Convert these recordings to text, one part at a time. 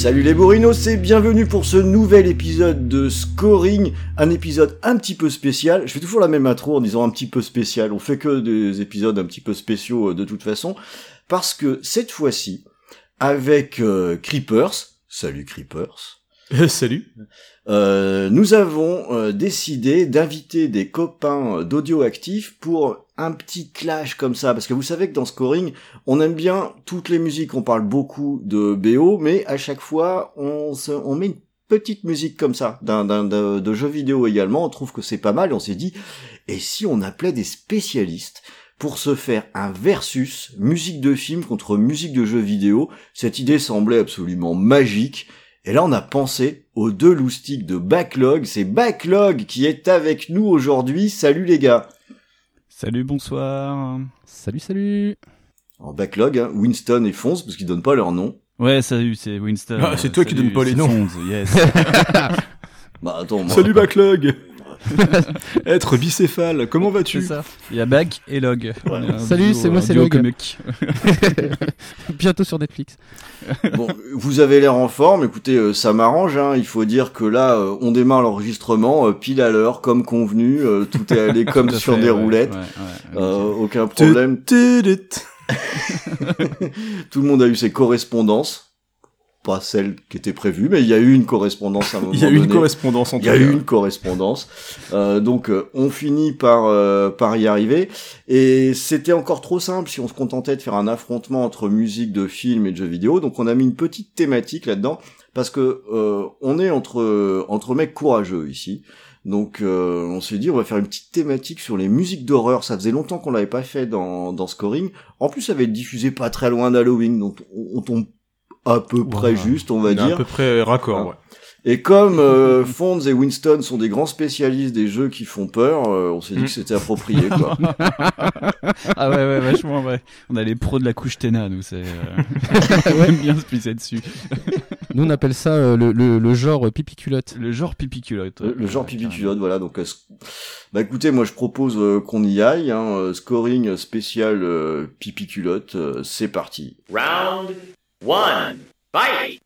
Salut les bourrinos et bienvenue pour ce nouvel épisode de Scoring, un épisode un petit peu spécial. Je fais toujours la même intro en disant un petit peu spécial, on fait que des épisodes un petit peu spéciaux euh, de toute façon, parce que cette fois-ci, avec euh, Creepers, salut Creepers, Salut. euh, nous avons euh, décidé d'inviter des copains d'audio actifs pour un petit clash comme ça, parce que vous savez que dans Scoring, on aime bien toutes les musiques, on parle beaucoup de BO, mais à chaque fois, on, se, met une petite musique comme ça, d'un, d'un, de, jeux vidéo également, on trouve que c'est pas mal, on s'est dit, et si on appelait des spécialistes pour se faire un versus musique de film contre musique de jeux vidéo, cette idée semblait absolument magique, et là, on a pensé aux deux loustiques de Backlog. C'est Backlog qui est avec nous aujourd'hui. Salut les gars. Salut, bonsoir. Salut, salut. En Backlog, hein, Winston et Fonz, parce qu'ils donnent pas leur nom. Ouais, salut, c'est Winston. Ah, c'est toi qui Salut, donnes pas les c'est noms. Fonz, yes. Bah attends, moi, Salut Backlog. Être bicéphale, comment vas-tu c'est ça. Il y a Back et Log. Salut, c'est moi, c'est Log. Bientôt sur Netflix. bon, vous avez l'air en forme. Écoutez, euh, ça m'arrange. Hein. Il faut dire que là, euh, on démarre l'enregistrement euh, pile à l'heure, comme convenu. tout est allé comme sur fait, des ouais, roulettes. ouais, ouais, Euh, ok. aucun problème. Tout le monde a eu ses correspondances. Pas celle qui était prévue, mais il y a eu une correspondance à un moment Il y a eu une correspondance entre Il y a eu une correspondance. Euh, donc euh, on finit par euh, par y arriver. Et c'était encore trop simple si on se contentait de faire un affrontement entre musique de film et de jeux vidéo. Donc on a mis une petite thématique là-dedans parce que euh, on est entre entre mecs courageux ici. Donc euh, on s'est dit on va faire une petite thématique sur les musiques d'horreur. Ça faisait longtemps qu'on l'avait pas fait dans dans Scoring. En plus ça avait été diffusé pas très loin d'Halloween, donc on, on tombe à peu près Ouais. juste, on va On dire. à peu près raccord, ouais. Et comme euh, Fonz et Winston sont des grands spécialistes des jeux qui font peur, euh, on s'est dit Mm. que c'était approprié, quoi. Ah ouais, ouais, vachement, ouais. On a les pros de la couche Téna, nous, c'est... Euh... on aime bien se pisser dessus. Nous, on appelle ça euh, le, le, le genre euh, pipi culotte. Le genre pipi culotte. le, le genre Ouais, pipi carrément. culotte, voilà. Donc, euh, sc- bah écoutez, moi je propose euh, qu'on y aille. Hein, euh, scoring spécial euh, pipi culotte, euh, c'est parti. Round one. Fight!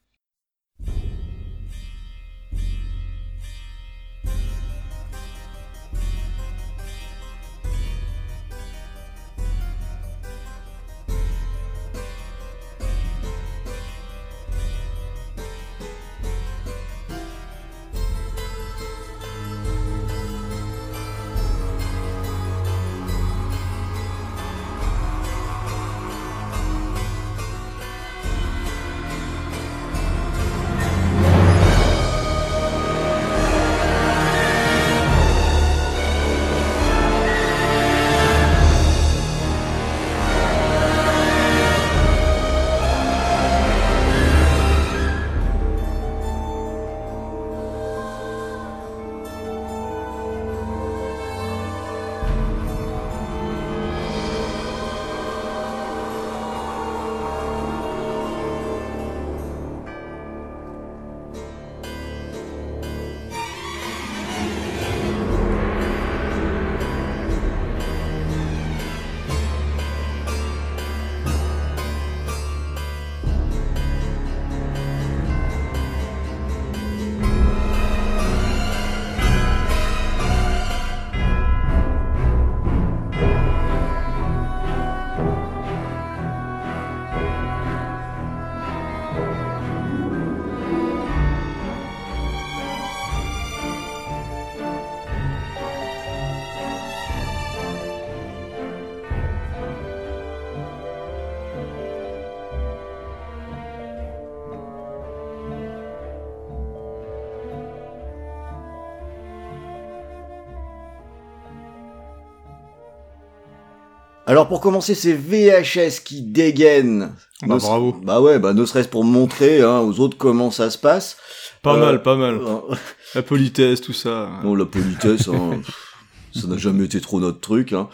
Alors pour commencer, c'est VHS qui dégaine. Bah, Ne- bravo. Bah ouais, bah ne serait-ce pour montrer hein, aux autres comment ça se passe. Pas Euh, mal, pas mal. euh, La politesse, tout ça. Non, la politesse, hein, ça n'a jamais été trop notre truc. Hein.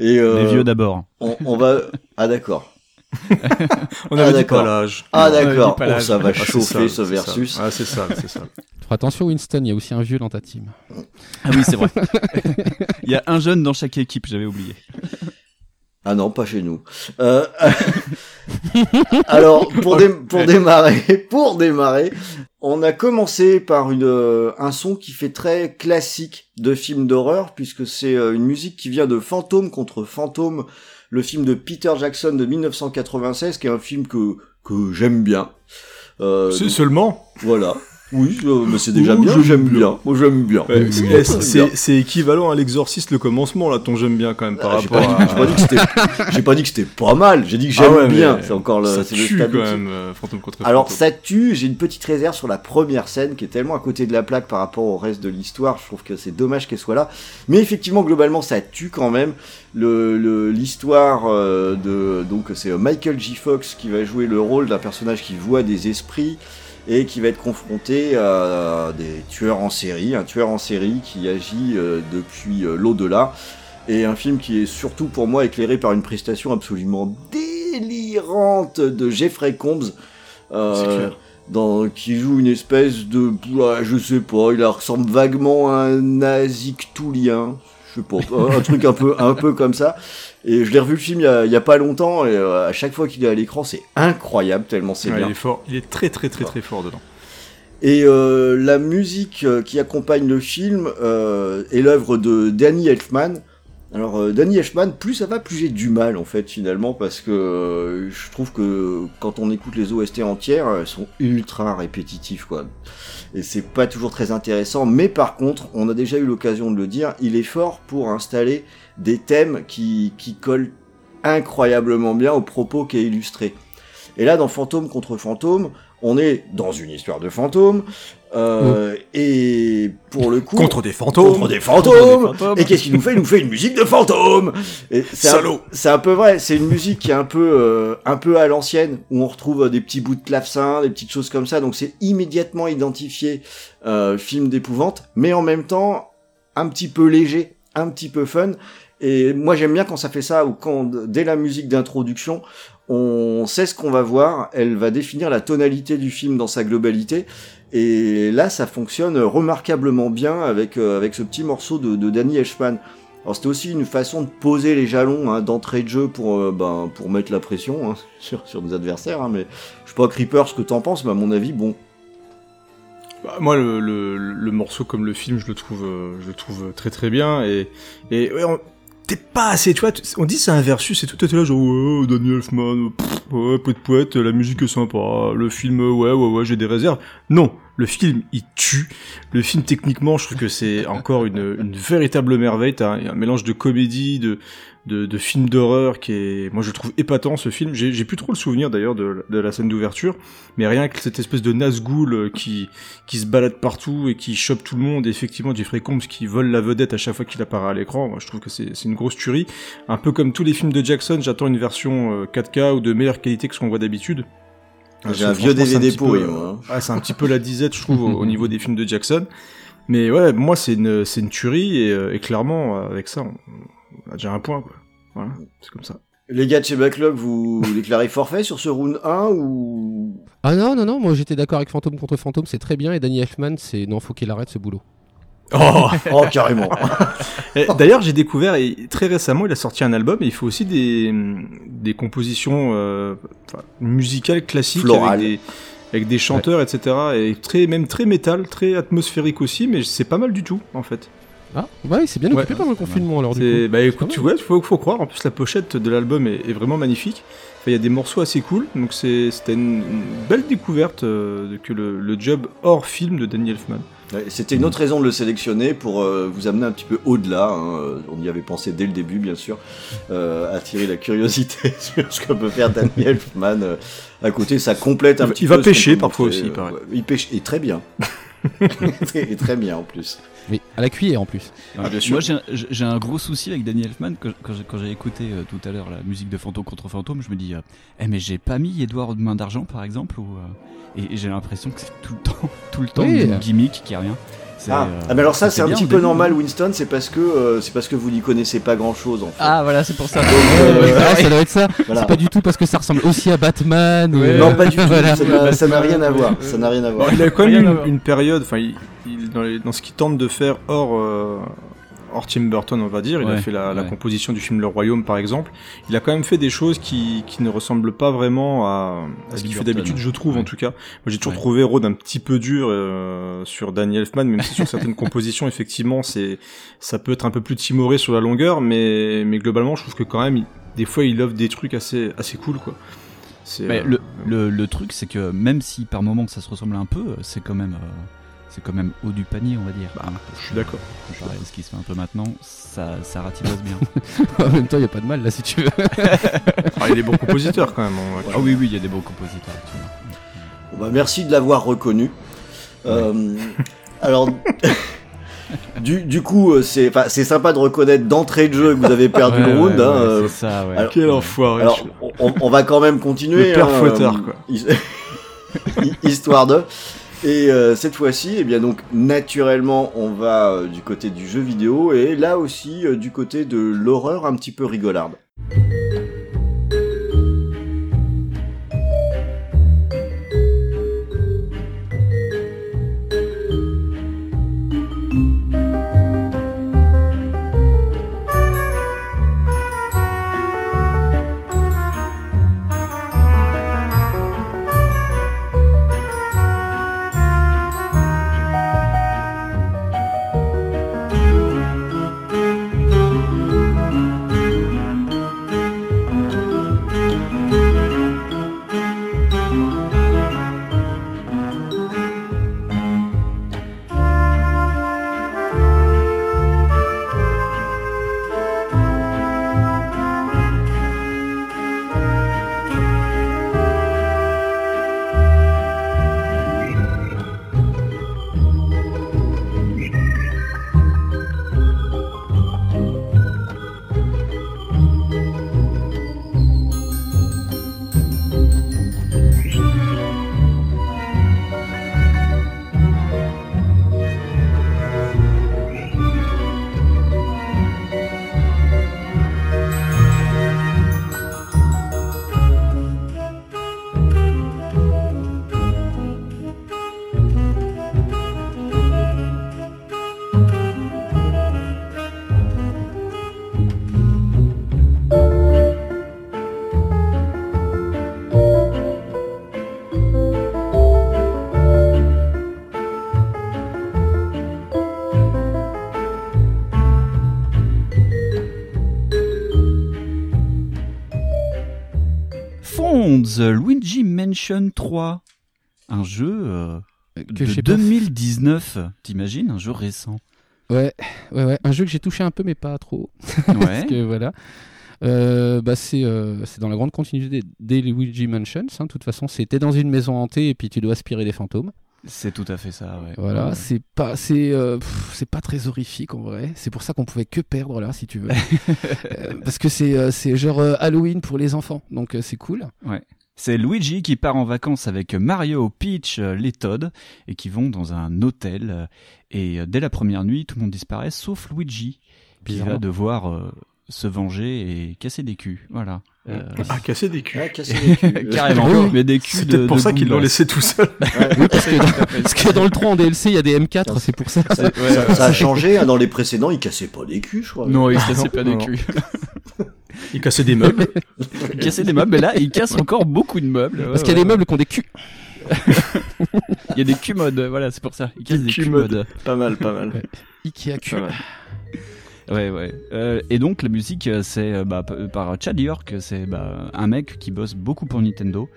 Et euh, Les vieux d'abord. on, on va. Ah d'accord. On Ah, avait dit d'accord. pas l'âge. Ah d'accord. Oh, ça va Ah, c'est chauffer sale, ce c'est versus. sale. Ah, c'est ça, c'est ça. Fais attention, Winston, il y a aussi un vieux dans ta team. Ah oui, c'est vrai. Il y a un jeune dans chaque équipe, j'avais oublié. Ah non, pas chez nous. Euh, Alors, pour, dé- pour démarrer, pour démarrer, on a commencé par une, euh, un son qui fait très classique de film d'horreur, puisque c'est euh, une musique qui vient de Fantôme contre Fantôme, le film de Peter Jackson de 1996, qui est un film que, que j'aime bien. Euh, C'est seulement? voilà. Oui, euh, mais c'est déjà Oh, bien, j'aime j'aime bien. bien. Moi, j'aime bien. Ouais, c'est- équivalent à l'exorciste le commencement là, ton j'aime bien quand même par Ah, J'ai rapport pas, à. dit- j'ai pas dit que c'était, pas mal. J'ai dit que Ah j'aime ouais, mais bien. C'est encore le, ça c'est le tue quand même euh, fantôme contre Alors fantôme. ça tue, j'ai une petite réserve sur la première scène qui est tellement à côté de la plaque par rapport au reste de l'histoire, je trouve que c'est dommage qu'elle soit là. Mais effectivement, globalement, ça tue quand même. Le le- l'histoire euh, de donc c'est euh, Michael J. Fox qui va jouer le rôle d'un personnage qui voit des esprits et qui va être confronté à des tueurs en série, un tueur en série qui agit euh, depuis euh, l'au-delà. Et un film qui est surtout pour moi éclairé par une prestation absolument délirante de Jeffrey Combs. euh, dans, qui joue une espèce de, je sais pas, il ressemble vaguement à un Nazictoulien, je sais pas, un, un truc un peu, un peu comme ça. Et je l'ai revu le film il y a, il y a pas longtemps et euh, à chaque fois qu'il est à l'écran, c'est incroyable tellement c'est Ouais, bien. il est fort, il est très très très très fort dedans. Et euh, la musique euh, qui accompagne le film euh, est l'œuvre de Danny Elfman. Alors euh, Danny Elfman, plus ça va, plus j'ai du mal en fait finalement parce que je trouve que quand on écoute les OST entières, elles sont ultra répétitives quoi. Et c'est pas toujours très intéressant. Mais par contre, on a déjà eu l'occasion de le dire, il est fort pour installer des thèmes qui, qui collent incroyablement bien au propos qui est illustré. Et là, dans Fantôme contre Fantôme, on est dans une histoire de fantôme, euh, et pour le coup... Contre des fantômes. Contre des fantômes Et qu'est-ce qu'il nous fait? Il nous fait une musique de fantôme Et c'est un- Salaud. C'est un peu vrai, c'est une musique qui est un peu, euh, un peu à l'ancienne, où on retrouve euh, des petits bouts de clavecin, des petites choses comme ça, donc c'est immédiatement identifié euh, film d'épouvante, mais en même temps un petit peu léger, un petit peu fun. Et moi j'aime bien quand ça fait ça, ou quand dès la musique d'introduction, on sait ce qu'on va voir, elle va définir la tonalité du film dans sa globalité. Et là, ça fonctionne remarquablement bien avec, euh, avec ce petit morceau de, Danny Elfman. Alors c'était aussi une façon de poser les jalons hein, d'entrée de jeu pour, euh, ben, pour mettre la pression hein, sur, sur nos adversaires. hein, mais je sais pas, Creeper, ce que t'en penses, mais à mon avis, bon. Bah, moi, le, le, le morceau comme le film, je le trouve, euh, je le trouve très très bien et et ouais, on- t'es pas assez, tu vois, on dit c'est un versus et tout, t'es là genre ouais, Daniel Elfman, ouais, poète poète, la musique est sympa, le film, ouais ouais ouais, j'ai des réserves. Non, le film il tue. Le film techniquement, je trouve que c'est encore une, une véritable merveille. T'as un, un mélange de comédie, de de, de film d'horreur qui est, moi je trouve épatant ce film. J'ai plus trop le souvenir d'ailleurs de, de la scène d'ouverture, mais rien que cette espèce de Nazgûl euh, qui qui se balade partout et qui chope tout le monde. Et effectivement, Jeffrey Combs qui vole la vedette à chaque fois qu'il apparaît à l'écran. Moi, je trouve que c'est c'est une grosse tuerie. Un peu comme tous les films de Jackson, j'attends une version euh, 4K ou de meilleure qualité que ce qu'on voit d'habitude. J'ai Euh, un vieux franchement, c'est un DVD petit pourri, peu, moi, hein. ah, c'est un petit peu la disette, je trouve, au, au niveau des films de Jackson. Mais ouais, moi, c'est une, c'est une tuerie et, euh, et clairement, avec ça, on, on a déjà un point, quoi. Voilà, c'est comme ça. Les gars de chez Backlog, vous déclarez forfait sur ce round 1 ou... Ah non, non, non, moi j'étais d'accord avec Fantôme contre Fantôme, c'est très bien. Et Danny Elfman, c'est non, faut qu'il arrête ce boulot. Oh Oh, carrément D'ailleurs, j'ai découvert, et très récemment, il a sorti un album et il fait aussi des, des compositions euh, musicales classiques avec des, avec des chanteurs, etc. Et très, même très métal, très atmosphérique aussi, mais c'est pas mal du tout, en fait. Ah, ouais, c'est bien Ouais, occupé pendant le confinement alors du C'est- coup. Bah écoute, tu vois, faut, faut croire. En plus, la pochette de l'album est, est vraiment magnifique. Enfin, Il y a des morceaux assez cool, donc c'est- c'était une, une belle découverte euh, que le, le job hors film de Danny Elfman. C'était une autre raison de le sélectionner pour euh, vous amener un petit peu au-delà. hein, euh, On y avait pensé dès le début, bien sûr, euh, attirer la curiosité sur ce que peut faire Daniel Elfman. euh, à côté, ça complète un Il va- petit il peu. va ce qu'on pêcher parfois aussi, il paraît. il pêche et très bien. et très bien en plus. Mais à la cuillère en plus. Ah, bien sûr. Moi, j'ai un- gros souci avec Danny Elfman. que- Quand j'ai- quand j'ai écouté euh, tout à l'heure la musique de Fantôme contre Fantôme, je me dis, euh, eh, mais j'ai pas mis Edouard de main d'argent par exemple, ou, euh, et, et j'ai l'impression que c'est tout le temps, tout le temps Oui. une gimmick qui. C'est, Ah. euh, Ah, mais alors ça c'est un petit peu début, normal. Winston, c'est parce que euh, c'est parce que vous n'y connaissez pas grand chose en fait. Ah voilà, c'est pour ça. Euh, Ah, ça doit être ça. Voilà. C'est pas du tout parce que ça ressemble aussi à Batman. ou-. Non pas du tout, Voilà. ça n'a- rien à voir, ça n'a rien à voir. Bon, il a quand même une, période, enfin, il, il- dans, les- dans ce qu'il tente de faire hors, euh, hors Tim Burton, on va dire, il a fait la, composition du film Le Royaume, par exemple. Il a quand même fait des choses qui, qui ne ressemblent pas vraiment à, à ce qu'il fait d'habitude, je trouve, ouais. en tout cas. Moi, j'ai toujours trouvé Rode un petit peu dur euh, sur Danny Elfman, même si sur certaines compositions, effectivement, c'est, ça peut être un peu plus timoré sur la longueur, mais, mais globalement, je trouve que quand même, il- des fois, il offre des trucs assez, assez cool, quoi. Euh, le, le, le truc, c'est que même si par moment ça se ressemble un peu, c'est quand même, euh, c'est quand même haut du panier, on va dire. Bah, je suis d'accord. Comparé à ce qui se fait un peu maintenant, ça, ça bien. en même temps, il y a pas de mal là si tu veux. Ah, il est bon compositeur, quand même. on- ah oui, oui, il y a des beaux compositeurs. bah, merci de l'avoir reconnu. Euh, alors, du, du coup, euh, c'est sympa de reconnaître d'entrée de jeu que vous avez perdu Ouais, le round. ouais, hein, ouais, euh, c'est ça, ouais. alors- Quel enfoiré. alors, on, on va quand même continuer. Le père hein, fouettard, euh, quoi. his- Histoire de. Et euh, cette fois-ci, eh bien donc naturellement, on va euh, du côté du jeu vidéo et là aussi euh, du côté de l'horreur un petit peu rigolarde. Mansion 3. Un jeu euh, Que de j'ai pas 2019. T'imagines Un jeu récent. Ouais, ouais, ouais. Un jeu que j'ai touché un peu, mais pas trop. Ouais. Parce que voilà. Euh, bah c'est euh, c'est dans la grande continuité des Luigi Mansions. hein. De toute façon, c'était dans une maison hantée et puis tu dois aspirer des fantômes. C'est tout à fait ça, ouais. Voilà, Ouais. c'est pas c'est euh, c'est pas très horrifique en vrai. C'est pour ça qu'on pouvait que perdre là, si tu veux. Euh, parce que c'est euh, c'est genre euh, Halloween pour les enfants, donc euh, c'est cool. C'est Luigi qui part en vacances avec Mario, Peach, euh, les Todd, et qui vont dans un hôtel. euh, Et euh, dès la première nuit, tout le monde disparaît, sauf Luigi, qui va devoir se venger et casser des culs. Voilà. Euh, Ah, casser des culs. Ah, casser les culs. Carrément. Oui. Mais des culs C'est de- peut-être pour de ça qu'ils l'ont laissé tout seul. Oui, parce, que dans, parce que dans le 3 en DLC, il y a des M4, c'est pour ça. Ça, ça- ça a changé, hein, dans les précédents, ils cassaient pas les culs, je crois. Non, il cassait pas des culs. Ils cassaient des meubles. Il cassait des meubles, mais là, il casse encore beaucoup de meubles. Parce qu'il y a des meubles qui ont des culs. Il y a des Q-modes, voilà, c'est pour ça. Il casse Des des Q-modes. Pas mal, pas mal. Ikea cul. Ouais, ouais. Euh, et donc, la musique, euh, c'est euh, bah, par Chad York, c'est bah, un mec qui bosse beaucoup pour Nintendo,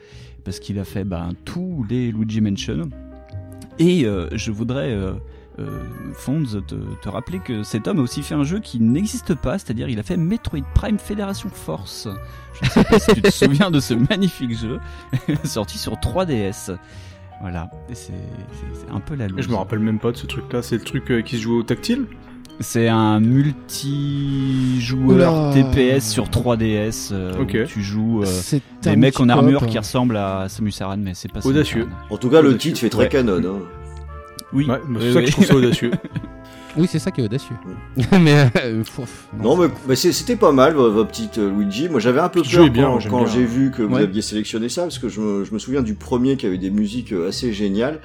parce qu'il a fait bah, tous les Luigi Mansion. Et euh, je voudrais, euh, Fonz, te, te rappeler que cet homme a aussi fait un jeu qui n'existe pas, c'est-à-dire il a fait Metroid Prime Fédération Force. Je ne sais pas si tu te souviens de ce magnifique jeu, sorti sur 3DS. Voilà, c'est un peu la Je loose. me rappelle même pas de ce truc-là. C'est le truc qui se joue au tactile? C'est un multi-joueur. TPS sur 3DS. euh, où tu joues euh, C'est des mecs en armure coop. qui ressemblent à Samus Aran, mais c'est pas Samus Audacieux. En tout cas, le titre fait très Ouais. canon. Hein. Oui, Ouais, bah, c'est oui, ça oui. que je trouve ça audacieux. Oui, c'est ça qui est audacieux. mais euh, fouf, Non, mais, c'était pas mal, votre petite euh, Luigi. Moi, j'avais un peu peur bien, quand, j'ai vu que vous Ouais. aviez sélectionné ça, parce que je me, je me souviens du premier qui avait des musiques euh, assez géniales.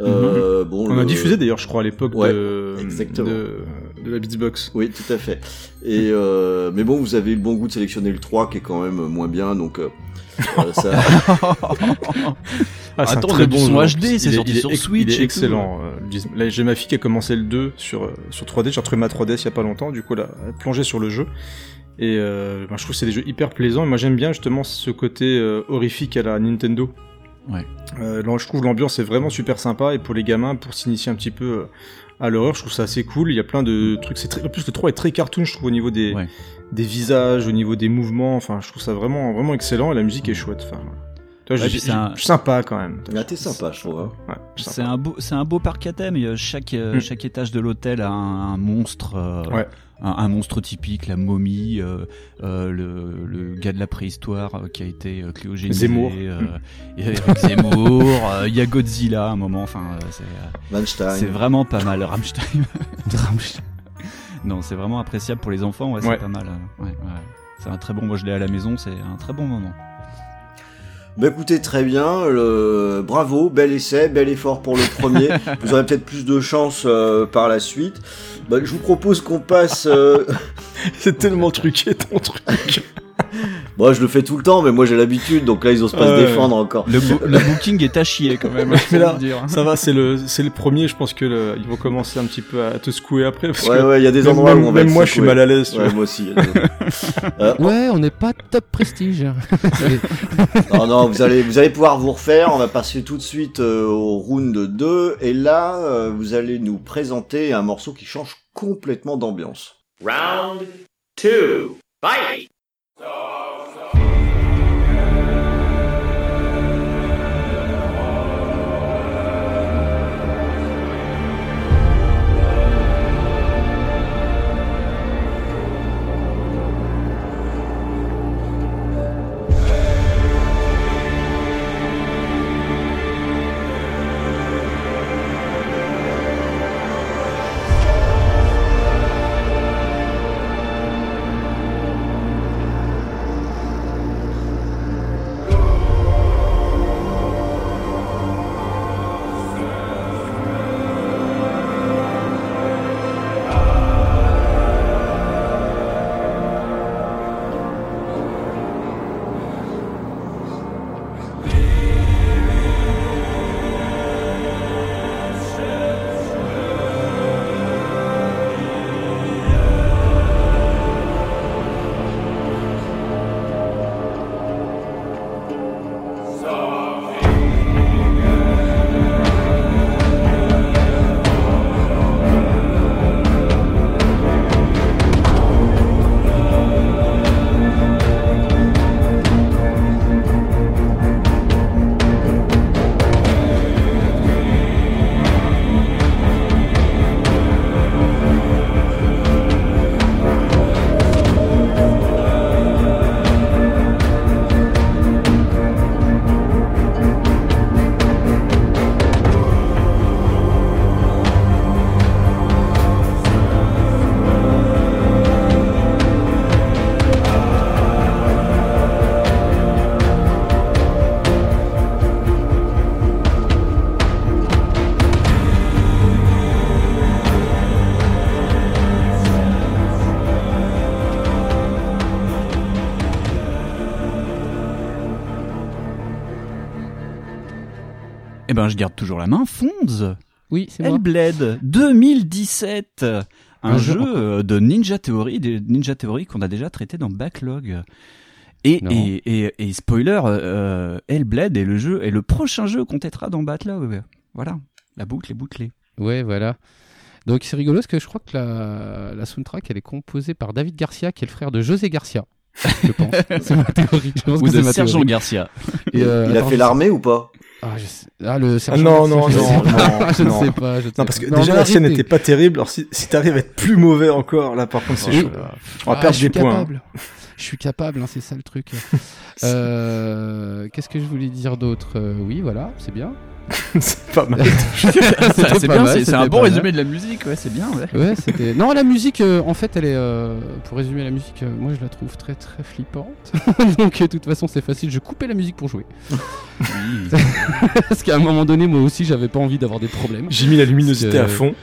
Euh, bon, On a diffusé d'ailleurs, je crois, à l'époque Ouais, de, exactement. de, de la Beatsbox. Oui, tout à fait. Et euh, mais bon, vous avez eu le bon goût de sélectionner le 3 qui est quand même moins bien, donc euh, ça. Ah, c'est très bon son. HD, c'est sorti sur Switch Il est tout. excellent. euh, Là, j'ai ma fille qui a commencé le 2 sur, euh, sur 3D. J'ai retrouvé ma 3DS il y a pas longtemps. Du coup, là, elle a plongé sur le jeu. Et euh, ben, je trouve que c'est des jeux hyper plaisants. Et moi, j'aime bien justement ce côté euh, horrifique à la Nintendo. Ouais. Euh, là, je trouve l'ambiance est vraiment super sympa. Et pour les gamins, pour s'initier un petit peu à l'horreur, je trouve ça assez cool. Il y a plein de trucs. C'est très... En plus, le 3 est très cartoon, je trouve, au niveau des, Ouais. des visages, au niveau des mouvements. Enfin, je trouve ça vraiment, vraiment excellent. Et la musique est chouette. Enfin, Ouais, un- je suis sympa quand même. Là, t'es sympa, je trouve. hein. Ouais, C'est un beau, c'est un beau parc à thème. Chaque, euh, Mm. chaque étage de l'hôtel a un, un monstre, euh, Ouais. Un, un monstre typique, la momie, euh, euh, le, le gars de la préhistoire euh, qui a été euh, cryogénisé, Zemmour. euh, il y a Eric Zemmour, euh, il y a Godzilla à un moment. Enfin, euh, c'est, euh, vraiment pas mal. Rammstein. non, c'est vraiment appréciable pour les enfants. Ouais, c'est Ouais. pas mal. euh, ouais, ouais. C'est un très bon. Moi, je l'ai à la maison. C'est un très bon moment. Bah écoutez, très bien, le... bravo, bel essai, bel effort pour le premier. vous aurez peut-être plus de chance euh, par la suite. Bah, je vous propose qu'on passe. euh, C'est tellement truqué ton truc. Bon, je le fais tout le temps, mais moi j'ai l'habitude, donc là ils osent pas se défendre encore. Le, bo- le booking est à chier quand même. Mais là, dire. Ça va, c'est le, c'est le premier. Je pense que le- ils vont commencer un petit peu à te secouer après. Parce Ouais, que ouais, il y a des même, endroits où on va même être moi, je suis mal à l'aise. Ouais, moi aussi. Euh, Ouais, on n'est pas top prestige. Non, non, vous allez, vous allez pouvoir vous refaire. On va passer tout de suite euh, au round 2. Et là, euh, vous allez nous présenter un morceau qui change complètement d'ambiance. Round two. Fight! Ben, je garde toujours la main. Fonds. Oui, c'est moi. Hellblade 2017. Un, Un jeu euh, de Ninja Theory, de Ninja Theory qu'on a déjà traité dans Backlog. Et, et, et, et spoiler, euh, Hellblade est le jeu est le prochain jeu qu'on traitera dans Backlog. Voilà, la boucle est bouclée. Ouais, voilà. Donc c'est rigolo parce que je crois que la, la soundtrack elle est composée par David Garcia qui est le frère de José Garcia. Je pense. c'est ma théorie. Je pense Ou que de c'est ma Sergent théorie. Garcia. Et, euh, Il a attends, fait l'armée ou pas? Ah, je sais... ah, le Sergent non, non, je non, sais pas. non, je ne non. sais pas. je Non, parce que déjà la sienne n'était pas terrible. Alors si, si t'arrives à être plus mauvais encore, là par contre c'est Oui. chaud. On va Ah, perdre des points. hein. capable. Je suis capable, hein, c'est ça le truc. Euh, Qu'est-ce que je voulais dire d'autre? Euh, Oui, voilà, c'est bien. c'est pas mal. C'est pas bien, mal, c'est- un bon mal. résumé de la musique, ouais, c'est bien, ouais. Ouais, c'était. Non, la musique, euh, en fait, elle est. euh, pour résumer la musique, euh, moi je la trouve très très flippante. Donc, euh, de toute façon, c'est facile. Je coupais la musique pour jouer. Parce qu'à un moment donné, moi aussi, j'avais pas envie d'avoir des problèmes. J'ai mis la luminosité à fond.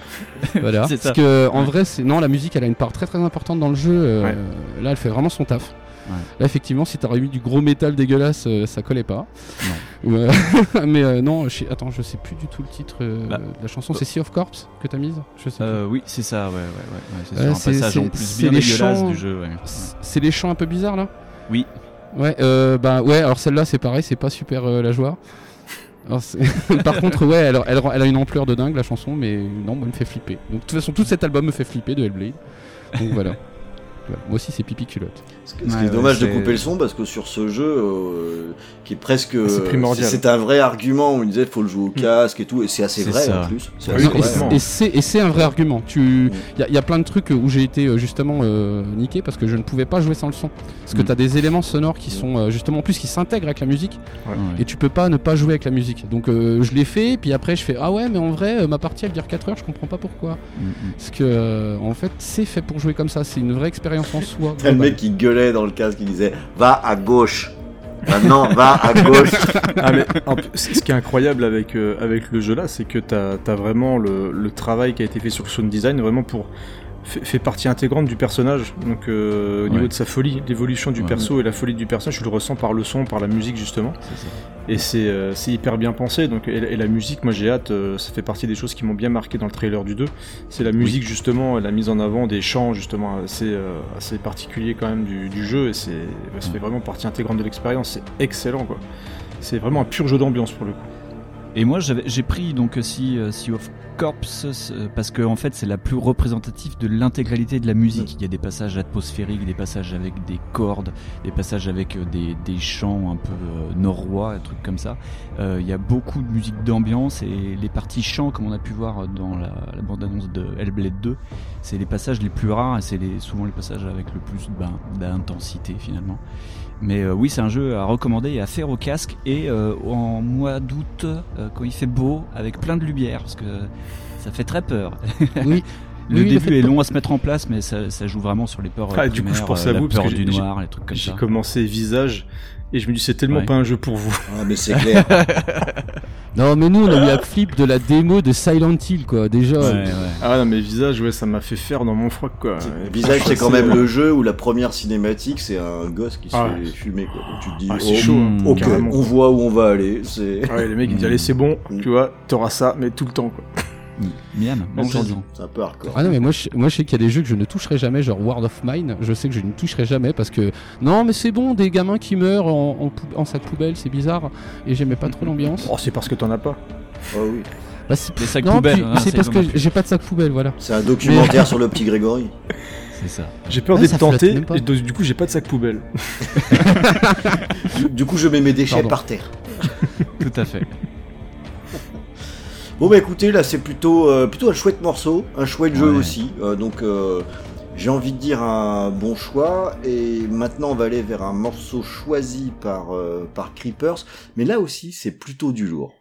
Voilà. Ça. Parce que, en vrai, c'est. Non, la musique, elle a une part très très importante dans le jeu. euh, Ouais. Là, elle fait vraiment son taf. Là, effectivement, si t'aurais mis du gros métal dégueulasse, euh, ça collait pas. Non. mais euh, non, je sais- attends, je sais plus du tout le titre euh, Bah. de la chanson. C'est Sea of Corpse que t'as mise? Je sais plus. Oui, c'est ça, ouais, ouais, ouais. c'est un c'est- passage en plus bien les dégueulasse chants- du jeu, C'est les chants un peu bizarres là? Oui. Ouais, euh, bah ouais, alors celle-là c'est pareil, c'est pas super euh, la joie. Alors, Par contre, ouais, elle, elle, elle a une ampleur de dingue la chanson, mais non, moi, elle me fait flipper. Donc de toute façon, tout cet album me fait flipper de Hellblade. Donc voilà. Voilà. Moi aussi, c'est pipi culotte. Ce qui Ouais, est ouais, dommage de couper le son parce que sur ce jeu, euh, qui est presque. Ah, c'est primordial. C'est un vrai argument où il disait faut le jouer au casque et tout, et c'est assez vrai ça. en plus. Assez Et- c'est et c'est un vrai argument. Tu, il y, a- y a plein de trucs où j'ai été euh, justement euh, niqué parce que je ne pouvais pas jouer sans le son. Parce que Mm. t'as des éléments sonores qui sont euh, justement en plus qui s'intègrent avec la musique. Ouais. et tu peux pas ne pas jouer avec la musique. Donc euh, je l'ai fait, puis après je fais ah ouais, mais en vrai euh, ma partie elle dure 4 heures, je comprends pas pourquoi. Mm, mm. Parce que euh, en fait c'est fait pour jouer comme ça, c'est une vraie expérience en soi. T'as le mec qui dans le casque, qui disait va à gauche. Maintenant, va à gauche. Ah, ce qui est incroyable avec, euh, avec le jeu là, c'est que t'as as vraiment le, le travail qui a été fait sur le sound design, vraiment pour fait, fait partie intégrante du personnage. Donc euh, au Ouais. niveau de sa folie, l'évolution du Ouais. perso et la folie du personnage, tu le ressens par le son, par la musique justement. Ça. Et c'est euh, hyper bien pensé. Donc, et, et la musique, moi j'ai hâte, euh, ça fait partie des choses qui m'ont bien marqué dans le trailer du 2. C'est la musique justement, la mise en avant des chants justement assez, euh, assez particuliers quand même du, du jeu. Et c'est ça fait vraiment partie intégrante de l'expérience. C'est excellent quoi. C'est vraiment un pur jeu d'ambiance pour le coup. Et moi, j'ai pris donc aussi euh, Euh, parce que en fait, c'est la plus représentative de l'intégralité de la musique. Il y a des passages atmosphériques, des passages avec des cordes, des passages avec euh, des, des chants un peu euh, norrois, des trucs comme ça. Euh, il y a beaucoup de musique d'ambiance et les parties chants, comme on a pu voir dans la, la bande-annonce de Hellblade 2, c'est les passages les plus rares et c'est les, souvent les passages avec le plus ben, d'intensité finalement. Mais euh, oui, c'est un jeu à recommander et à faire au casque et euh, en mois d'août, euh, quand il fait beau, avec plein de lumière, parce que ça fait très peur. Oui. Le Oui, début est long à se mettre en place, mais ça, ça joue vraiment sur les peurs Ah, euh, du coup, je pense euh, à vous, parce que du j'ai- noir, les trucs comme J'ai ça. commencé visage et je me dis c'est tellement Ouais. pas un jeu pour vous. Ah, mais c'est clair. Non mais nous on a eu la flip de la démo de Silent Hill quoi déjà. Ouais, ouais. Ah non mais visage ouais ça m'a fait faire dans mon froc quoi. Visage, c'est quand même le jeu où la première cinématique, c'est un gosse qui se Ah. fait fumer, quoi. Donc tu te dis, Ah, oh, c'est chaud. hein, ok, carrément. on voit où on va aller. C'est Ouais, les mecs ils disent allez c'est bon, Mm. tu vois, t'auras ça mais tout le temps quoi. Miam, c'est un peu hardcore. Ah non mais moi je, moi je sais qu'il y a des jeux que je ne toucherai jamais genre World of Mine je sais que je ne toucherai jamais parce que non mais c'est bon des gamins qui meurent en, en, pou- en sac poubelle c'est bizarre et j'aimais pas trop l'ambiance Oh c'est parce que t'en as pas. Oh oui. Bah, c'est- Les sacs non, poubelles, puis hein, c'est parce que j'ai pas de sac poubelle voilà C'est un documentaire sur le petit Grégory. C'est ça. J'ai peur Ah, d'être tenté et donc, du coup j'ai pas de sac poubelle. Du, du coup, je mets mes déchets Pardon. par terre. Tout à fait. Bon bah écoutez, là c'est plutôt euh, plutôt un chouette morceau, un chouette jeu Ouais. aussi. Euh, donc euh, j'ai envie de dire un bon choix. Et maintenant on va aller vers un morceau choisi par euh, par Creepers, mais là aussi c'est plutôt du lourd.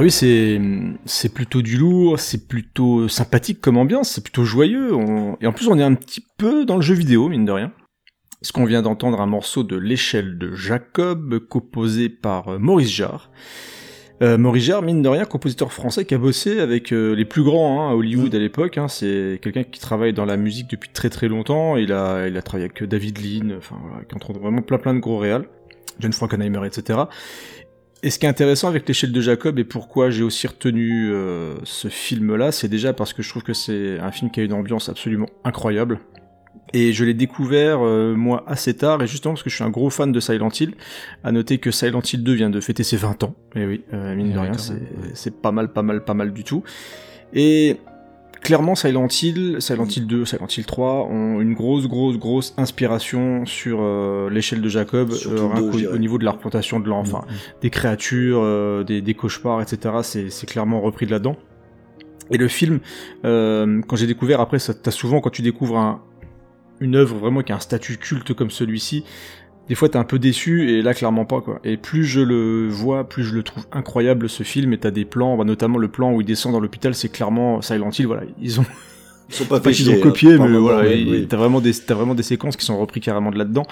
Oui, c'est plutôt du lourd, c'est plutôt sympathique comme ambiance, c'est plutôt joyeux. Et en plus, on est un petit peu dans le jeu vidéo, mine de rien. Parce qu'on vient d'entendre un morceau de l'échelle de Jacob, composé par euh, Maurice Jarre. Euh, Maurice Jarre, mine de rien, compositeur français qui a bossé avec euh, les plus grands hein, à Hollywood à l'époque. hein. C'est quelqu'un qui travaille dans la musique depuis très très longtemps. Il a, il a travaillé avec David Lean, enfin voilà, qui entre vraiment plein plein de gros réals. John Frankenheimer, etc. Et ce qui est intéressant avec l'échelle de Jacob et pourquoi j'ai aussi retenu euh, ce film-là, c'est déjà parce que je trouve que c'est un film qui a une ambiance absolument incroyable. Et je l'ai découvert euh, moi assez tard, et justement parce que je suis un gros fan de Silent Hill. À noter que Silent Hill 2 vient de fêter ses 20 ans. Et oui, euh, mine Et de rien, c'est pas mal, pas mal, pas mal du tout. Et clairement, Silent Hill, Silent Hill 2, Silent Hill 3 ont une grosse, grosse, grosse inspiration sur euh, l'échelle de Jacob, euh, deux, au niveau de la représentation de l'enfant, des créatures, euh, des, des cauchemars, etc. C'est clairement repris de là-dedans. Et le film, quand j'ai découvert, après, t'as souvent quand tu découvres un, une œuvre vraiment qui a un statut culte comme celui-ci, des fois t'es un peu déçu et là clairement pas quoi. Et plus je le vois, plus je le trouve incroyable ce film. Et t'as des plans, bah, notamment le plan où il descend dans l'hôpital, c'est clairement Silent Hill. Voilà, ils ont Ils sont pas pas fait qu'ils ont copié, hein, mais voilà, oui. t'as vraiment des t'as vraiment des séquences qui sont repris carrément de là-dedans.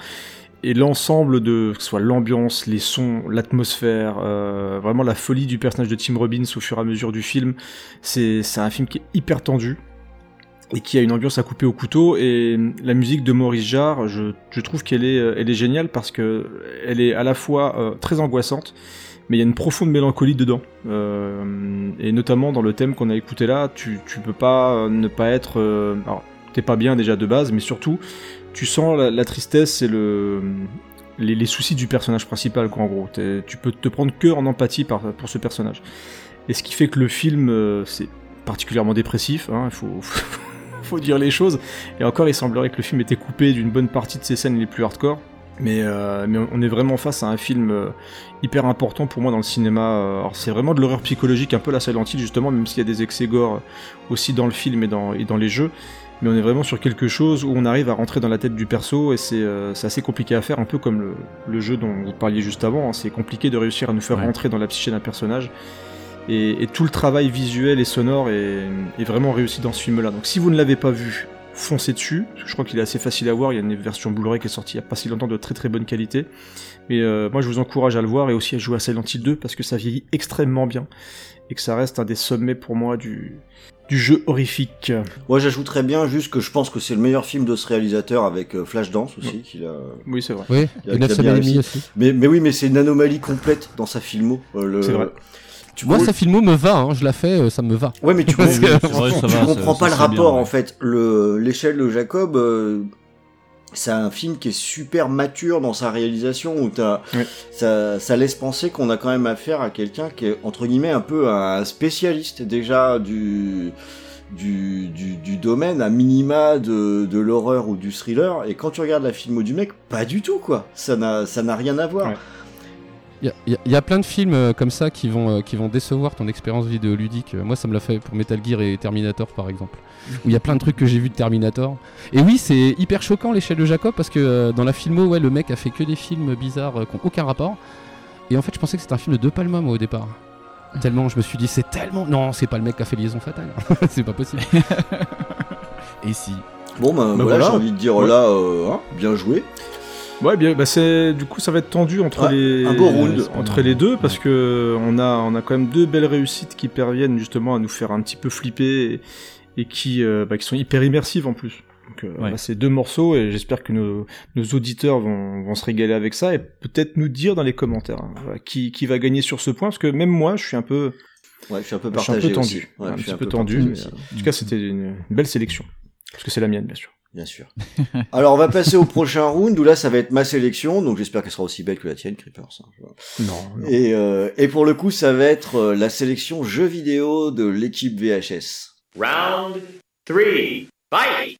Et l'ensemble de que ce soit l'ambiance, les sons, l'atmosphère, euh, vraiment la folie du personnage de Tim Robbins au fur et à mesure du film, c'est c'est un film qui est hyper tendu et qui a une ambiance à couper au couteau et la musique de Maurice Jarre, je, trouve qu'elle est euh, elle est géniale parce que elle est à la fois euh, très angoissante mais il y a une profonde mélancolie dedans. Euh, et notamment dans le thème qu'on a écouté là, tu, tu peux pas ne pas être... euh, alors, t'es pas bien déjà de base, mais surtout, tu sens la, tristesse et le, les, soucis du personnage principal, quoi, en gros. Tu peux te prendre que en empathie pour ce personnage. Et ce qui fait que le film, c'est particulièrement dépressif, hein, il faut, faut dire les choses. Et encore, il semblerait que le film était coupé d'une bonne partie de ses scènes les plus hardcore. Mais, euh, mais on est vraiment face à un film euh, hyper important pour moi dans le cinéma. Euh, Alors c'est vraiment de l'horreur psychologique, un peu la Silent Hill justement, même s'il y a des excès gore aussi dans le film et dans, et dans les jeux. Mais on est vraiment sur quelque chose où on arrive à rentrer dans la tête du perso et c'est euh, assez compliqué à faire, un peu comme le, le jeu dont vous parliez juste avant. hein. C'est compliqué de réussir à nous faire Ouais. rentrer dans la psyché d'un personnage. Et, et tout le travail visuel et sonore est, est vraiment réussi dans ce film-là. Donc si vous ne l'avez pas vu, foncez dessus. parce que Je crois qu'il est assez facile à voir. Il y a une version Blu-ray qui est sortie il n'y a pas si longtemps de très très bonne qualité. Mais euh, moi je vous encourage à le voir et aussi à jouer à Silent Hill 2 parce que ça vieillit extrêmement bien et que ça reste un des sommets pour moi du, du jeu horrifique. Moi, j'ajouterais bien juste que je pense que c'est le meilleur film de ce réalisateur avec euh, Flashdance aussi, qu'il a. Oui, c'est vrai. Oui, Il a- et il a 9 bien aussi. Mais, mais oui, mais c'est une anomalie complète dans sa filmo. euh, le- C'est vrai. Tu Moi, sa filmo me va, hein, je la fais, euh, ça me va. Ouais, mais tu, comprends- vrai, tu va, comprends pas le bien, rapport ouais. en fait. Le l'échelle de Jacob, euh, c'est un film qui est super mature dans sa réalisation où t'as, Ouais. ça, ça laisse penser qu'on a quand même affaire à quelqu'un qui est entre guillemets un peu un spécialiste déjà du du, du, du domaine à minima de, de l'horreur ou du thriller et quand tu regardes la filmo du mec pas du tout quoi ça n'a ça n'a rien à voir Ouais. Il y, a- y plein de films euh, comme ça qui vont, euh, qui vont décevoir ton expérience vidéoludique. Euh, Moi, ça me l'a fait pour Metal Gear et Terminator, par exemple. Où il y a plein de trucs que j'ai vu de Terminator. Et oui, c'est hyper choquant l'échelle de Jacob parce que euh, dans la filmo, ouais, le mec a fait que des films bizarres euh, qui n'ont aucun rapport. Et en fait, je pensais que c'était un film de De Palma, moi, au départ. Tellement, je me suis dit, c'est tellement. Non, c'est pas le mec qui a fait Liaison Fatale. c'est pas possible. Et si? Bon ben Bah voilà, voilà. j'ai envie de dire Ouais. là euh, hein, bien joué Ouais, bien, bah c'est du coup ça va être tendu entre Ouais, les un beau round. entre les deux parce que on a on a quand même deux belles réussites qui parviennent justement à nous faire un petit peu flipper et, et qui euh, bah, qui sont hyper immersives en plus. Donc euh, Ouais. bah, c'est deux morceaux et j'espère que nos, nos auditeurs vont, vont se régaler avec ça et peut-être nous dire dans les commentaires hein, voilà, qui qui va gagner sur ce point parce que même moi je suis un peu ouais je suis un peu je suis un partagé peu tendu, aussi. Ouais, un je suis petit peu partagé tendu. mais, euh, en tout cas c'était une belle sélection parce que c'est la mienne bien sûr. Bien sûr. Alors on va passer au prochain round où là ça va être ma sélection, donc j'espère qu'elle sera aussi belle que la tienne, Creepers. hein. Non. non. Et, euh, et pour le coup ça va être euh, la sélection jeux vidéo de l'équipe VHS. Round three. Fight!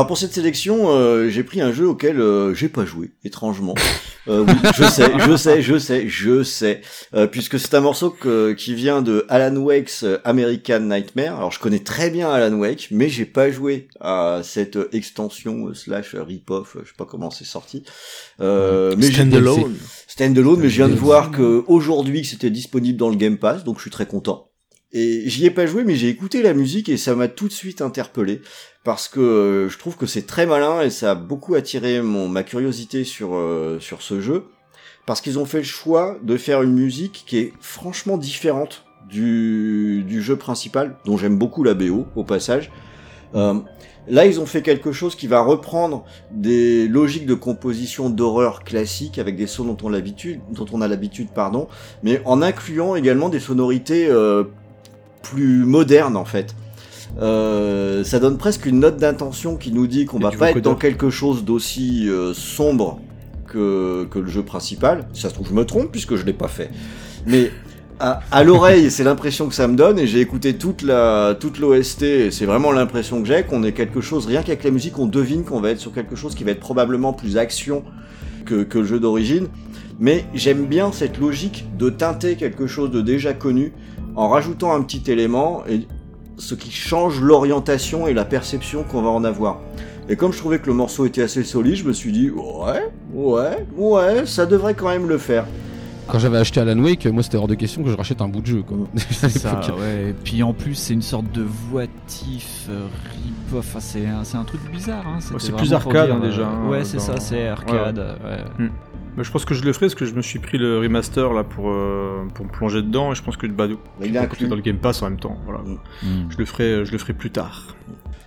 Alors pour cette sélection, euh, j'ai pris un jeu auquel euh, j'ai pas joué, étrangement. Euh, oui, je sais, je sais, je sais, je sais, Euh, puisque c'est un morceau que- qui vient de Alan Wake's euh, American Nightmare. Alors je connais très bien Alan Wake, mais j'ai pas joué à cette euh, extension slash rip-off, je sais pas comment c'est sorti. Euh, mais Standalone. Standalone, mais je viens de voir que aujourd'hui que c'était disponible dans le Game Pass, donc je suis très content. Et j'y ai pas joué, mais j'ai écouté la musique et ça m'a tout de suite interpellé parce que euh, je trouve que c'est très malin et ça a beaucoup attiré mon ma curiosité sur euh, sur ce jeu parce qu'ils ont fait le choix de faire une musique qui est franchement différente du du jeu principal dont j'aime beaucoup la BO au passage. Euh, Là, ils ont fait quelque chose qui va reprendre des logiques de composition d'horreur classique avec des sons dont on dont on a l'habitude, pardon, mais en incluant également des sonorités plus modernes en fait. Euh, ça donne presque une note d'intention qui nous dit qu'on va pas être dans quelque chose d'aussi euh, sombre que, que le jeu principal. Si ça se trouve, je me trompe puisque je l'ai pas fait. Mais à, à l'oreille, c'est l'impression que ça me donne et j'ai écouté toute la toute l'OST et c'est vraiment l'impression que j'ai qu'on est quelque chose rien qu'avec la musique on devine qu'on va être sur quelque chose qui va être probablement plus action que, que le jeu d'origine mais j'aime bien cette logique de teinter quelque chose de déjà connu en rajoutant un petit élément et ce qui change l'orientation et la perception qu'on va en avoir. Et comme je trouvais que le morceau était assez solide, je me suis dit ouais, ouais, ouais, ça devrait quand même le faire. Quand j'avais acheté Alan Wake, moi c'était hors de question que je rachète un bout de jeu. Quoi. Ça, ouais. Et puis en plus, c'est une sorte de voitif euh, rip-off. Enfin, c'est un, c'est un truc bizarre. Hein. C'est plus arcade, dire, hein, euh, déjà, hein, ouais, c'est dans- ça, c'est arcade. ouais. Mais je pense que je le ferai parce que je me suis pris le remaster là pour, euh, pour me plonger dedans et je pense que bah, il est à inclus. côté dans le Game Pass en même temps. Voilà. Mm. Je le ferai, je le ferai plus tard.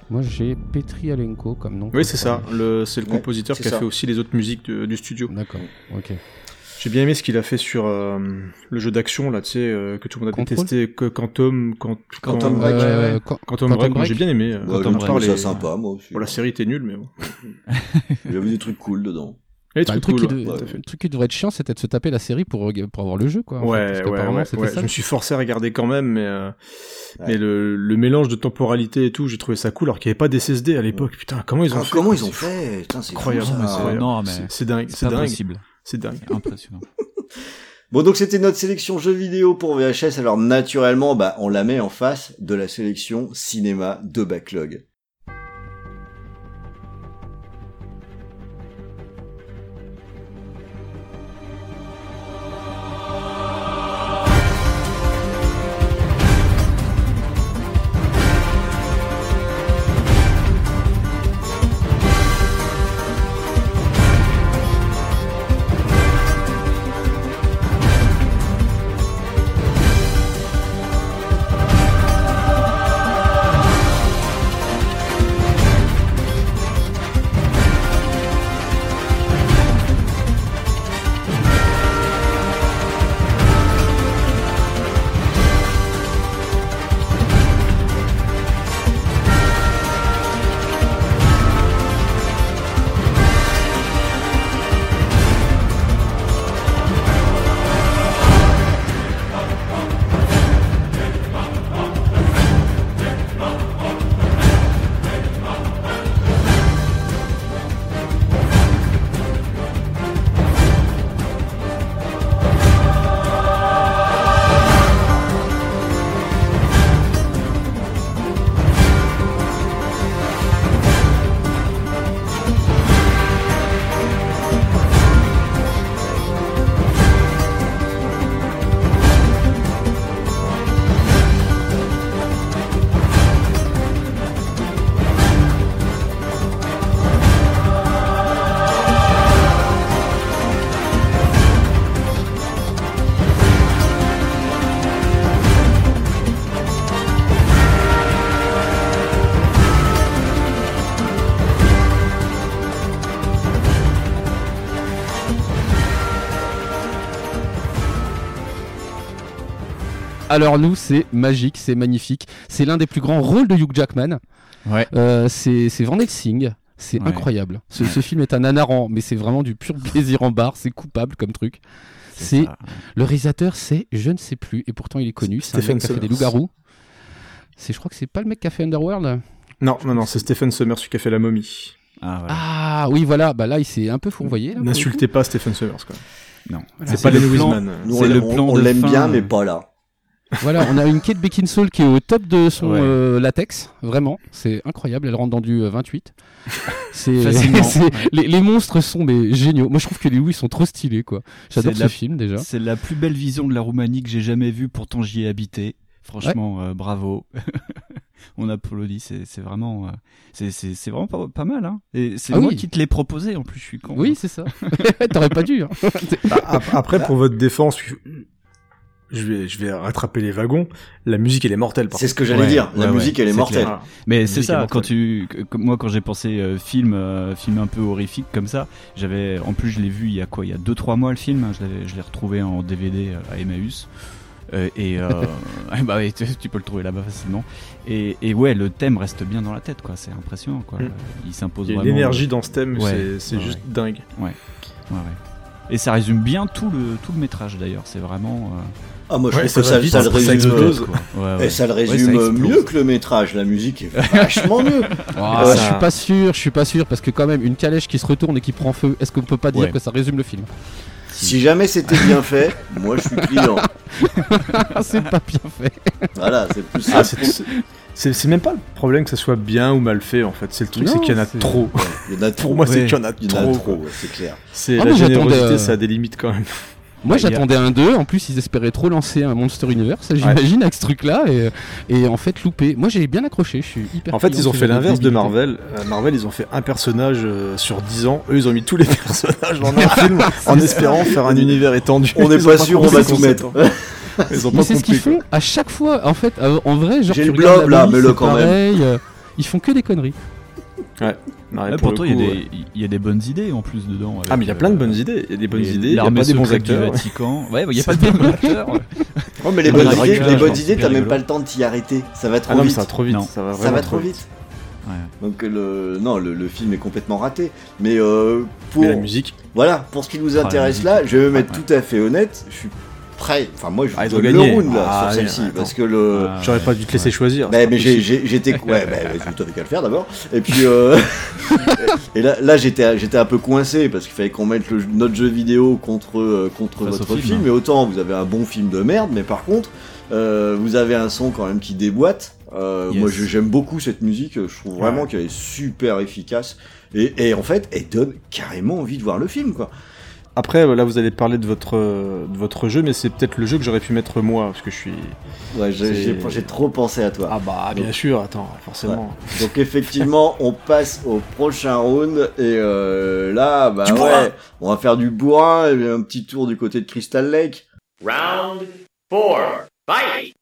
Moi j'ai Petri Alenko comme nom. Oui, c'est ça. Le, c'est le Ouais, compositeur c'est qui a ça. fait aussi les autres musiques de- du studio. D'accord, ok. J'ai bien aimé ce qu'il a fait sur euh, le jeu d'action là, tu sais, euh, que tout le monde a Control détesté, que Quantum, quand, Quantum quand- Break. Euh, quand- Quantum Quantum Break, moi, Break. j'ai bien aimé. euh, Ouais, Quantum Break. les- sympa moi aussi. Bon, la série était nulle, mais bon. Il y avait des trucs cool dedans. Les Bah, le, truc cool, qui ouais, de- tout à fait. le truc qui devrait être chiant, c'était de se taper la série pour, pour avoir le jeu, quoi. en fait, Ouais, parce ouais, ouais, ouais. ça. Je me suis forcé à regarder quand même, mais, euh, Ouais. mais le, le mélange de temporalité et tout, j'ai trouvé ça cool, alors qu'il n'y avait pas d'SSD à l'époque. Putain, comment ils ont Ah, fait comment ils ont c'est fait? Putain, c'est Incroyable, c'est dingue, c'est dingue, c'est dingue. Impressionnant. Bon, donc c'était notre sélection jeux vidéo pour VHS. Alors naturellement, bah, on la met en face de la sélection cinéma de Backlog. Alors nous, c'est magique, c'est magnifique. C'est l'un des plus grands rôles de Hugh Jackman. Ouais. Euh, c'est c'est Van Helsing. C'est Ouais. incroyable. Ce, ce film est un anaran, mais c'est vraiment du pur plaisir en barre. C'est coupable comme truc. C'est le réalisateur, c'est je ne sais plus, et pourtant il est connu. C'est un Stephen mec qui a fait des loups-garous. C'est, je crois que c'est pas le mec qui a fait Underworld? Non, non, non, c'est Stephen Sommers celui qui a fait la momie. Ah, voilà. Ah oui, voilà, bah là il s'est un peu fourvoyé. N'insultez pas Stephen Sommers, quoi. non. C'est C'est pas le plan- C'est on le l'a- plan on l'aime bien, mais pas là. Voilà, on a une Kate Beckinsale qui est au top de son Ouais. euh, latex, vraiment, c'est incroyable, elle rentre dans du euh, 28. C'est Facilement. c'est- les, les monstres sont mais géniaux. Moi je trouve que les Louis sont trop stylés quoi. J'adore C'est ce la- film déjà. C'est la plus belle vision de la Roumanie que j'ai jamais vue, pourtant j'y ai habité. Franchement, euh, bravo. On applaudit, c'est c'est vraiment, euh, c'est- c'est c'est vraiment pas, pas mal. Hein. Et c'est Ah moi oui. qui te l'ai proposé en plus, je suis con. Oui, c'est ça. T'aurais pas dû. hein. Bah, ap- Après, pour votre défense, je vais, je vais rattraper les wagons. La musique, elle est mortelle. C'est ce que j'allais Ouais, dire. La ouais, musique, ouais, elle est mortelle. Voilà. Mais c'est ça, quand tu, moi quand j'ai pensé euh, film, euh, film un peu horrifique comme ça, j'avais, en plus je l'ai vu il y a quoi, il y a 2-3 mois le film, hein, je l'ai retrouvé en DVD à Emmaüs. Euh, et euh, bah tu, tu peux le trouver là-bas facilement. Et, et ouais, le thème reste bien dans la tête, quoi. C'est impressionnant, quoi. Mm. Il s'impose vraiment. l'énergie dans ce thème, Ouais, c'est- juste ouais. dingue. Ouais, ouais. Et ça résume bien tout le tout le métrage d'ailleurs. C'est vraiment. Ah, moi, je Ouais, trouve ça que ça, vite, ça le ça résume. explose. quoi. Ouais, ouais. Et ça le Ouais, ça résume mieux que le métrage. La musique est vachement mieux. Ah, Ouais, je suis pas sûr, je suis pas sûr parce que quand même une calèche qui se retourne et qui prend feu, est-ce qu'on peut pas dire Ouais. que ça résume le film? Si jamais c'était bien fait, moi je suis client. C'est pas bien fait. Voilà, c'est plus Ah, simple. c'est- c'est- c'est c'est même pas le problème que ça soit bien ou mal fait en fait. C'est le truc, Non, c'est qu'il y en a c'est- trop. Il y en a trop. Pour moi, c'est qu'il y en a Il y en a trop. trop, ouais, c'est clair. C'est Ah, la générosité, euh, ça a des limites quand même. Moi Ouais, a- j'attendais un 2, en plus ils espéraient trop lancer un Monster Universe, j'imagine, avec ce truc-là, et, et en fait loupé. Moi j'ai bien accroché, je suis hyper En fait, ils ont fait l'inverse de. Marvel. Euh, Marvel, ils ont fait un personnage euh, sur 10 ans. Eux, ils ont mis tous les personnages dans un film en espérant faire un univers étendu. On n'est pas sûr, on va le tout mettre. Ils ont Mais pas c'est ce qu'ils font à chaque fois, en fait, euh, en vrai, genre J'ai le blob, là, mets-le c'est quand même. pareil, euh, ils font que des conneries. Non, et Ouais, pour pourtant, il y, a des- ouais. il y a des bonnes idées en plus dedans. Ah, mais il y a plein de euh, bonnes idées. Il y a des bonnes les- idées. Il y a pas des bons du acteurs. Vatican. Ouais, il y a pas de bons acteurs. Ouais, mais les Ah, bonnes idées, les bonnes idées, t'as même pas le temps de t'y arrêter. Ça va trop Ah non, mais vite. ça va trop vite. Non. Ça va Ça vraiment va trop vite. Ouais. Donc le non, le, le film est complètement raté. Mais euh, pour Mais la musique. voilà, pour ce qui nous Ah, intéresse là, je vais me mettre Ouais. tout à fait honnête. Je suis prêt. Enfin moi, je Ah, donne gagné. le round là Ah, sur celle-ci parce que le Ah, J'aurais pas dû te laisser choisir. Bah, pas mais j'étais ouais, bah, vas-y, t'avais qu'à le faire d'abord. Et puis euh, et là, là j'étais j'étais un peu coincé parce qu'il fallait qu'on mette le- notre jeu vidéo contre euh, contre Face votre film. Mais autant vous avez un bon film de merde, mais par contre euh, vous avez un son quand même qui déboîte. Euh, Yes. Moi je- j'aime beaucoup cette musique. Je trouve vraiment Ouais. qu'elle est super efficace. Et, et en fait, elle donne carrément envie de voir le film, quoi. Après, là, vous allez parler de votre, euh, de votre jeu, mais c'est peut-être le jeu que j'aurais pu mettre moi, parce que je suis. Ouais, j'ai C'est- j'ai- j'ai trop pensé à toi. Ah bah, bien sûr, attends, forcément. Donc effectivement, on passe au prochain round et euh, là, bah Du ouais, bourrin. on va faire du bourrin et un petit tour du côté de Crystal Lake. Round four. Fight!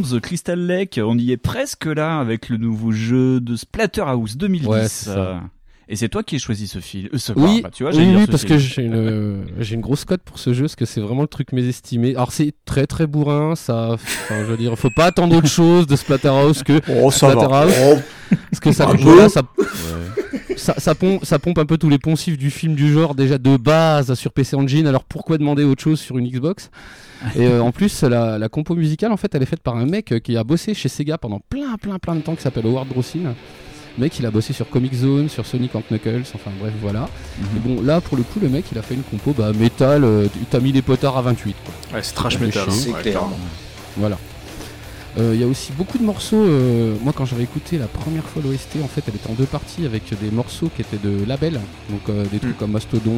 Swamps Crystal Lake, on y est presque là avec le nouveau jeu de Splatterhouse 2010. Ouais, c'est ça. Euh, Et c'est toi qui as choisi ce film. Euh, ce- Oui, bah, tu vois, j'allais oui, dire oui, ce parce film. que j'ai une, euh, j'ai une grosse cote pour ce jeu, parce que c'est vraiment le truc mésestimé. Alors c'est très très bourrin, ça. Enfin, je veux dire, faut pas attendre autre chose de Splatterhouse que Oh, ça va. Splatterhouse, Oh, parce que ça, Un peu. voilà, ça, ouais. ça, ça, pompe, ça pompe un peu tous les poncifs du film du genre déjà de base sur PC Engine. Alors pourquoi demander autre chose sur une Xbox? Et euh, en plus, la, la compo musicale, en fait, elle est faite par un mec euh, qui a bossé chez Sega pendant plein, plein, plein de temps, qui s'appelle Howard Drossin. Le mec, il a bossé sur Comic Zone, sur Sonic and Knuckles, enfin bref, voilà. Et bon, là, pour le coup, le mec, il a fait une compo bah, métal, euh, t'as mis des potards à 28. Quoi. Ouais, c'est trash metal. C'est hein. Ouais, clair. clairement. Voilà. Euh, Il y a aussi beaucoup de morceaux. euh, moi, quand j'avais écouté la première fois l'OST, en fait, elle était en deux parties avec des morceaux qui étaient de label. Donc, euh, des trucs Mm. comme Mastodon.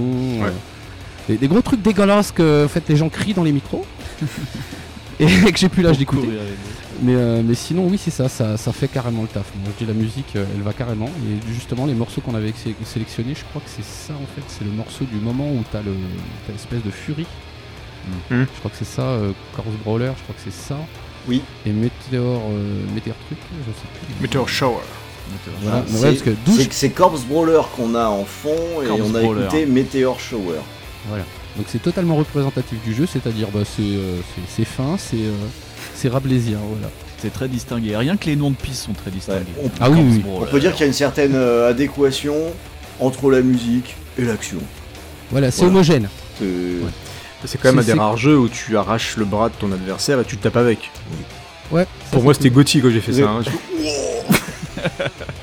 Ouais. Des, des gros trucs dégueulasses que en fait, les gens crient dans les micros. et que j'ai plus l'âge d'écouter. Mais, euh, mais sinon, oui, c'est ça, ça, ça fait carrément le taf. Moi, je dis la musique, euh, elle va carrément. Et justement, les morceaux qu'on avait sé- sélectionnés, je crois que c'est ça en fait. C'est le morceau du moment où t'as le, t'as l'espèce de furie. Mhm. Je crois que c'est ça, euh, Corpse Brawler, je crois que c'est ça. Oui. Et Météor, euh, Météor truc, je sais plus. Meteor Shower. Voilà, ouais, c'est- c'est Corpse Brawler qu'on a en fond et Corpse on a Brawler. écouté Meteor Shower. Donc c'est totalement représentatif du jeu, c'est-à-dire bah, c'est, euh, c'est, fin, c'est, euh, c'est voilà. C'est très distingué. Rien que les noms de pistes sont très distingués. on- Ah oui, oui. On peut dire qu'il y a une certaine euh, adéquation entre la musique et l'action. Voilà, c'est Voilà. homogène. C'est- C'est quand même un des rares jeux où tu arraches le bras de ton adversaire et tu le tapes avec. Ouais. Pour moi, c'était Gauthier quand j'ai fait ça. hein.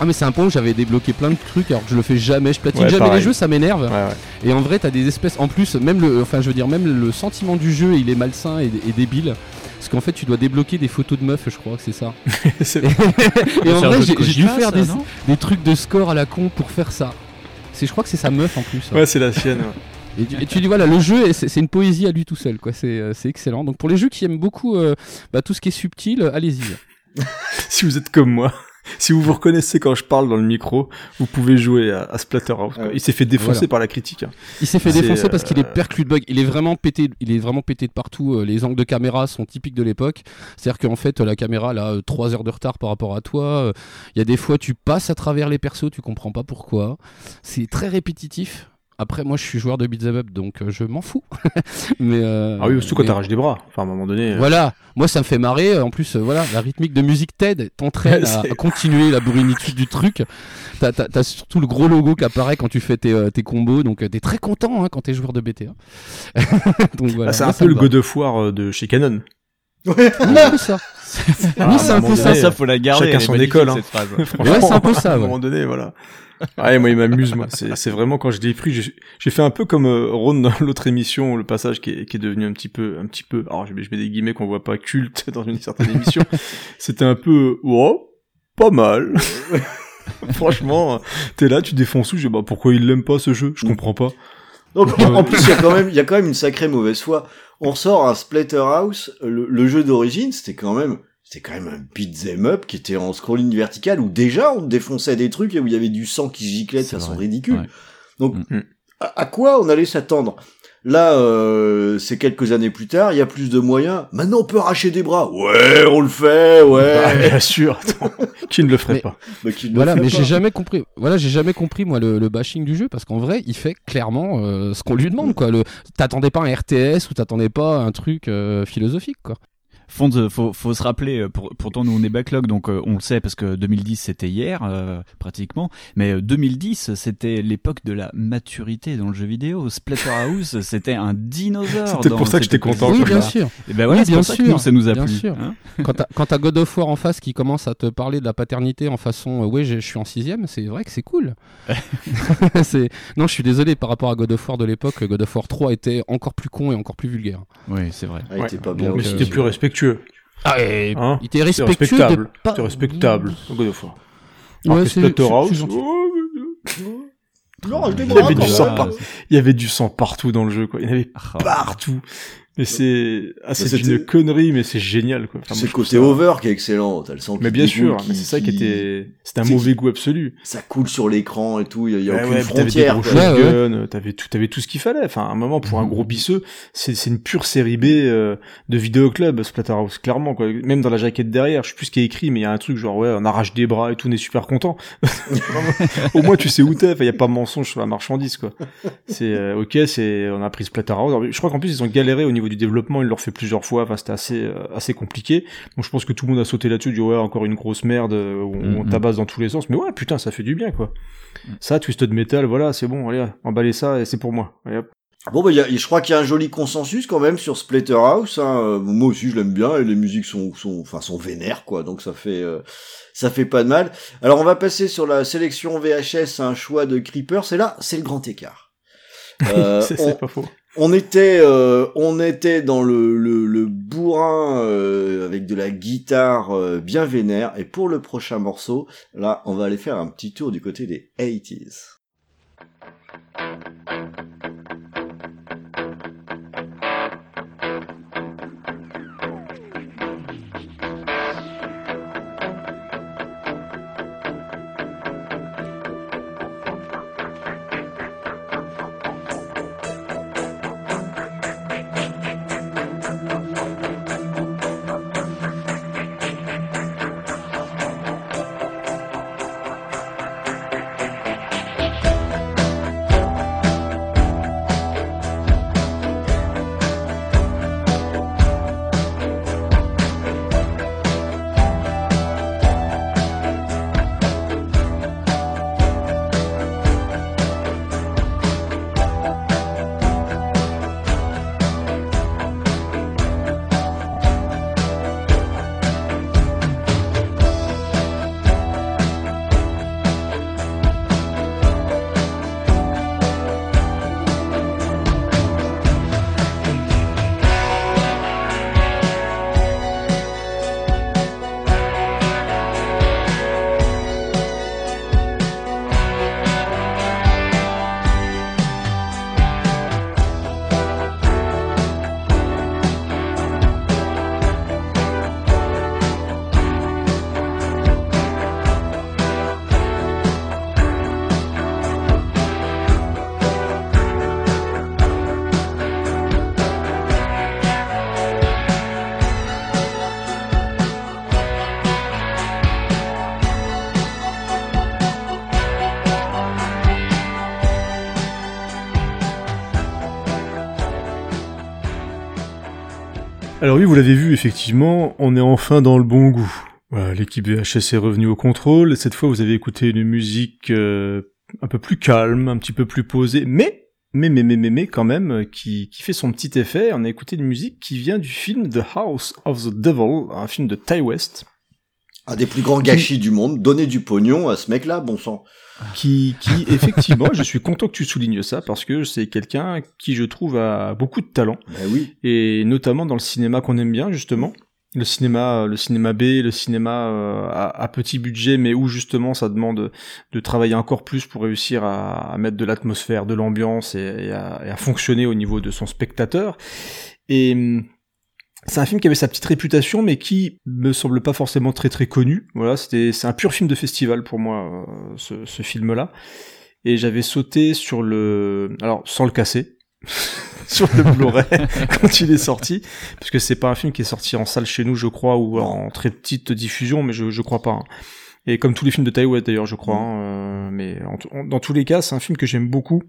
Ah mais c'est un point où j'avais débloqué plein de trucs alors que je le fais jamais, je platine Ouais, jamais pareil. les jeux, ça m'énerve. Ouais, ouais. Et en vrai, t'as des espèces. En plus, même le, enfin, je veux dire, même le sentiment du jeu, il est malsain et, et débile. Parce qu'en fait, tu dois débloquer des photos de meufs, je crois que c'est ça. C'est- Et, et en vrai, j'ai dû faire ça, des, des trucs de score à la con pour faire ça. C'est, je crois que c'est sa meuf en plus. hein. Ouais, c'est la sienne. ouais. Et, tu, et tu dis voilà, le jeu, c'est c'est une poésie à lui tout seul, quoi. C'est euh, c'est excellent. Donc pour les jeux qui aiment beaucoup euh, bah, tout ce qui est subtil, euh, allez-y. si vous êtes comme moi, si vous vous reconnaissez quand je parle dans le micro, vous pouvez jouer à, à Splatterhouse. quoi. Ouais. Il s'est fait défoncer Voilà. par la critique. hein. Il s'est fait défoncer parce qu'il est euh, perclus de bugs. Il est vraiment pété. Il est vraiment pété de partout. Euh, Les angles de caméra sont typiques de l'époque. C'est-à-dire qu'en fait, la caméra elle a 3 heures de retard par rapport à toi. Euh, Il y a des fois, tu passes à travers les persos, tu comprends pas pourquoi. C'est très répétitif. Après, moi, je suis joueur de beat'em up, donc euh, je m'en fous. mais euh, Ah oui, surtout quand mais- t'arraches des bras. Enfin, à un moment donné. euh, Voilà, moi ça me fait marrer. En plus, euh, voilà, la rythmique de musique TED t'entraîne Ouais, à, continuer la bourrinitude du truc. T'as, t'as- t'as surtout le gros logo qui apparaît quand tu fais tes, euh, tes combos, donc euh, t'es très content hein, quand t'es joueur de BTA. donc voilà. ah, c'est un peu le of War euh, de chez Canon. Ouais. Ah, c'est un peu ça. Ah, Oui, c'est un peu ça. donné, ça, faut la garder. chacun son école, hein. cette phrase. Franchement, c'est un peu ça, À un ouais. moment donné, voilà. Ouais, moi, il m'amuse, moi. C'est, vraiment quand je l'ai pris, j'ai, fait un peu comme euh, Ron dans l'autre émission, le passage qui est, qui est devenu un petit peu, un petit peu, alors je mets, je mets des guillemets qu'on voit pas culte dans une certaine émission. C'était un peu, oh, pas mal. Franchement, t'es là, tu défonces tout, je dis, bah, pourquoi il l'aime pas ce jeu? Je comprends pas. Donc, en plus, il y a quand même, il y a quand même une sacrée mauvaise foi. On ressort un Splatterhouse, le, le jeu d'origine, c'était quand même, c'était quand même un beat'em up qui était en scrolling vertical où déjà on défonçait des trucs et où il y avait du sang qui giclait de façon vrai. ridicule. Ouais. Donc, Mm. à, à quoi on allait s'attendre? Là, euh, c'est quelques années plus tard, il y a plus de moyens. Maintenant, on peut arracher des bras. Ouais, on le fait, Bah, ouais. bien sûr, attends. Qui ne le ferait Mais- pas? Mais qui ne Voilà, le mais j'ai jamais compris. Voilà, j'ai jamais compris moi le, le bashing du jeu parce qu'en vrai, il fait clairement euh, ce qu'on lui demande quoi. Le, t'attendais pas un RTS ou t'attendais pas un truc euh, philosophique quoi. Fonds, euh, faut, faut se rappeler, euh, pour, pourtant nous on est backlog, donc euh, on le sait parce que 2010 c'était hier, euh, pratiquement, mais euh, 2010 c'était l'époque de la maturité dans le jeu vidéo. Splatterhouse c'était un dinosaure. Dans pour ça que j'étais content, oui, bien sûr. Et ben voilà, Oui, bien pour ça que sûr, nous ça nous a bien plu. sûr. hein. quand t'as God of War en face qui commence à te parler de la paternité en façon euh, ouais je suis en sixième c'est vrai que c'est cool non je suis désolé par rapport à God of War de l'époque God of War 3 était encore plus con et encore plus vulgaire Oui, c'est vrai. Ah, il était pas bien. Mais c'était plus respectueux. Ah, et Hein il était respectable. de pas C'est respectable. God of War. Ouais, c'est- je Il y avait comme du ça. sang partout. Il y avait du sang partout dans le jeu, quoi. Il y en avait Ah, partout. Mais c'est, ah, c'est une connerie, mais c'est génial, quoi. Enfin, C'est le côté ça- over qui est excellent. T'as le sang Mais bien sûr, qui- mais c'est ça qui était, c'était un mauvais goût absolu. Ça coule sur l'écran et tout. Il y a, y a Ouais, aucune ouais, puis t'avais des frontière. gros quoi. Ouais, ouais. shotguns, t'avais tout, t'avais tout ce qu'il fallait. Enfin, à un moment, pour un gros bisseux, c'est, c'est une pure série B euh, de vidéoclub, Splatterhouse, clairement, quoi. Même dans la jaquette derrière, je sais plus ce qui est écrit, mais il y a un truc genre, ouais, on arrache des bras et tout, on est super content. Au moins, tu sais où t'es, il y a pas de mensonge sur la marchandise, quoi. C'est, euh, ok, c'est, on a pris Splatterhouse. Je crois qu'en plus, ils ont galéré au niveau niveau du développement, il le refait plusieurs fois. Enfin, c'était assez euh, assez compliqué. Donc je pense que tout le monde a sauté là-dessus, dit ouais encore une grosse merde euh, où on Mhm. tabasse dans tous les sens. Mais ouais, putain, ça fait du bien quoi. Ça, Twisted Metal, voilà, c'est bon, allez, emballez ça et c'est pour moi. Allez, hop. Bon, bah, il y a- je crois qu'il y a un joli consensus quand même sur Splatterhouse. Hein. Euh, Moi aussi, je l'aime bien et les musiques sont, sont, enfin, sont vénères, quoi. Donc ça fait, euh, ça fait pas de mal. Alors, on va passer sur la sélection VHS, un choix de Creeper. C'est là, c'est le grand écart. Euh, c'est on, c'est pas faux. On était, euh, on était dans le, le, bourrin euh, avec de la guitare euh, bien vénère. Et pour le prochain morceau, là, on va aller faire un petit tour du côté des 80s. Alors oui, vous l'avez vu, effectivement, on est enfin dans le bon goût. Voilà, l'équipe VHS est revenue au contrôle, et cette fois vous avez écouté une musique euh, un peu plus calme, un petit peu plus posée, mais, mais, mais, mais, mais, mais quand même, euh, qui, qui fait son petit effet. On a écouté une musique qui vient du film The House of the Devil, un film de Ty West, Un des plus grands gâchis du monde. Donner du pognon à ce mec-là, bon sang. qui, qui effectivement, je suis content que tu soulignes ça, parce que c'est quelqu'un qui, je trouve, a beaucoup de talent. Ben oui. et notamment dans le cinéma qu'on aime bien justement le cinéma le cinéma B le cinéma euh, à, à petit budget mais où justement ça demande de travailler encore plus pour réussir à, à mettre de l'atmosphère de l'ambiance et, et à, et à fonctionner au niveau de son spectateur et hum, c'est un film qui avait sa petite réputation, mais qui me semble pas forcément très très connu. Voilà, c'était c'est un pur film de festival pour moi, euh, ce, ce film-là. Et j'avais sauté sur le, alors sans le casser, sur le Blu-ray quand il est sorti, parce que c'est pas un film qui est sorti en salle chez nous, je crois, ou en très petite diffusion, mais je je crois pas. hein. Et comme tous les films de Taïwan d'ailleurs, je crois. hein, euh, mais en- dans tous les cas, c'est un film que j'aime beaucoup.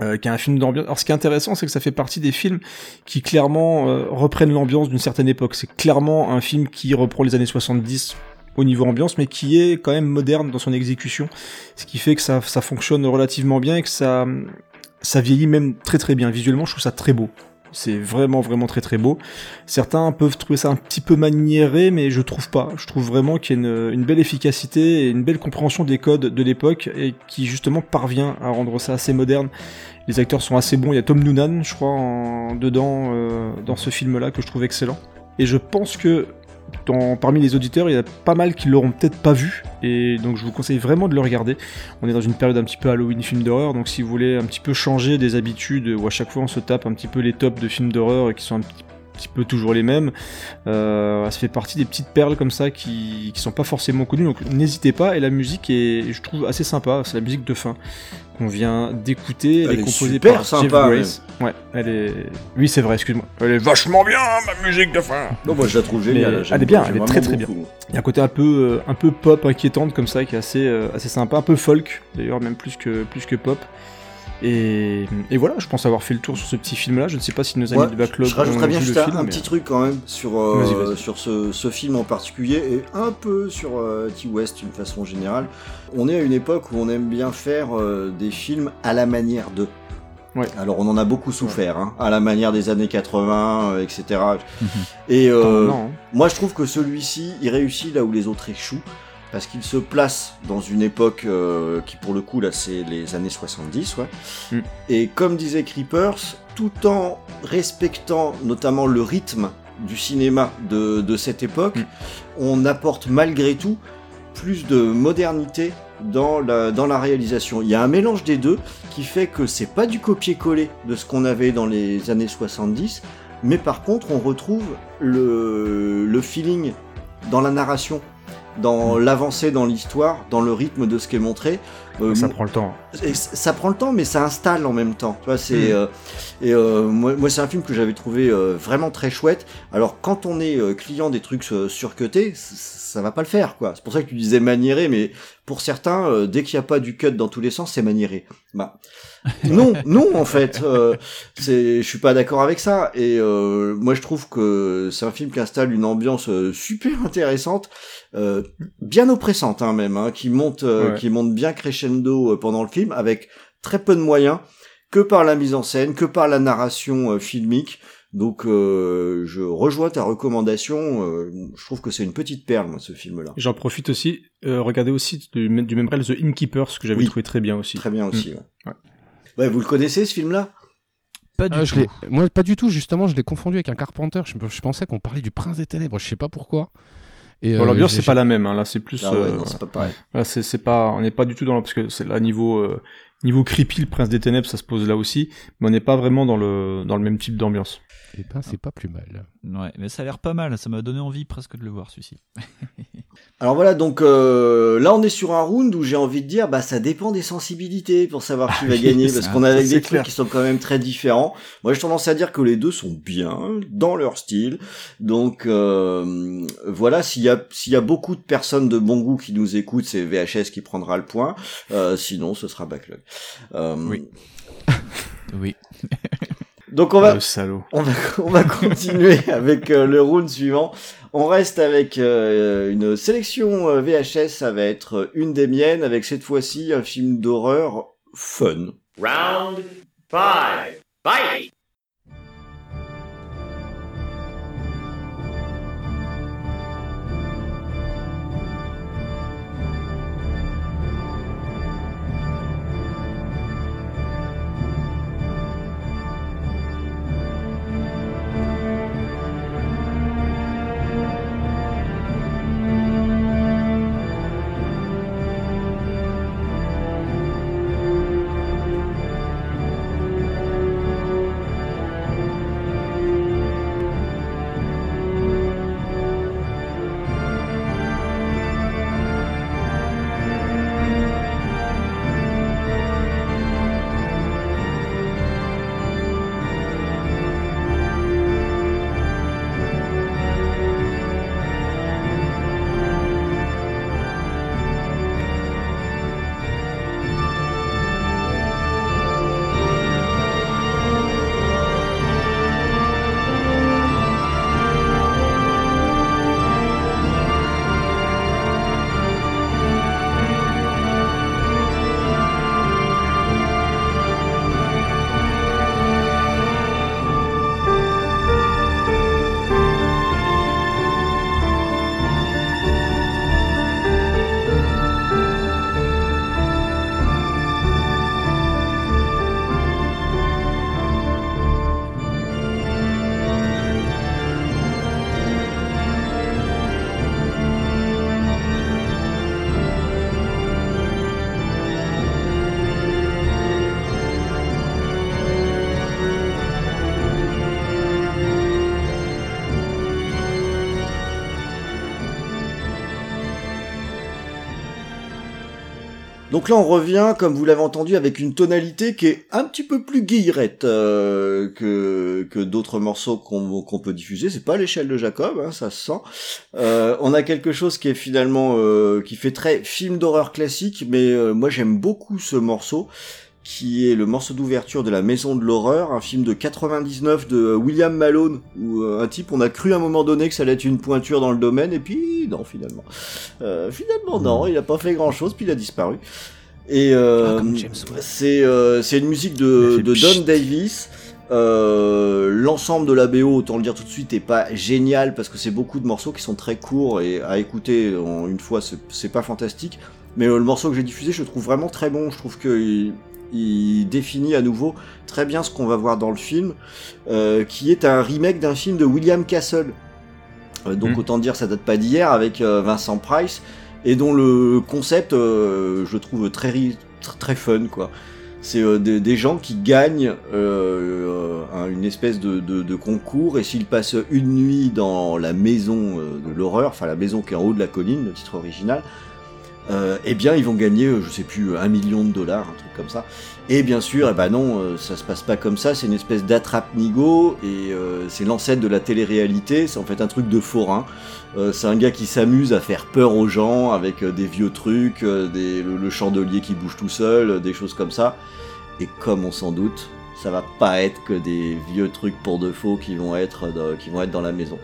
Euh, qui est un film d'ambiance. Alors ce qui est intéressant, c'est que ça fait partie des films qui clairement euh, reprennent l'ambiance d'une certaine époque. C'est clairement un film qui reprend les années 70 au niveau ambiance, mais qui est quand même moderne dans son exécution, ce qui fait que ça, fonctionne relativement bien et que ça, ça vieillit même très très bien. Visuellement, je trouve ça très beau. C'est vraiment vraiment très très beau. Certains peuvent trouver ça un petit peu maniéré, mais je trouve pas. Je trouve vraiment qu'il y a une, belle efficacité et une belle compréhension des codes de l'époque et qui justement parvient à rendre ça assez moderne. Les acteurs sont assez bons. Il y a Tom Noonan, je crois, dedans euh, dans ce film-là que je trouve excellent. Et je pense que parmi les auditeurs, il y a pas mal qui l'auront peut-être pas vu, et donc je vous conseille vraiment de le regarder. On est dans une période un petit peu Halloween film d'horreur, donc si vous voulez un petit peu changer des habitudes où à chaque fois on se tape un petit peu les tops de films d'horreur qui sont un petit, petit peu toujours les mêmes, euh, ça fait partie des petites perles comme ça qui, qui sont pas forcément connues, donc n'hésitez pas. Et la musique est, je trouve, assez sympa. C'est la musique de fin qu'on vient d'écouter. Elle, Elle est composée super par sympa, Jeff Grace. Ouais, elle est. Oui, c'est vrai. Excuse-moi. Elle est vachement bien ma musique de fin. Non, moi je la trouve géniale. Elle est bien, elle est très, très beaucoup. Il y a un côté un peu, euh, un peu pop inquiétante comme ça qui est assez, euh, assez sympa, un peu folk d'ailleurs même plus que, plus que pop. Et, et voilà, je pense avoir fait le tour sur ce petit film-là. Je ne sais pas si nos amis Ouais, de Backlog je rajouterais bien juste un, film. un mais- petit truc quand même sur, euh, sur ce, ce film en particulier et un peu sur euh, T-West d'une façon générale. On est à une époque où on aime bien faire euh, des films à la manière de. Ouais. Alors on en a beaucoup souffert, hein, à la manière des années 80, euh, etc. Et euh, non, hein. moi je trouve que celui-ci, il réussit là où les autres échouent, parce qu'il se place dans une époque euh, qui pour le coup là c'est les années 70, ouais. Mm. Et comme disait Creepers, tout en respectant notamment le rythme du cinéma de, de cette époque, Mm. on apporte malgré tout plus de modernité dans la, dans la réalisation. Il y a un mélange des deux qui fait que c'est pas du copier-coller de ce qu'on avait dans les années 70, mais par contre on retrouve le, le feeling dans la narration, dans l'avancée dans l'histoire, dans le rythme de ce qui est montré. Euh, Ça prend le temps. et ça prend le temps, mais ça installe en même temps. Tu vois, c'est Mm. euh, et euh, moi, moi, c'est un film que j'avais trouvé euh, vraiment très chouette. Alors quand on est client des trucs surcutés, ça va pas le faire, quoi. C'est pour ça que tu disais maniéré, mais pour certains, euh, dès qu'il n'y a pas du cut dans tous les sens, c'est maniéré. Bah non, non en fait, euh, je suis pas d'accord avec ça. Et euh, moi, je trouve que c'est un film qui installe une ambiance euh, super intéressante, euh, bien oppressante hein, même, hein, qui monte, Ouais. qui monte bien crescendo pendant le film, avec très peu de moyens, que par la mise en scène, que par la narration filmique. Donc, euh, je rejoins ta recommandation. euh, je trouve que c'est une petite perle, moi, ce film-là. J'en profite aussi, euh, regardez aussi du, du même réel The Innkeepers, que j'avais Oui. trouvé très bien aussi. Très bien aussi. ouais. Ouais. Ouais, vous le connaissez ce film-là? Pas du Ah, tout. moi, pas du tout, justement, je l'ai confondu avec un Carpenter. Je, je pensais qu'on parlait du Prince des Ténèbres, je sais pas pourquoi. Et, Bon, euh, L'ambiance c'est pas la même, hein. là c'est plus. Ah ouais, euh, non, c'est pas pareil. Là, c'est, c'est pas, on n'est pas du tout dans le, parce que c'est là niveau, euh, niveau creepy, le prince des ténèbres, ça se pose là aussi, mais on n'est pas vraiment dans le, dans le même type d'ambiance. Eh ben, c'est pas plus mal. Ouais, mais ça a l'air pas mal. Ça m'a donné envie presque de le voir celui-ci. Alors voilà, donc euh, là on est sur un round où j'ai envie de dire, bah ça dépend des sensibilités pour savoir qui va oui, gagner, parce qu'on a des trucs clair. qui sont quand même très différents. Moi j'ai tendance à dire que les deux sont bien dans leur style. Donc euh, voilà, s'il y a s'il y a beaucoup de personnes de bon goût qui nous écoutent, c'est VHS qui prendra le point. Euh, sinon, ce sera backlog. Euh, Oui. Oui. Donc on va Le salaud. on va, on va continuer avec euh, le round suivant. On reste avec euh, une sélection euh, VHS, ça va être une des miennes, avec cette fois-ci un film d'horreur fun. Round five. Fight! Donc là on revient, comme vous l'avez entendu, avec une tonalité qui est un petit peu plus guillerette euh, que, d'autres morceaux qu'on peut diffuser. C'est pas l'échelle de Jacob, hein, ça se sent. Euh, on a quelque chose qui est finalement... euh, qui fait très film d'horreur classique, mais moi j'aime beaucoup ce morceau qui est le morceau d'ouverture de La Maison de l'horreur, un film de 99 de William Malone, où euh, un type, on a cru à un moment donné que ça allait être une pointure dans le domaine, et puis non, finalement. Euh, finalement, non, il a pas fait grand-chose, puis il a disparu. Et euh, Ah, c'est euh, c'est une musique de. Don Davis. Euh, L'ensemble de la BO, autant le dire tout de suite, est pas génial parce que c'est beaucoup de morceaux qui sont très courts et à écouter en une fois, c'est- pas fantastique. Mais euh, le morceau que j'ai diffusé, je le trouve vraiment très bon. Je trouve qu'il il définit à nouveau très bien ce qu'on va voir dans le film, euh, qui est un remake d'un film de William Castle. Euh, donc Mm. autant dire, ça date pas d'hier avec euh, Vincent Price et dont le concept, je trouve très très fun quoi. C'est des, des gens qui gagnent un- une espèce de, de- de concours et s'ils passent une nuit dans la maison de l'horreur, enfin la maison qui est en haut de la colline, le titre original, euh, eh bien ils vont gagner, euh, je sais plus, un million de dollars, un truc comme ça. Et bien sûr, eh ben non, euh, ça se passe pas comme ça, c'est une espèce d'attrape-nigo, et euh, c'est l'ancêtre de la télé-réalité, c'est en fait un truc de forain. Euh, c'est un gars qui s'amuse à faire peur aux gens avec euh, des vieux trucs, euh, des, le, le chandelier qui bouge tout seul, euh, des choses comme ça. Et comme on s'en doute, ça va pas être que des vieux trucs pour de faux qui vont être dans, qui vont être dans la maison.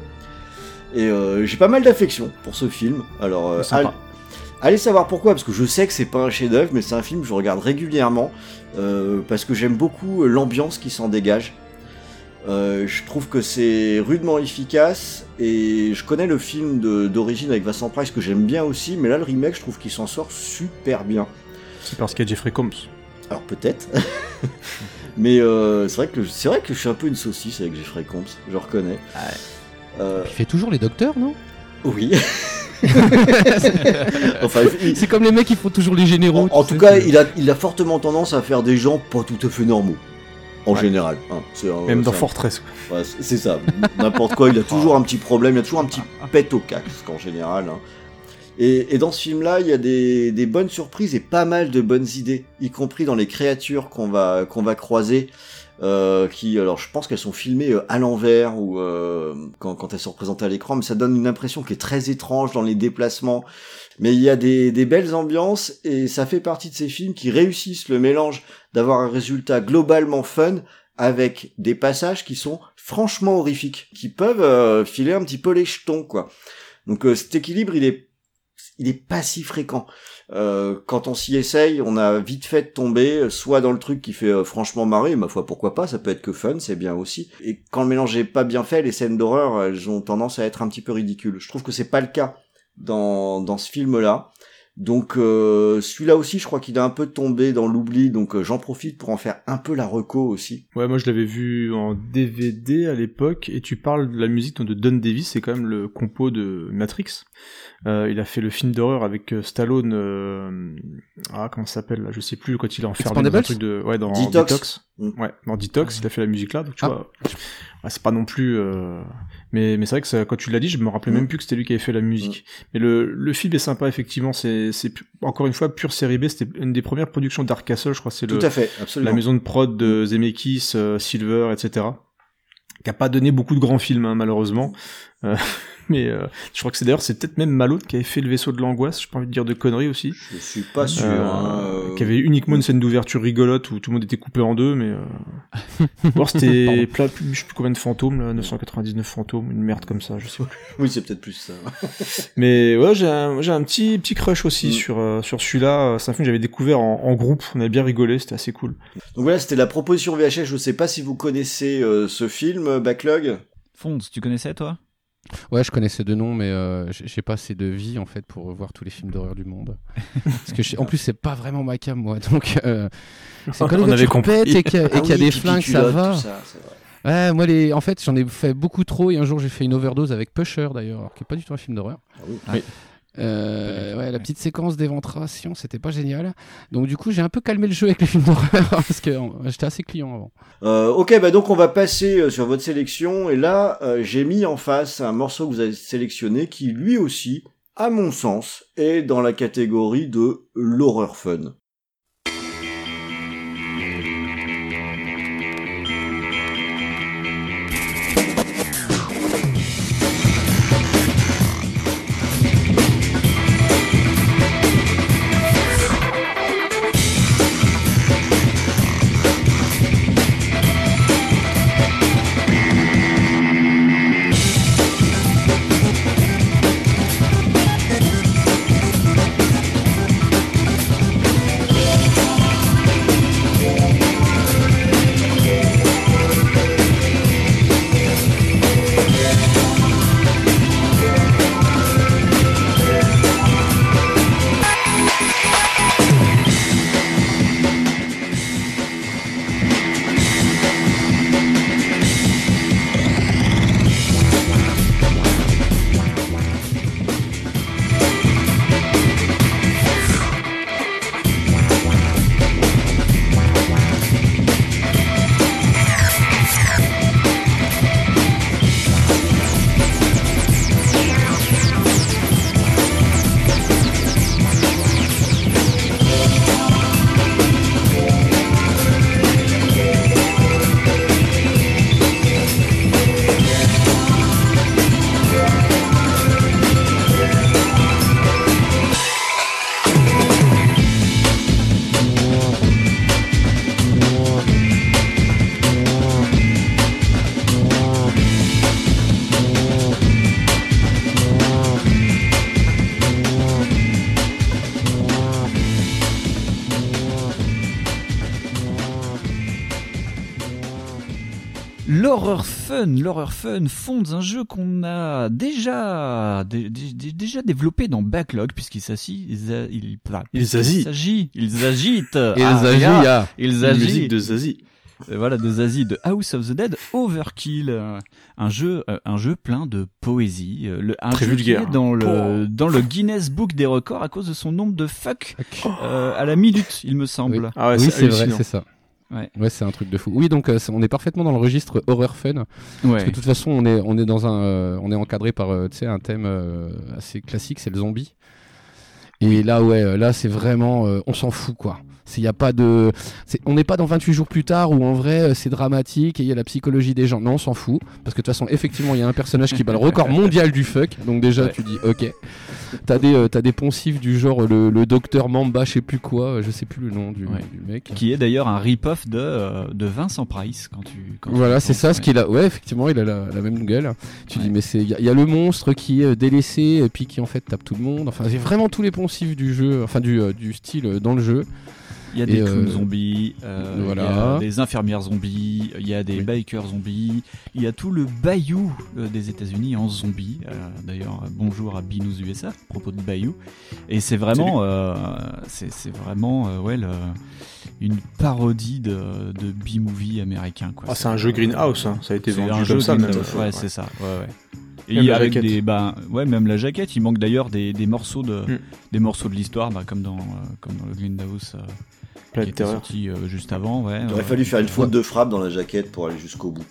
Et euh, j'ai pas mal d'affection pour ce film. Alors, euh, Sympa. Allez, savoir pourquoi, parce que je sais que c'est pas un chef-d'œuvre, mais c'est un film que je regarde régulièrement euh, parce que j'aime beaucoup euh, l'ambiance qui s'en dégage. Euh, je trouve que c'est rudement efficace et je connais le film d'origine avec Vincent Price que j'aime bien aussi, mais là le remake je trouve qu'il s'en sort super bien. C'est parce qu'il y a Jeffrey Combs. Alors peut-être, mais euh, c'est vrai que c'est vrai que je suis un peu une saucisse avec Jeffrey Combs, je reconnais. Euh, Il fait toujours les docteurs, non? Oui. enfin, il- C'est comme les mecs qui font toujours les généraux. en, tout sais, cas, il a, il a fortement tendance à faire des gens pas tout à fait normaux. En Ouais. général. hein. Un- Même dans un- Fortress. Ouais, c'est ça. N'importe quoi, il a toujours un petit problème, il y a toujours un petit pet au casque en général. hein. Et, et dans ce film-là, il y a des, des bonnes surprises et pas mal de bonnes idées, y compris dans les créatures qu'on va qu'on va croiser. Euh, qui, alors, je pense qu'elles sont filmées euh, à l'envers ou euh, quand, quand elles sont représentées à l'écran, mais ça donne une impression qui est très étrange dans les déplacements. Mais il y a des, des belles ambiances et ça fait partie de ces films qui réussissent le mélange d'avoir un résultat globalement fun avec des passages qui sont franchement horrifiques, qui peuvent euh, filer un petit peu les jetons, quoi. Donc euh, cet équilibre, il est, il est pas si fréquent. Euh, quand on s'y essaye, on a vite fait de tomber, euh, soit dans le truc qui fait euh, franchement marrer, ma foi, pourquoi pas, ça peut être que fun, c'est bien aussi. Et quand le mélange est pas bien fait, les scènes d'horreur, elles ont tendance à être un petit peu ridicules. Je trouve que c'est pas le cas dans, dans ce film-là. Donc euh, celui-là aussi, je crois qu'il a un peu tombé dans l'oubli, donc euh, j'en profite pour en faire un peu la reco aussi. Ouais, moi je l'avais vu en DVD à l'époque, et tu parles de la musique de Don Davis, c'est quand même le compo de Matrix. Euh, il a fait le film d'horreur avec euh, Stallone, euh, ah comment ça s'appelle là, je sais plus quand il est enfermé dans un truc de, ouais dans Detox. Detox. Mm. Ouais, dans Detox, il a fait la musique là, donc tu Ah. vois, ouais, c'est pas non plus, euh, mais mais c'est vrai que ça, quand tu l'as dit, je me rappelais Mm. même plus que c'était lui qui avait fait la musique. Mais le le film est sympa effectivement, c'est c'est encore une fois pure série B, c'était une des premières productions d'Ark Castle, je crois, c'est le Tout à fait, la absolument. maison de prod de Zemeckis, euh, Silver, etc. Qui a pas donné beaucoup de grands films, hein, malheureusement. Euh, mais euh, je crois que c'est d'ailleurs, c'est peut-être même Malone qui avait fait le vaisseau de l'angoisse, j'ai pas envie de dire de conneries aussi. Je suis pas sûr. Euh, hein, euh, Qui avait uniquement une scène d'ouverture rigolote où tout le monde était coupé en deux, mais... Euh... Bon, c'était plein, je sais plus combien de fantômes, là, 999 fantômes, une merde comme ça, je sais plus. Oui, c'est peut-être plus ça. Mais ouais, j'ai un, j'ai un petit, petit crush aussi Mm. sur, euh, sur celui-là. C'est un film que j'avais découvert en, en groupe, on avait bien rigolé, c'était assez cool. Donc voilà, c'était la proposition VHS. Je sais pas si vous connaissez euh, ce film, Backlog. Fonds, tu connaissais toi? Ouais, je connaissais deux noms, mais euh, j'ai pas assez de vie en fait pour voir tous les films d'horreur du monde. Parce que en plus, c'est pas vraiment ma cam, moi. Donc, euh, c'est quand les On avait compris. et qu'il y a, Ah qu'il y a oui, des flingues, ça va. ça. Ouais, moi, les... en fait, j'en ai fait beaucoup trop et un jour, j'ai fait une overdose avec Pusher d'ailleurs, qui est pas du tout un film d'horreur. Ah oui. Oui. Euh, ouais, la petite séquence d'éventration, c'était pas génial. Donc, du coup, j'ai un peu calmé le jeu avec les films d'horreur parce que j'étais assez client avant. Euh, ok, bah donc on va passer euh, sur votre sélection. Et là, euh, j'ai mis en face un morceau que vous avez sélectionné qui, lui aussi, à mon sens, est dans la catégorie de l'horreur fun. Fun, l'horreur fun fonde un jeu qu'on a déjà dé- dé- dé- déjà développé dans Backlog puisqu'il s'agit il, il, il, Il s'agit. s'agit ils agitent Ah, regarde, ah. ils La agitent musique de Zazie. Euh, voilà de Zazie de House of the Dead Overkill euh, un jeu euh, un jeu plein de poésie le, un Très jeu vulgaire. qui est dans le dans le Guinness Book des records à cause de son nombre de fuck euh, à la minute il me semble Ah ouais, oui, c'est vrai, c'est ça. Ouais. Ouais, c'est un truc de fou. Oui, donc euh, on est parfaitement dans le registre horror fun. Parce que de toute façon, on est, on est dans un, euh, on est encadré par, euh, un thème assez classique, c'est le zombie. Et là, ouais, là, c'est vraiment, on s'en fout, quoi. Il y a pas de, c'est- on n'est pas dans 28 jours plus tard où en vrai euh, c'est dramatique et il y a la psychologie des gens. Non, on s'en fout parce que de toute façon, effectivement, il y a un personnage qui bat le record mondial du fuck. Donc déjà, Ouais. tu dis, ok. T'as des, euh, t'as des poncifs du genre euh, le, le docteur Mamba, je sais plus quoi, euh, je sais plus le nom du, Ouais. du mec. qui est d'ailleurs un rip-off de, euh, de Vincent Price quand tu quand Voilà, c'est ça, ce qu'il a. Ouais, effectivement, il a la, la même gueule. Tu dis, mais c'est, il y, a- il y a le monstre qui est délaissé et puis qui en fait tape tout le monde. Enfin, j'ai vraiment tous les poncifs du jeu, enfin du, euh, du style dans le jeu. Il y a des Et, clowns euh, zombies, euh, voilà. il y a des infirmières zombies, il y a des Oui. bikers zombies, il y a tout le bayou euh, des États-Unis en zombie. Euh, D'ailleurs, euh, bonjour à Binous USA à propos de bayou. Et c'est vraiment, euh, c'est c'est vraiment, euh, ouais, le- une parodie de, de B-movie américain. Quoi. Ah, c'est un jeu Greenhouse, hein. ça a été C'est vendu un comme jeu ça. même. ouais, c'est ça. Ouais, ouais. Et Même avec des, bah, ouais, même la jaquette. Il manque d'ailleurs des, des morceaux de, Mm. des morceaux de l'histoire, bah, comme dans, euh, comme dans le Grindhouse, euh, Plein qui était terreur. sorti euh, juste avant. Ouais. Il aurait euh, fallu faire une faute de frappe dans la jaquette pour aller jusqu'au bout.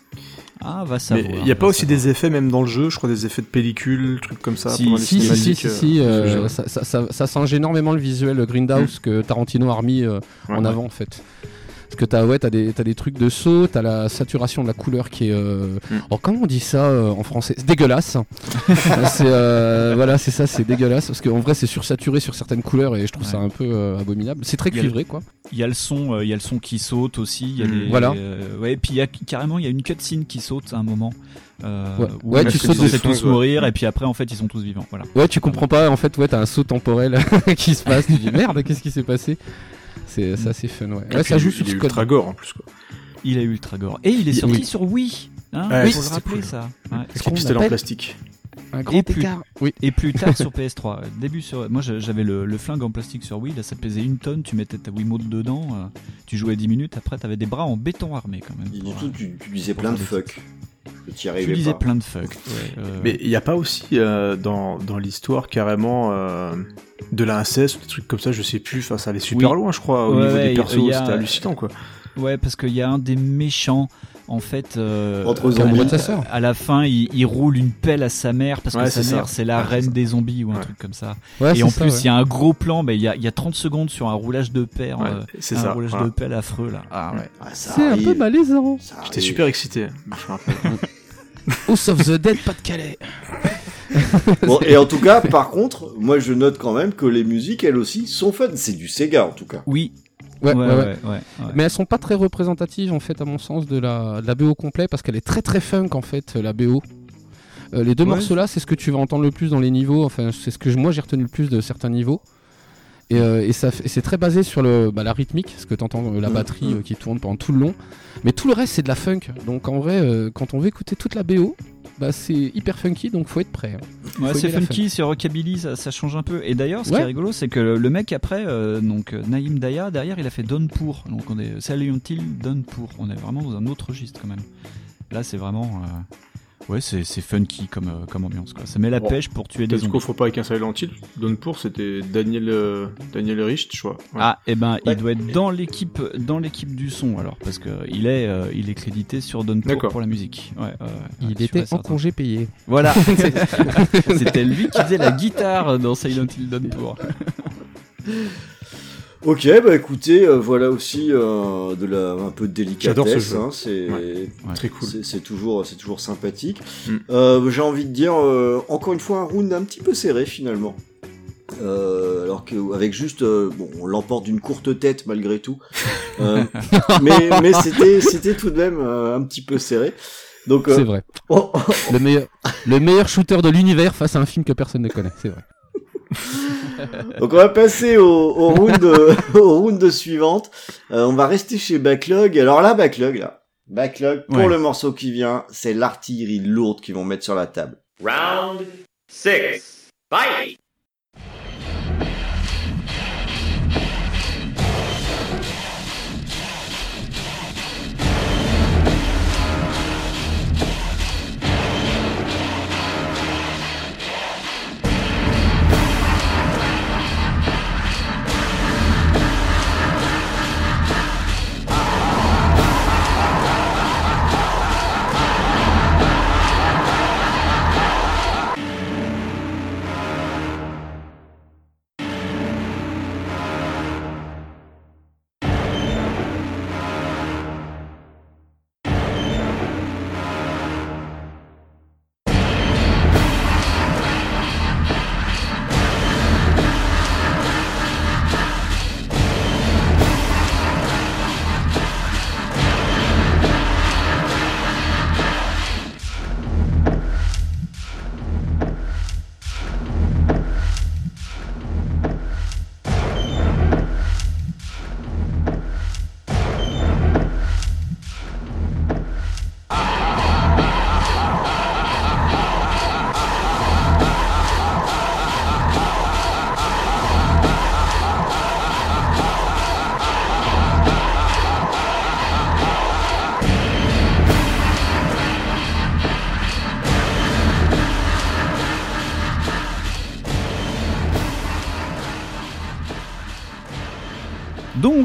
Ah, va savoir. il n'y a pas va aussi savoir. des effets même dans le jeu, je crois des effets de pellicule, trucs comme ça. Si, Si, si, si, euh, si, euh, ça, ça, ça, ça singe énormément le visuel Grindhouse que Tarantino a remis euh, Ouais, en ouais. avant en fait. Parce que t'as ouais, t'as des, t'as des trucs de saut, t'as la saturation de la couleur qui est. Euh... Mm. Oh, comment on dit ça euh, en français? C'est dégueulasse. c'est euh, voilà, c'est ça, c'est dégueulasse parce qu'en vrai c'est sursaturé sur certaines couleurs et je trouve Ouais. ça un peu euh, abominable. C'est très cuivré quoi. Il y a le son, il y a le son qui saute aussi. Y a Mm. Voilà. ouais, et puis y a carrément il y a une cutscene qui saute à un moment. Euh, Ouais. tu sautes des tous ouais. mourir et puis après en fait ils sont tous vivants. Voilà. Ouais, tu comprends pas en fait, ouais, t'as un saut temporel qui se passe. Tu dis merde, qu'est-ce qui s'est passé? C'est ça, c'est fun, ouais. Ouais, puis, ça joue il sur code. ultra gore en plus. Quoi. Il est ultra gore et il est Il- sorti oui. sur Wii. Hein, Ouais, faut le c'était rappeler cool. ça. Ouais. Avec qu'on en plastique. Un grand Et plus- écart. Oui. Et plus tard sur PS3. euh, Début sur. Moi j'avais le, le flingue en plastique sur Wii, là ça pesait une tonne, tu mettais ta Wiimote dedans, euh, tu jouais 10 minutes, après t'avais des bras en béton armé quand même. Et pour, surtout, euh, tu, tu disais plein de fuck. Tu arrivais disais pas. plein de fuck. ouais, euh, Mais il n'y a pas aussi euh, dans, dans l'histoire carrément euh, de l'inceste ou des trucs comme ça, je sais plus. Enfin, ça allait super Oui. loin, je crois, au Ouais, niveau ouais, des persos. C'était hallucinant, quoi. Ouais, parce qu'il y a un des méchants, en fait, euh, Entre à zombies. la- de sa sœur. à la fin, il, il roule une pelle à sa mère parce que sa mère c'est la Ouais, reine des zombies ou un Ouais. truc comme ça. Ouais, Et en ça, plus, ouais. il y a un gros plan, mais il y a, il y a 30 secondes sur un roulage de pelle, Ouais, euh, c'est un ça. roulage voilà. de pelle affreux là. Ah ouais. Ah, C'est un peu malaisant. J'étais super excité. House of the Dead, pas de Calais. Bon, et en tout cas, par contre, moi je note quand même que les musiques, elles aussi, sont fun. C'est du Sega en tout cas. Oui. Ouais, Ouais, ouais. Mais elles sont pas très représentatives en fait à mon sens de la, de la BO complet parce qu'elle est très très funk en fait la BO. Euh, les deux morceaux là c'est ce que tu vas entendre le plus dans les niveaux, enfin c'est ce que moi j'ai retenu le plus de certains niveaux. Et, euh, et et c'est très basé sur le, bah, la rythmique, ce que tu entends la Mhm. batterie euh, qui tourne pendant tout le long. Mais tout le reste c'est de la funk. Donc en vrai euh, quand on veut écouter toute la BO, bah, c'est hyper funky donc faut être prêt. hein. Ouais, c'est funky, c'est rockabilly, ça, ça change un peu. Et d'ailleurs, ce qui est rigolo, c'est que le, mec après, euh, donc euh, Naïm Daya, derrière, il a fait Donpour. Donc on est Silent Hill, Donpour. On est vraiment dans un autre registre quand même. Là, c'est vraiment, euh, ouais, c'est c'est funky comme euh, comme ambiance quoi. Ça met la Bon. pêche pour tuer des zombies. qu'on faut pas avec un Silent Hill. Donpour, c'était Daniel, euh, Daniel Richt, je crois. Ouais. Ah, et ben, Ouais. il doit être dans l'équipe, dans l'équipe du son alors, parce que il est, euh, il est crédité sur Donpour D'accord. pour la musique. Ouais, Il était en certain. congé payé. Voilà, c'était lui qui faisait la guitare dans Silent Hill Donpour. Ok, bah écoutez, euh, voilà aussi euh, de la un peu de J'adore ce délicatesse. jeu. Hein, c'est Ouais. Très cool. c'est- c'est toujours c'est toujours sympathique. Mm. Euh, J'ai envie de dire euh, encore une fois un round un petit peu serré finalement. Euh, alors que avec juste euh, bon on l'emporte d'une courte tête malgré tout Euh, mais mais c'était c'était tout de même euh, un petit peu serré donc euh, C'est vrai. oh, Le meilleur, le meilleur shooter de l'univers face à un film que personne ne connaît. C'est vrai. Donc on va passer au, au round, au round suivante. Euh, on va rester chez Backlog. Alors là, Backlog, là, Backlog, pour Ouais. le morceau qui vient, c'est l'artillerie lourde qu'ils vont mettre sur la table. Round six. Fight!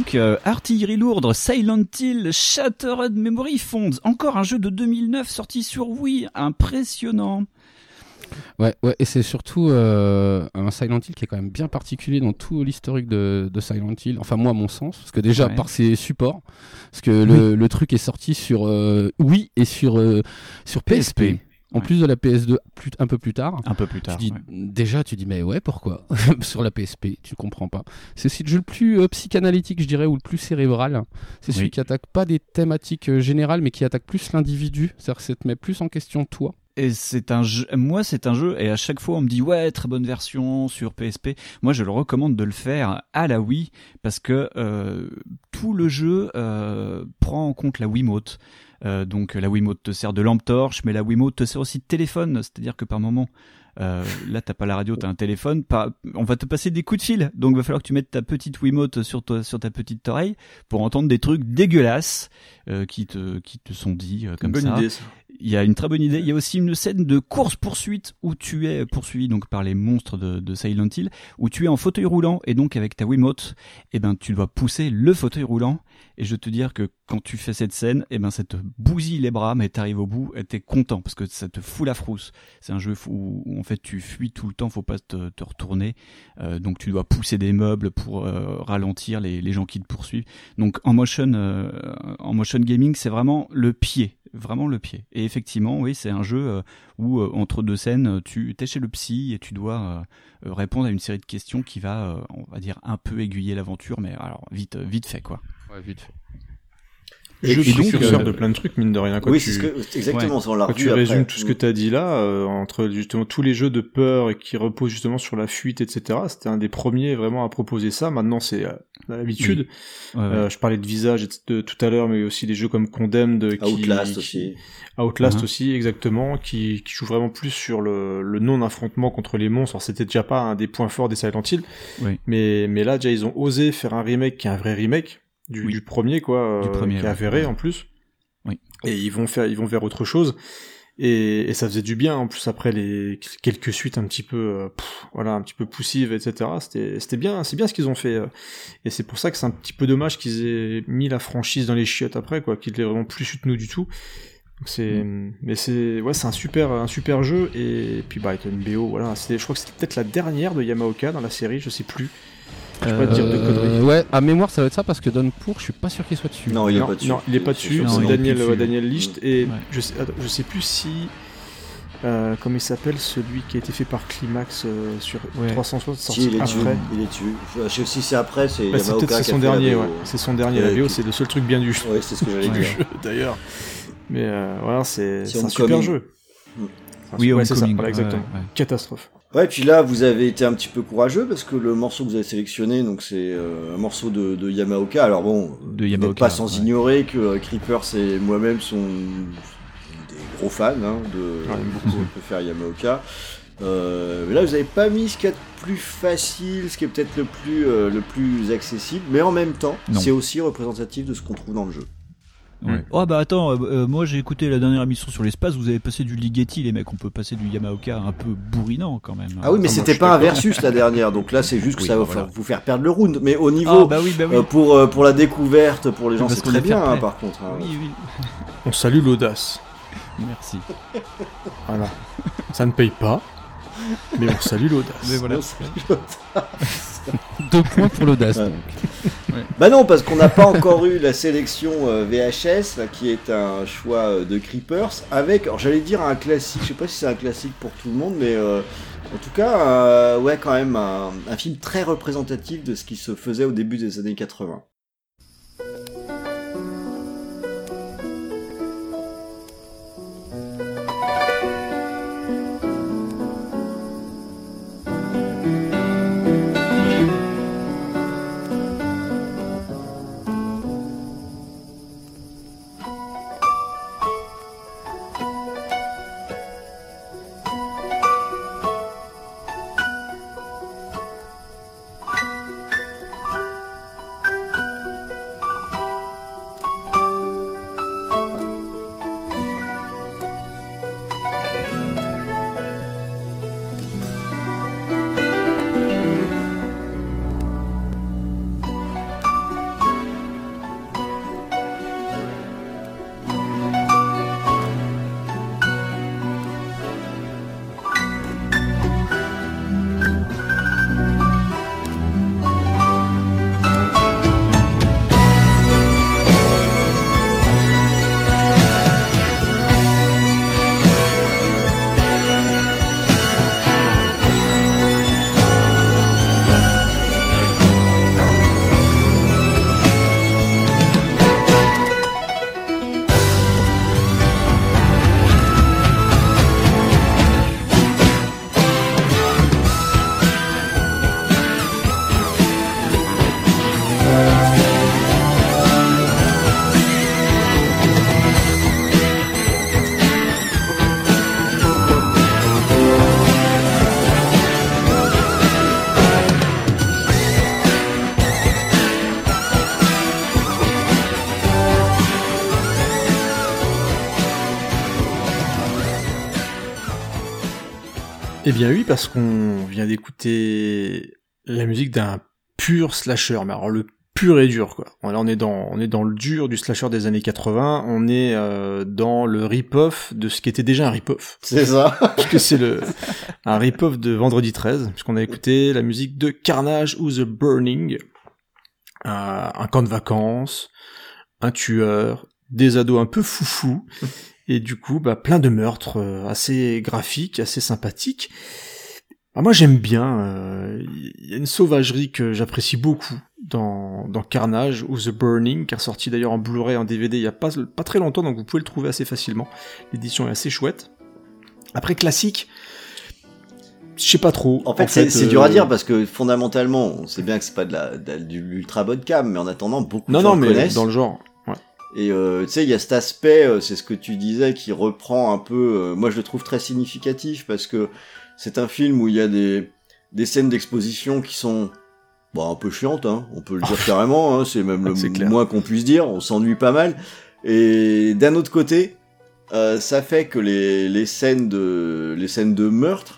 Donc, euh, artillerie lourde, Silent Hill, Shattered Memory Fonds, encore un jeu de 2009 sorti sur Wii, impressionnant. Ouais, ouais, et c'est surtout euh, un Silent Hill qui est quand même bien particulier dans tout l'historique de, de Silent Hill. Enfin, moi, à mon sens, parce que déjà Ouais. par ses supports, parce que le, le truc est sorti sur euh, Wii et sur euh, sur PSP. PSP. En Ouais. plus de la PS2, plus, un peu plus tard. Un peu plus Tu tard. dis, ouais. Déjà, tu dis, mais ouais, pourquoi Sur la PSP, tu comprends pas. C'est aussi le jeu le plus euh, psychanalytique, je dirais, ou le plus cérébral. C'est celui qui attaque pas des thématiques euh, générales, mais qui attaque plus l'individu. C'est-à-dire que ça te met plus en question toi. Et c'est un jeu, moi c'est un jeu, et à chaque fois on me dit ouais, très bonne version sur PSP. Moi je le recommande de le faire à la Wii, parce que euh, tout le jeu euh, prend en compte la Wiimote. Euh, donc la Wiimote te sert de lampe torche, mais la Wiimote te sert aussi de téléphone, c'est-à-dire que par moment, euh, là t'as pas la radio, t'as un téléphone, on va te passer des coups de fil, donc va falloir que tu mettes ta petite Wiimote sur, toi- sur ta petite oreille pour entendre des trucs dégueulasses euh, qui te qui te sont dits euh, comme Bonne ça. idée, ça. Il y a une très bonne idée. Il y a aussi une scène de course-poursuite où tu es poursuivi donc par les monstres de, de Silent Hill, où tu es en fauteuil roulant et donc avec ta Wiimote, eh ben tu dois pousser le fauteuil roulant. Et je veux te dire que quand tu fais cette scène, eh ben ça te bousille les bras, mais t'arrives au bout et t'es content parce que ça te fout la frousse. C'est un jeu où, où, en fait tu fuis tout le temps, faut pas te, te retourner. Euh, donc tu dois pousser des meubles pour euh, ralentir les, les gens qui te poursuivent. Donc en motion, euh, en motion gaming, c'est vraiment le pied, vraiment le pied. Et effectivement, oui, c'est un jeu euh, où euh, entre deux scènes, tu es chez le psy et tu dois euh, euh, répondre à une série de questions qui va, euh, on va dire, un peu aiguiller l'aventure, mais alors vite, euh, vite fait quoi. Ouais, vite fait. Et Jeu puis, précurseur euh, de plein de trucs, mine de rien. Quand oui, tu, c'est ce que, c'est exactement, ça, on l'a quand tu après. résumes tout ce que tu as dit là, euh, entre justement tous les jeux de peur et qui reposent justement sur la fuite, etc., c'était un des premiers vraiment à proposer ça. Maintenant, c'est euh, l'habitude. Ouais, ouais. Euh, je parlais de Visage de, tout à l'heure, mais aussi des jeux comme Condemned, qui, Outlast qui- aussi. Outlast Mhm. aussi, exactement, qui, qui joue vraiment plus sur le, le non-affrontement contre les monstres. Alors, c'était déjà pas un des points forts des Silent Hill, Oui. mais, mais là, déjà, ils ont osé faire un remake qui est un vrai remake du, Oui. du premier, quoi, Du euh, premier, qui est ouais. avéré en plus. Oui. Et ils vont faire, ils vont vers autre chose. Et, et ça faisait du bien, en plus, après les quelques suites un petit peu, euh, pff, voilà, un petit peu poussives, etc. C'était, c'était bien, c'est bien ce qu'ils ont fait. euh. Et c'est pour ça que c'est un petit peu dommage qu'ils aient mis la franchise dans les chiottes après, quoi, qu'ils l'aient vraiment plus soutenu du tout. C'est, mais c'est, ouais, c'est un super, un super jeu. Et puis bah, une BO, voilà, c'est, je crois que c'était peut-être la dernière de Yamaoka dans la série, je sais plus. Je peux pas te dire de Euh, conneries. ouais, à mémoire, ça va être ça parce que Donpour, je suis pas sûr qu'il soit dessus. Non, il est non, pas dessus. non, il est pas C'est dessus. C'est Daniel, dessus. Daniel Licht et Ouais. je sais, attends, je sais plus si, euh, comment il s'appelle celui qui a été fait par Climax euh, sur Ouais. 360 Si, sorti il est dessus. après. Il est dessus. Je sais si c'est après, c'est Bah, c'est son dernier, ouais. C'est son dernier. La BO, c'est le seul truc bien du jeu. Ouais, c'est ce que j'allais dire. D'ailleurs. Mais euh, voilà, c'est Si un super jeu. Mm. Enfin, Oui, c'est ça, exactement. Catastrophe. Ouais, puis là, vous avez été un petit peu courageux parce que le morceau que vous avez sélectionné, donc c'est euh, un morceau de, de Yamaoka. Alors bon, De Yamaoka, pas sans ouais. ignorer que euh, Creepers et moi-même sont des gros fans hein, de beaucoup on peut faire Yamaoka. Euh, mais là, vous avez pas mis ce qu'il y a de plus facile, ce qui est peut-être le plus euh, le plus accessible, mais en même temps, c'est aussi représentatif de ce qu'on trouve dans le jeu. Ouais. Oh bah attends, euh, euh, moi j'ai écouté la dernière émission sur l'espace, vous avez passé du Ligeti les mecs, on peut passer du Yamaoka un peu bourrinant quand même. Ah oui, mais je c'était pas un versus la dernière, donc là, c'est juste que Oui, ça va bah, voilà. vous faire perdre le round. Mais au niveau Ah bah oui, bah oui. Euh, pour, euh, pour la découverte, pour les gens, c'est très bien, hein, par contre. hein. oui, oui. On salue l'audace. Merci. Voilà. Ça ne paye pas, mais on salue l'audace. Mais voilà. Deux points pour l'audace. Ouais. donc. Bah non, parce qu'on n'a pas encore eu la sélection euh, VHS, là, qui est un choix euh, de Creepers, avec, alors j'allais dire un classique, je sais pas si c'est un classique pour tout le monde, mais euh, en tout cas, euh, ouais, quand même, un, un film très représentatif de ce qui se faisait au début des années 80. Bien oui, parce qu'on vient d'écouter la musique d'un pur slasher, mais alors le pur et dur quoi. Là on est dans on est dans le dur du slasher des années 80, on est euh, dans le rip-off de ce qui était déjà un rip-off. C'est ça puisque c'est le un rip-off de Vendredi 13, puisqu'on a écouté la musique de Carnage ou The Burning, un, un camp de vacances, un tueur, des ados un peu foufous, et du coup, bah, plein de meurtres euh, assez graphiques, assez sympathiques. Bah, moi, j'aime bien. euh, Il y a une sauvagerie que j'apprécie beaucoup dans, dans Carnage ou The Burning, qui est sorti d'ailleurs en Blu-ray, en DVD il y a pas, pas très longtemps, donc vous pouvez le trouver assez facilement. L'édition est assez chouette. Après, classique, je sais pas trop. En fait, c'est c'est euh, dur à dire parce que fondamentalement, on sait bien que c'est pas de la, de, de l'ultra de cam, mais en attendant, beaucoup Non, de gens non, mais connaissent. dans le genre. Et euh, tu sais, il y a cet aspect, euh, c'est ce que tu disais, qui reprend un peu. euh, moi, je le trouve très significatif parce que c'est un film où il y a des des scènes d'exposition qui sont bon, un peu chiantes, hein, on peut le dire carrément. Hein, c'est même le clair. moins qu'on puisse dire. On s'ennuie pas mal. Et d'un autre côté, ça fait que les les scènes de les scènes de meurtre.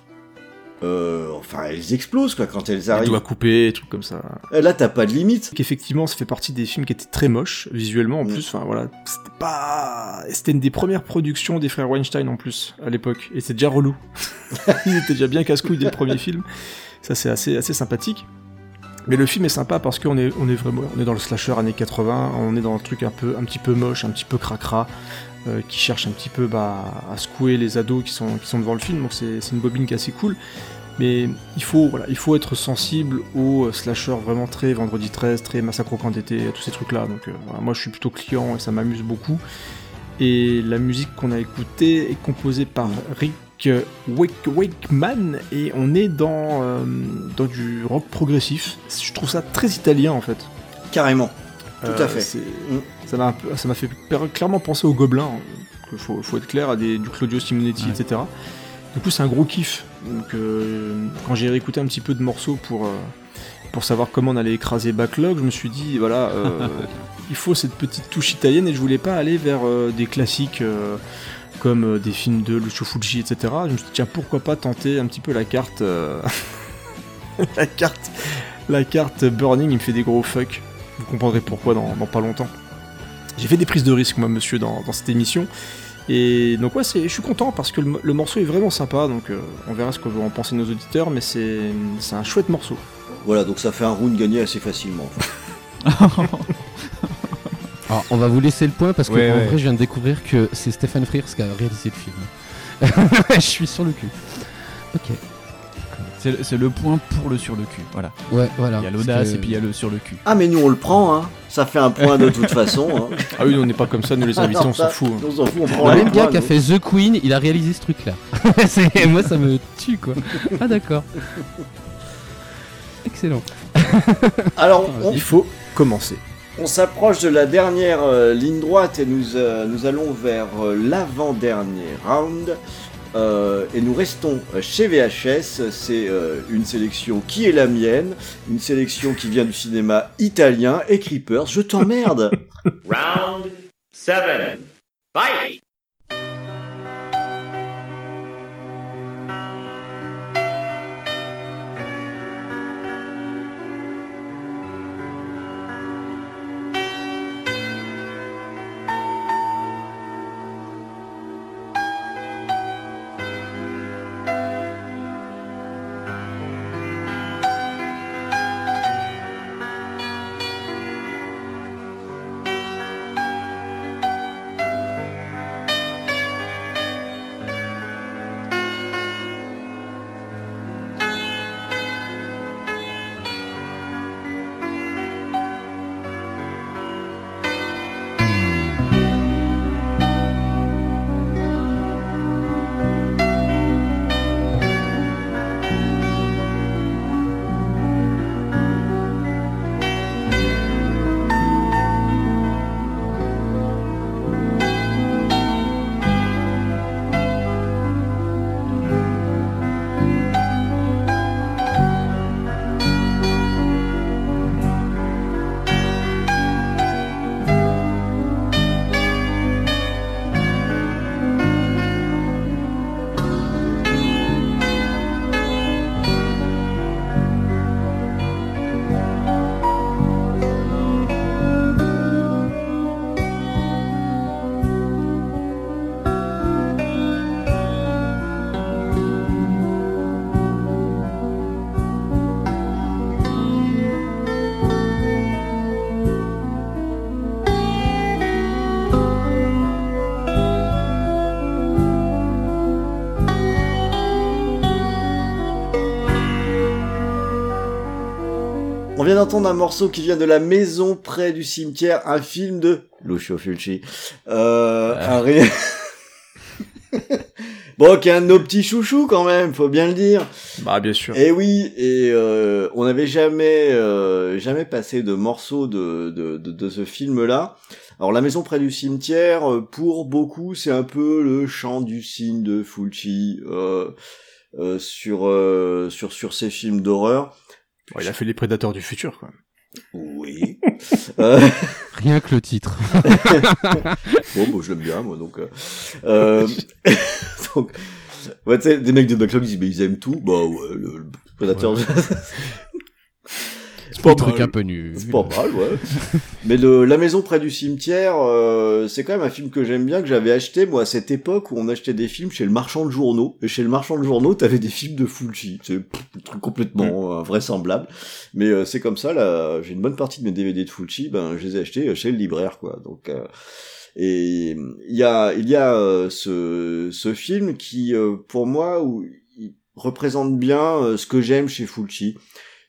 Euh, enfin, elles explosent quoi quand elles Les arrivent. doigts coupés, des trucs comme ça. Et Là, t'as pas de limite. Qu'effectivement, ça fait partie des films qui étaient très moches, visuellement en Mm. plus. Enfin voilà, c'était pas. C'était une des premières productions des frères Weinstein en plus, à l'époque. Et c'est déjà relou. Ils étaient déjà bien casse-couilles dès le premier film. Ça, c'est assez, assez sympathique. Mais le film est sympa parce qu'on est, on est vraiment, on est dans le slasher années 80, on est dans un truc un peu, un petit peu moche, un petit peu cracra, euh, qui cherche un petit peu bah, à secouer les ados qui sont, qui sont devant le film. Donc c'est, une bobine qui est assez cool. Mais il faut, voilà, il faut être sensible aux slasher vraiment très Vendredi 13, très Massacre au camp d'été, à tous ces trucs-là. Donc euh, voilà, moi je suis plutôt client et ça m'amuse beaucoup. Et la musique qu'on a écoutée est composée par Rick euh, Wake Wakeman et on est dans euh, dans du rock progressif. Je trouve ça très italien en fait. Carrément. Tout à Euh, fait. Ça m'a ça fait clairement penser au Gobelin. hein. Faut, faut être clair à des, du Claudio Simonetti, Ouais. etc. Du coup, c'est un gros kiff. Donc, euh, quand j'ai réécouté un petit peu de morceaux pour euh, pour savoir comment on allait écraser Backlog, je me suis dit voilà, euh, il faut cette petite touche italienne et je voulais pas aller vers des classiques. comme des films de Lucio Fulci, etc. Je me suis dit, tiens, pourquoi pas tenter un petit peu la carte. la carte. La carte Burning, il me fait des gros fuck. Vous comprendrez pourquoi dans, dans pas longtemps. J'ai fait des prises de risque, moi, monsieur, dans, dans cette émission. Et donc, ouais, c'est- je suis content parce que le, le morceau est vraiment sympa. Donc, euh, on verra ce que vont en penser nos auditeurs, mais c'est c'est un chouette morceau. Voilà, donc ça fait un round gagné assez facilement. Alors, on va vous laisser le point parce que Ouais, en ouais. vrai, je viens de découvrir que c'est Stéphane Frears qui a réalisé le film. je suis sur le cul. Ok. C'est le- point pour le sur le cul. Voilà. Ouais, voilà. Il y a l'audace que- et puis il y a le sur le cul. Ah, mais nous on le prend, hein. Ça fait un point de toute façon. Hein. Ah oui, on n'est pas comme ça, nous les invités, on s'en fout. hein. On s'en fout, on prend Le même gars qui a nous. fait The Queen, il a réalisé ce truc-là. Moi, ça me tue, quoi. Ah, d'accord. Excellent. Alors, on, Il faut commencer. on s'approche de la dernière euh, ligne droite et nous, euh, nous allons vers euh, l'avant-dernier round. Euh, et nous restons chez VHS. C'est euh, une sélection qui est la mienne, une sélection qui vient du cinéma italien et Creepers. Je t'emmerde. Round seven. Fight! D'entendre un morceau qui vient de la maison près du cimetière, un film de Lucio Fulci. Euh, un ré- bon, qui est un de nos petits chouchous quand même, faut bien le dire. Bah, bien sûr. Et oui, et euh, on n'avait jamais euh, jamais passé de morceau de, de, de, de ce film-là. Alors la maison près du cimetière, pour beaucoup, c'est un peu le chant du cygne de Fulci euh, sur sur sur ces films d'horreur. Ouais, il a fait les prédateurs du futur, quoi. Oui. Euh, Rien que le titre. bon, bon, je l'aime bien, moi, donc. Euh, euh, donc, ouais, tu sais, des mecs de backlog ils disent, mais ils aiment tout. Bah ouais, le, le prédateur. Pas Un truc mal. un peu nul. C'est pas mal, ouais. Mais le, La maison près du cimetière, euh, c'est quand même un film que j'aime bien, que j'avais acheté, moi, à cette époque où on achetait des films chez le marchand de journaux. Et chez le marchand de journaux, t'avais des films de Fulci. C'est un truc complètement euh, vraisemblable. Mais euh, c'est comme ça, là, j'ai une bonne partie de mes DVD de Fulci, ben, je les ai achetés chez le libraire, quoi. Donc, euh, et il y a, il y a euh, ce, ce film qui, euh, pour moi, où il représente bien euh, ce que j'aime chez Fulci.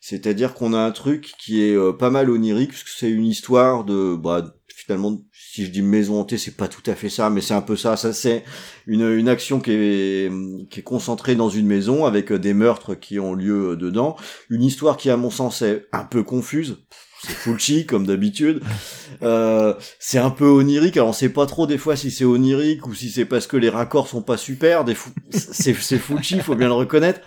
C'est-à-dire qu'on a un truc qui est euh, pas mal onirique, parce que c'est une histoire de, bah, finalement, si je dis maison hantée, c'est pas tout à fait ça, mais c'est un peu ça. Ça c'est une, une action qui est, qui est concentrée dans une maison avec des meurtres qui ont lieu dedans. Une histoire qui, à mon sens, est un peu confuse. C'est Fulci comme d'habitude. Euh, c'est un peu onirique. Alors on sait pas trop des fois si c'est onirique ou si c'est parce que les raccords sont pas super. Des fou... c'est c'est Fulci, faut bien le reconnaître.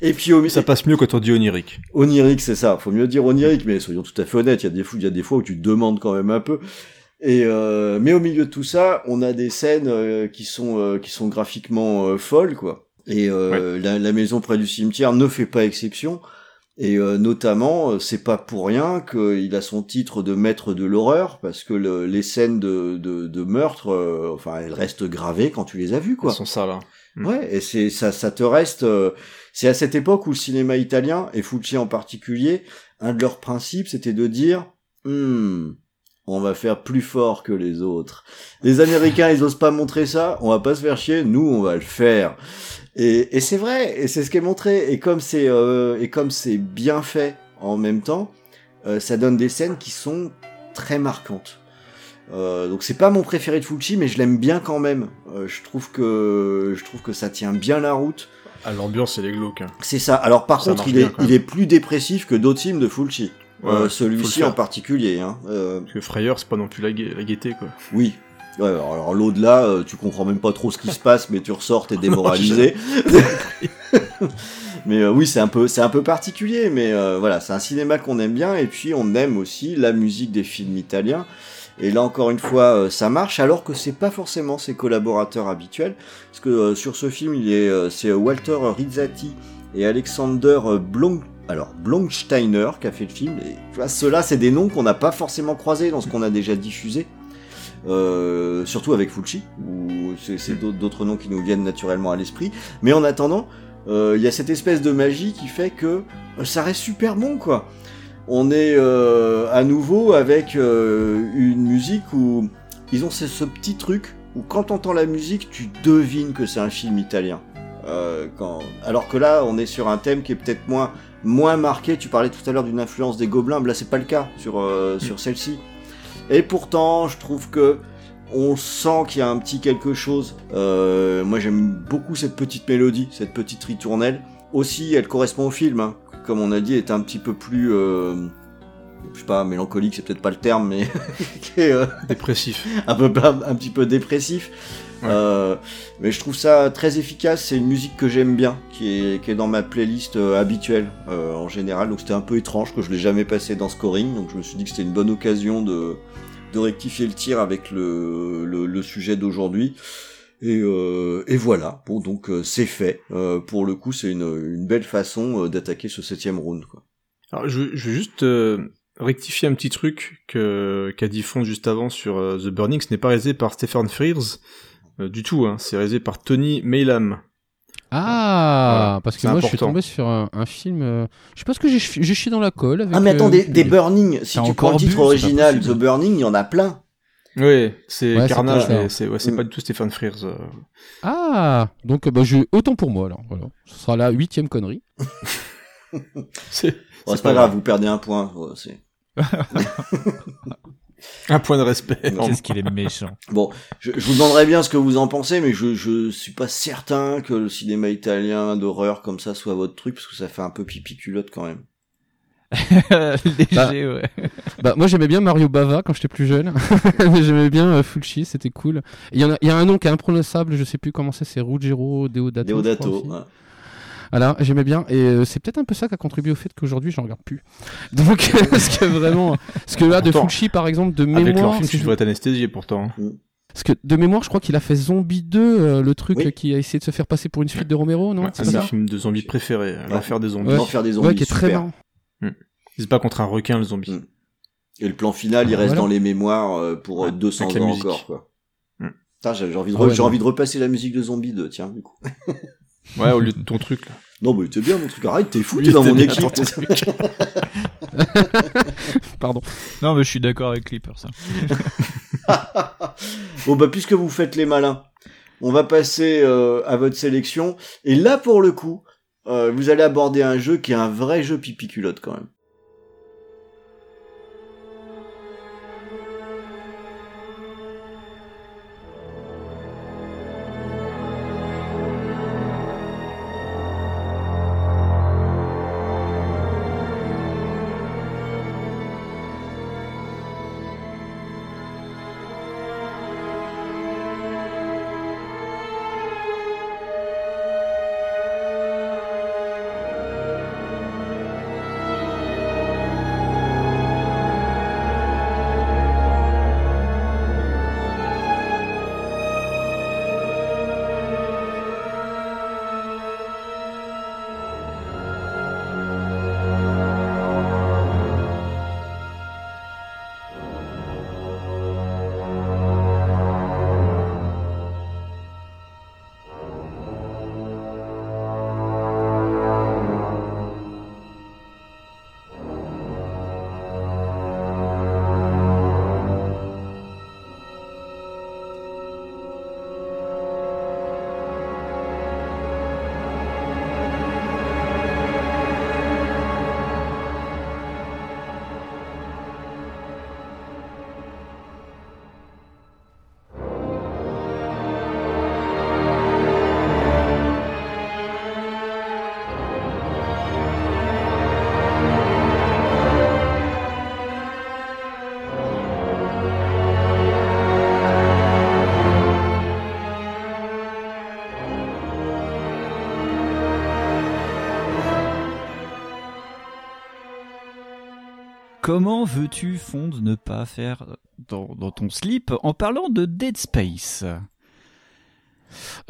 Et puis au Ça passe mieux quand on dit onirique. Onirique, c'est ça. Faut mieux dire onirique, mais soyons tout à fait honnêtes. Il y a des fois, il y a des fois où tu te demandes quand même un peu. Et euh, mais au milieu de tout ça, on a des scènes euh, qui sont euh, qui sont graphiquement folles, quoi. Et euh, la, la maison près du cimetière ne fait pas exception. Et euh, notamment, c'est pas pour rien qu'il a son titre de maître de l'horreur, parce que le- les scènes de, de, de meurtre, euh, enfin, elles restent gravées quand tu les as vues, quoi. Ils sont ça là. Mm. Ouais, et c'est ça, ça te reste. C'est à cette époque où le cinéma italien et Fulci en particulier, un de leurs principes, c'était de dire, Hmm, on va faire plus fort que les autres. Les Américains, ils osent pas montrer ça. On va pas se faire chier. Nous, on va le faire. Et, c'est vrai. Et c'est ce qui est montré. Et comme c'est euh, comme c'est bien fait en même temps, euh, ça donne des scènes qui sont très marquantes. Euh, donc c'est pas mon préféré de Fulci, mais je l'aime bien quand même. Euh, je trouve que je trouve que ça tient bien la route. Ah, l'ambiance, elle est glauque. hein. C'est ça. Alors par Ça contre, il est il plus dépressif que d'autres films de Fulci. Ouais, Euh, Celui-ci en particulier. Hein. Euh, Parce que Frayeur, c'est pas non plus la, gai- la gaieté, quoi. oui. Ouais, alors alors, l'au-delà, euh, tu comprends même pas trop ce qui se passe, mais tu ressors, t'es démoralisé. mais euh, oui, c'est un peu, c'est un peu particulier, mais euh, voilà, c'est un cinéma qu'on aime bien, et puis on aime aussi la musique des films italiens. Et là encore une fois, euh, ça marche, alors que c'est pas forcément ses collaborateurs habituels, parce que euh, sur ce film, euh, c'est Walter Rizzati et Alexander Blom, alors Blomsteiner qui a fait le film. Et ceux-là, c'est des noms qu'on n'a pas forcément croisés dans ce qu'on a déjà diffusé. Surtout avec Fulci, ou c'est d'autres noms qui nous viennent naturellement à l'esprit. Mais en attendant, il y a cette espèce de magie qui fait que ça reste super bon, quoi. On est euh, à nouveau avec euh, une musique où ils ont ce, ce petit truc où quand t'entends la musique, tu devines que c'est un film italien. Euh, quand... Alors que là, on est sur un thème qui est peut-être moins moins marqué. Tu parlais tout à l'heure d'une influence des Gobelins, mais là c'est pas le cas sur euh, sur celle-ci. Et pourtant, je trouve que on sent qu'il y a un petit quelque chose. Euh, moi, j'aime beaucoup cette petite mélodie, cette petite ritournelle. Aussi, elle correspond au film. hein. Comme on a dit, est un petit peu plus, euh, je sais pas, mélancolique, c'est peut-être pas le terme, mais qui est, euh, Dépressif. un peu un petit peu dépressif. Ouais. Euh, mais je trouve ça très efficace. C'est une musique que j'aime bien, qui est, qui est dans ma playlist euh, habituelle euh, en général. Donc c'était un peu étrange que je l'ai jamais passé dans Scoring. Donc je me suis dit que c'était une bonne occasion de, de rectifier le tir avec le, le, le sujet d'aujourd'hui. Et, euh, et voilà. Bon, donc euh, c'est fait. Euh, pour le coup, c'est une, une belle façon euh, d'attaquer ce septième round. Quoi. Alors, je, je veux juste euh, rectifier un petit truc que qu'a dit Fond juste avant sur euh, The Burning. Ce n'est pas réalisé par Stephen Frears euh, du tout. Hein. C'est réalisé par Tony Maylam. Ah, Voilà, parce que moi je suis tombé sur un, un film. euh, je sais pas ce que j'ai chi- j'ai chié dans la colle. Avec, Ah mais attends, euh, des, des Burning. Si tu prends le titre original. The Burning, il y en a plein. Oui, c'est Ouais, Carnage, mais c'est ouais, Mm. pas du tout Stephen Frears. euh. Ah, donc euh, bah, je... autant pour moi alors. Voilà. Ce sera la huitième connerie. C'est pas grave, vous perdez un point. Ouais, c'est- un point de respect. Qu'est-ce qu'il est méchant. Bon, je, je vous demanderai bien ce que vous en pensez, mais je, je suis pas certain que le cinéma italien d'horreur comme ça soit votre truc, parce que ça fait un peu pipi culotte quand même. Léger, ouais. Bah, moi j'aimais bien Mario Bava quand j'étais plus jeune. Mais j'aimais bien euh, Fulci, c'était cool. Il y, en a, il y a un nom qui est imprononçable, je sais plus comment c'est, c'est Ruggero Deodato. je Deodato. ouais. Voilà, j'aimais bien. Et euh, c'est peut-être un peu ça qui a contribué au fait qu'aujourd'hui j'en regarde plus. Donc, parce que vraiment. Parce que là, de Pourtant, Fulci par exemple, de Avec leur mémoire. film, tu je- devrais être anesthésié pourtant. Parce que de mémoire, je crois qu'il a fait Zombie 2, euh, le truc Oui. euh, qui a essayé de se faire passer pour une suite de Romero, non Ouais, C'est un pas de mes ça films de zombies préférés, l'enfer des zombies. Ouais. L'enfer des zombies, Ouais, qui est très super. marrant. Il se bat contre un requin, le zombie. Mm. Et le plan final, il reste Voilà. dans les mémoires euh, pour euh, Ouais, 200 avec la ans musique. encore, quoi. J'ai envie, de Ah re- ouais, j'ai non. envie de repasser la musique de Zombie 2, tiens, du coup. Ouais, au lieu de ton truc là. Non, mais t'es bien mon truc. Arrête, t'es fou, t'es dans mon équipe. Pardon. Non, mais je suis d'accord avec Clipper, ça. bon, bah, puisque vous faites les malins, on va passer euh, à votre sélection. Et là, pour le coup, euh, vous allez aborder un jeu qui est un vrai jeu pipi culotte quand même. Comment veux-tu, Fond, ne pas faire dans, dans ton slip en parlant de Dead Space?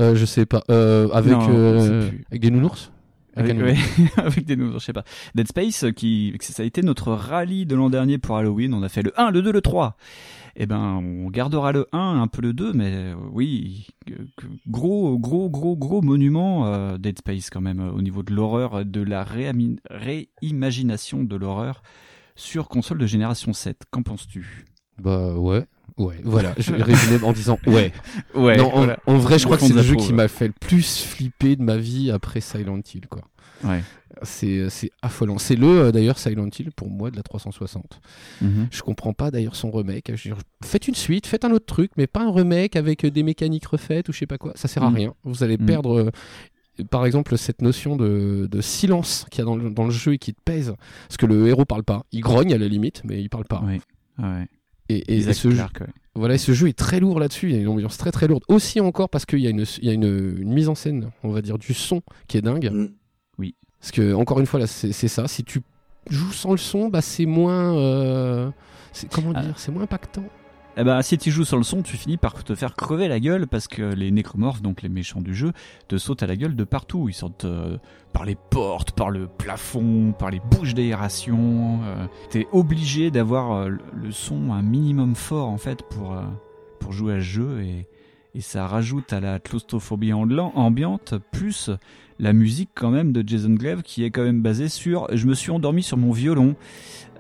Euh, je sais pas. Euh, avec, Non, euh, avec des nounours? Avec, un ouais, avec des nouveaux, je sais pas. Dead Space, euh, qui, ça a été notre rallye de l'an dernier pour Halloween. On a fait le 1, le 2, le 3. Eh ben, on gardera le 1, un peu le 2, mais oui, gros, gros, gros, gros monument euh, Dead Space quand même, au niveau de l'horreur, de la réimagination de l'horreur sur console de génération 7. Qu'en penses-tu? Bah ouais. Ouais, voilà, je vais résumer en disant ouais. Ouais, non, en, en vrai, je crois que c'est le jeu qui m'a fait le plus flipper de ma vie après Silent Hill, quoi. Ouais. C'est affolant. C'est le, euh, d'ailleurs, Silent Hill pour moi de la 360. Mhm. Je comprends pas d'ailleurs son remake. Je faites une suite, faites un autre truc, mais pas un remake avec euh, des mécaniques refaites ou je sais pas quoi. Ça sert à Mm. rien. Vous allez Mm. perdre, euh, par exemple, cette notion de, de silence qu'il y a dans le, dans le jeu et qui te pèse. Parce que le héros parle pas. Il grogne à la limite, mais il parle pas. Ouais. Et, et- et Isaac ce, jeu, voilà, et ce jeu est très lourd là-dessus. Il y a une ambiance très très lourde. Aussi encore parce qu'il y a, une, il y a une, une mise en scène, on va dire, du son qui est dingue. Mm. Parce que, encore une fois, là, c'est ça. Si tu joues sans le son, bah, c'est moins. euh, comment Ah. dire C'est moins impactant. Eh ben, si tu joues sur le son, tu finis par te faire crever la gueule parce que les nécromorphes, donc les méchants du jeu, te sautent à la gueule de partout. Ils sortent euh, par les portes, par le plafond, par les bouches d'aération. Euh, T'es obligé d'avoir euh, le- son un minimum fort en fait pour pour jouer à ce jeu et et ça rajoute à la claustrophobie ambiante plus la musique quand même de Jason Glave qui est quand même basée sur je me suis endormi sur mon violon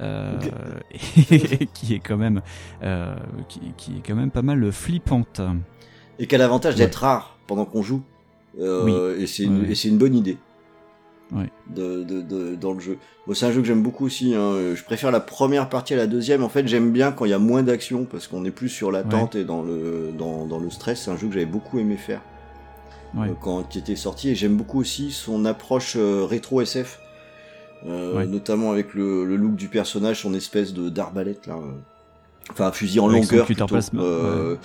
euh, et qui est quand même euh, qui, qui est quand même pas mal flippante. Et quel avantage d'être rare pendant qu'on joue. Euh, Et c'est une, Ouais. et c'est une bonne idée. Ouais. De, de, de- dans le jeu. C'est un jeu que j'aime beaucoup aussi. hein. Je préfère la première partie à la deuxième. En fait, j'aime bien quand il y a moins d'action parce qu'on est plus sur l'attente et dans le, dans, dans le stress. C'est un jeu que j'avais beaucoup aimé faire Ouais. euh, quand il était sorti. Et j'aime beaucoup aussi son approche euh, rétro SF. Euh, Ouais. Notamment avec le, le look du personnage, son espèce de d'arbalète là. Enfin, fusil en longueur. cutter plutôt. plasma, Euh,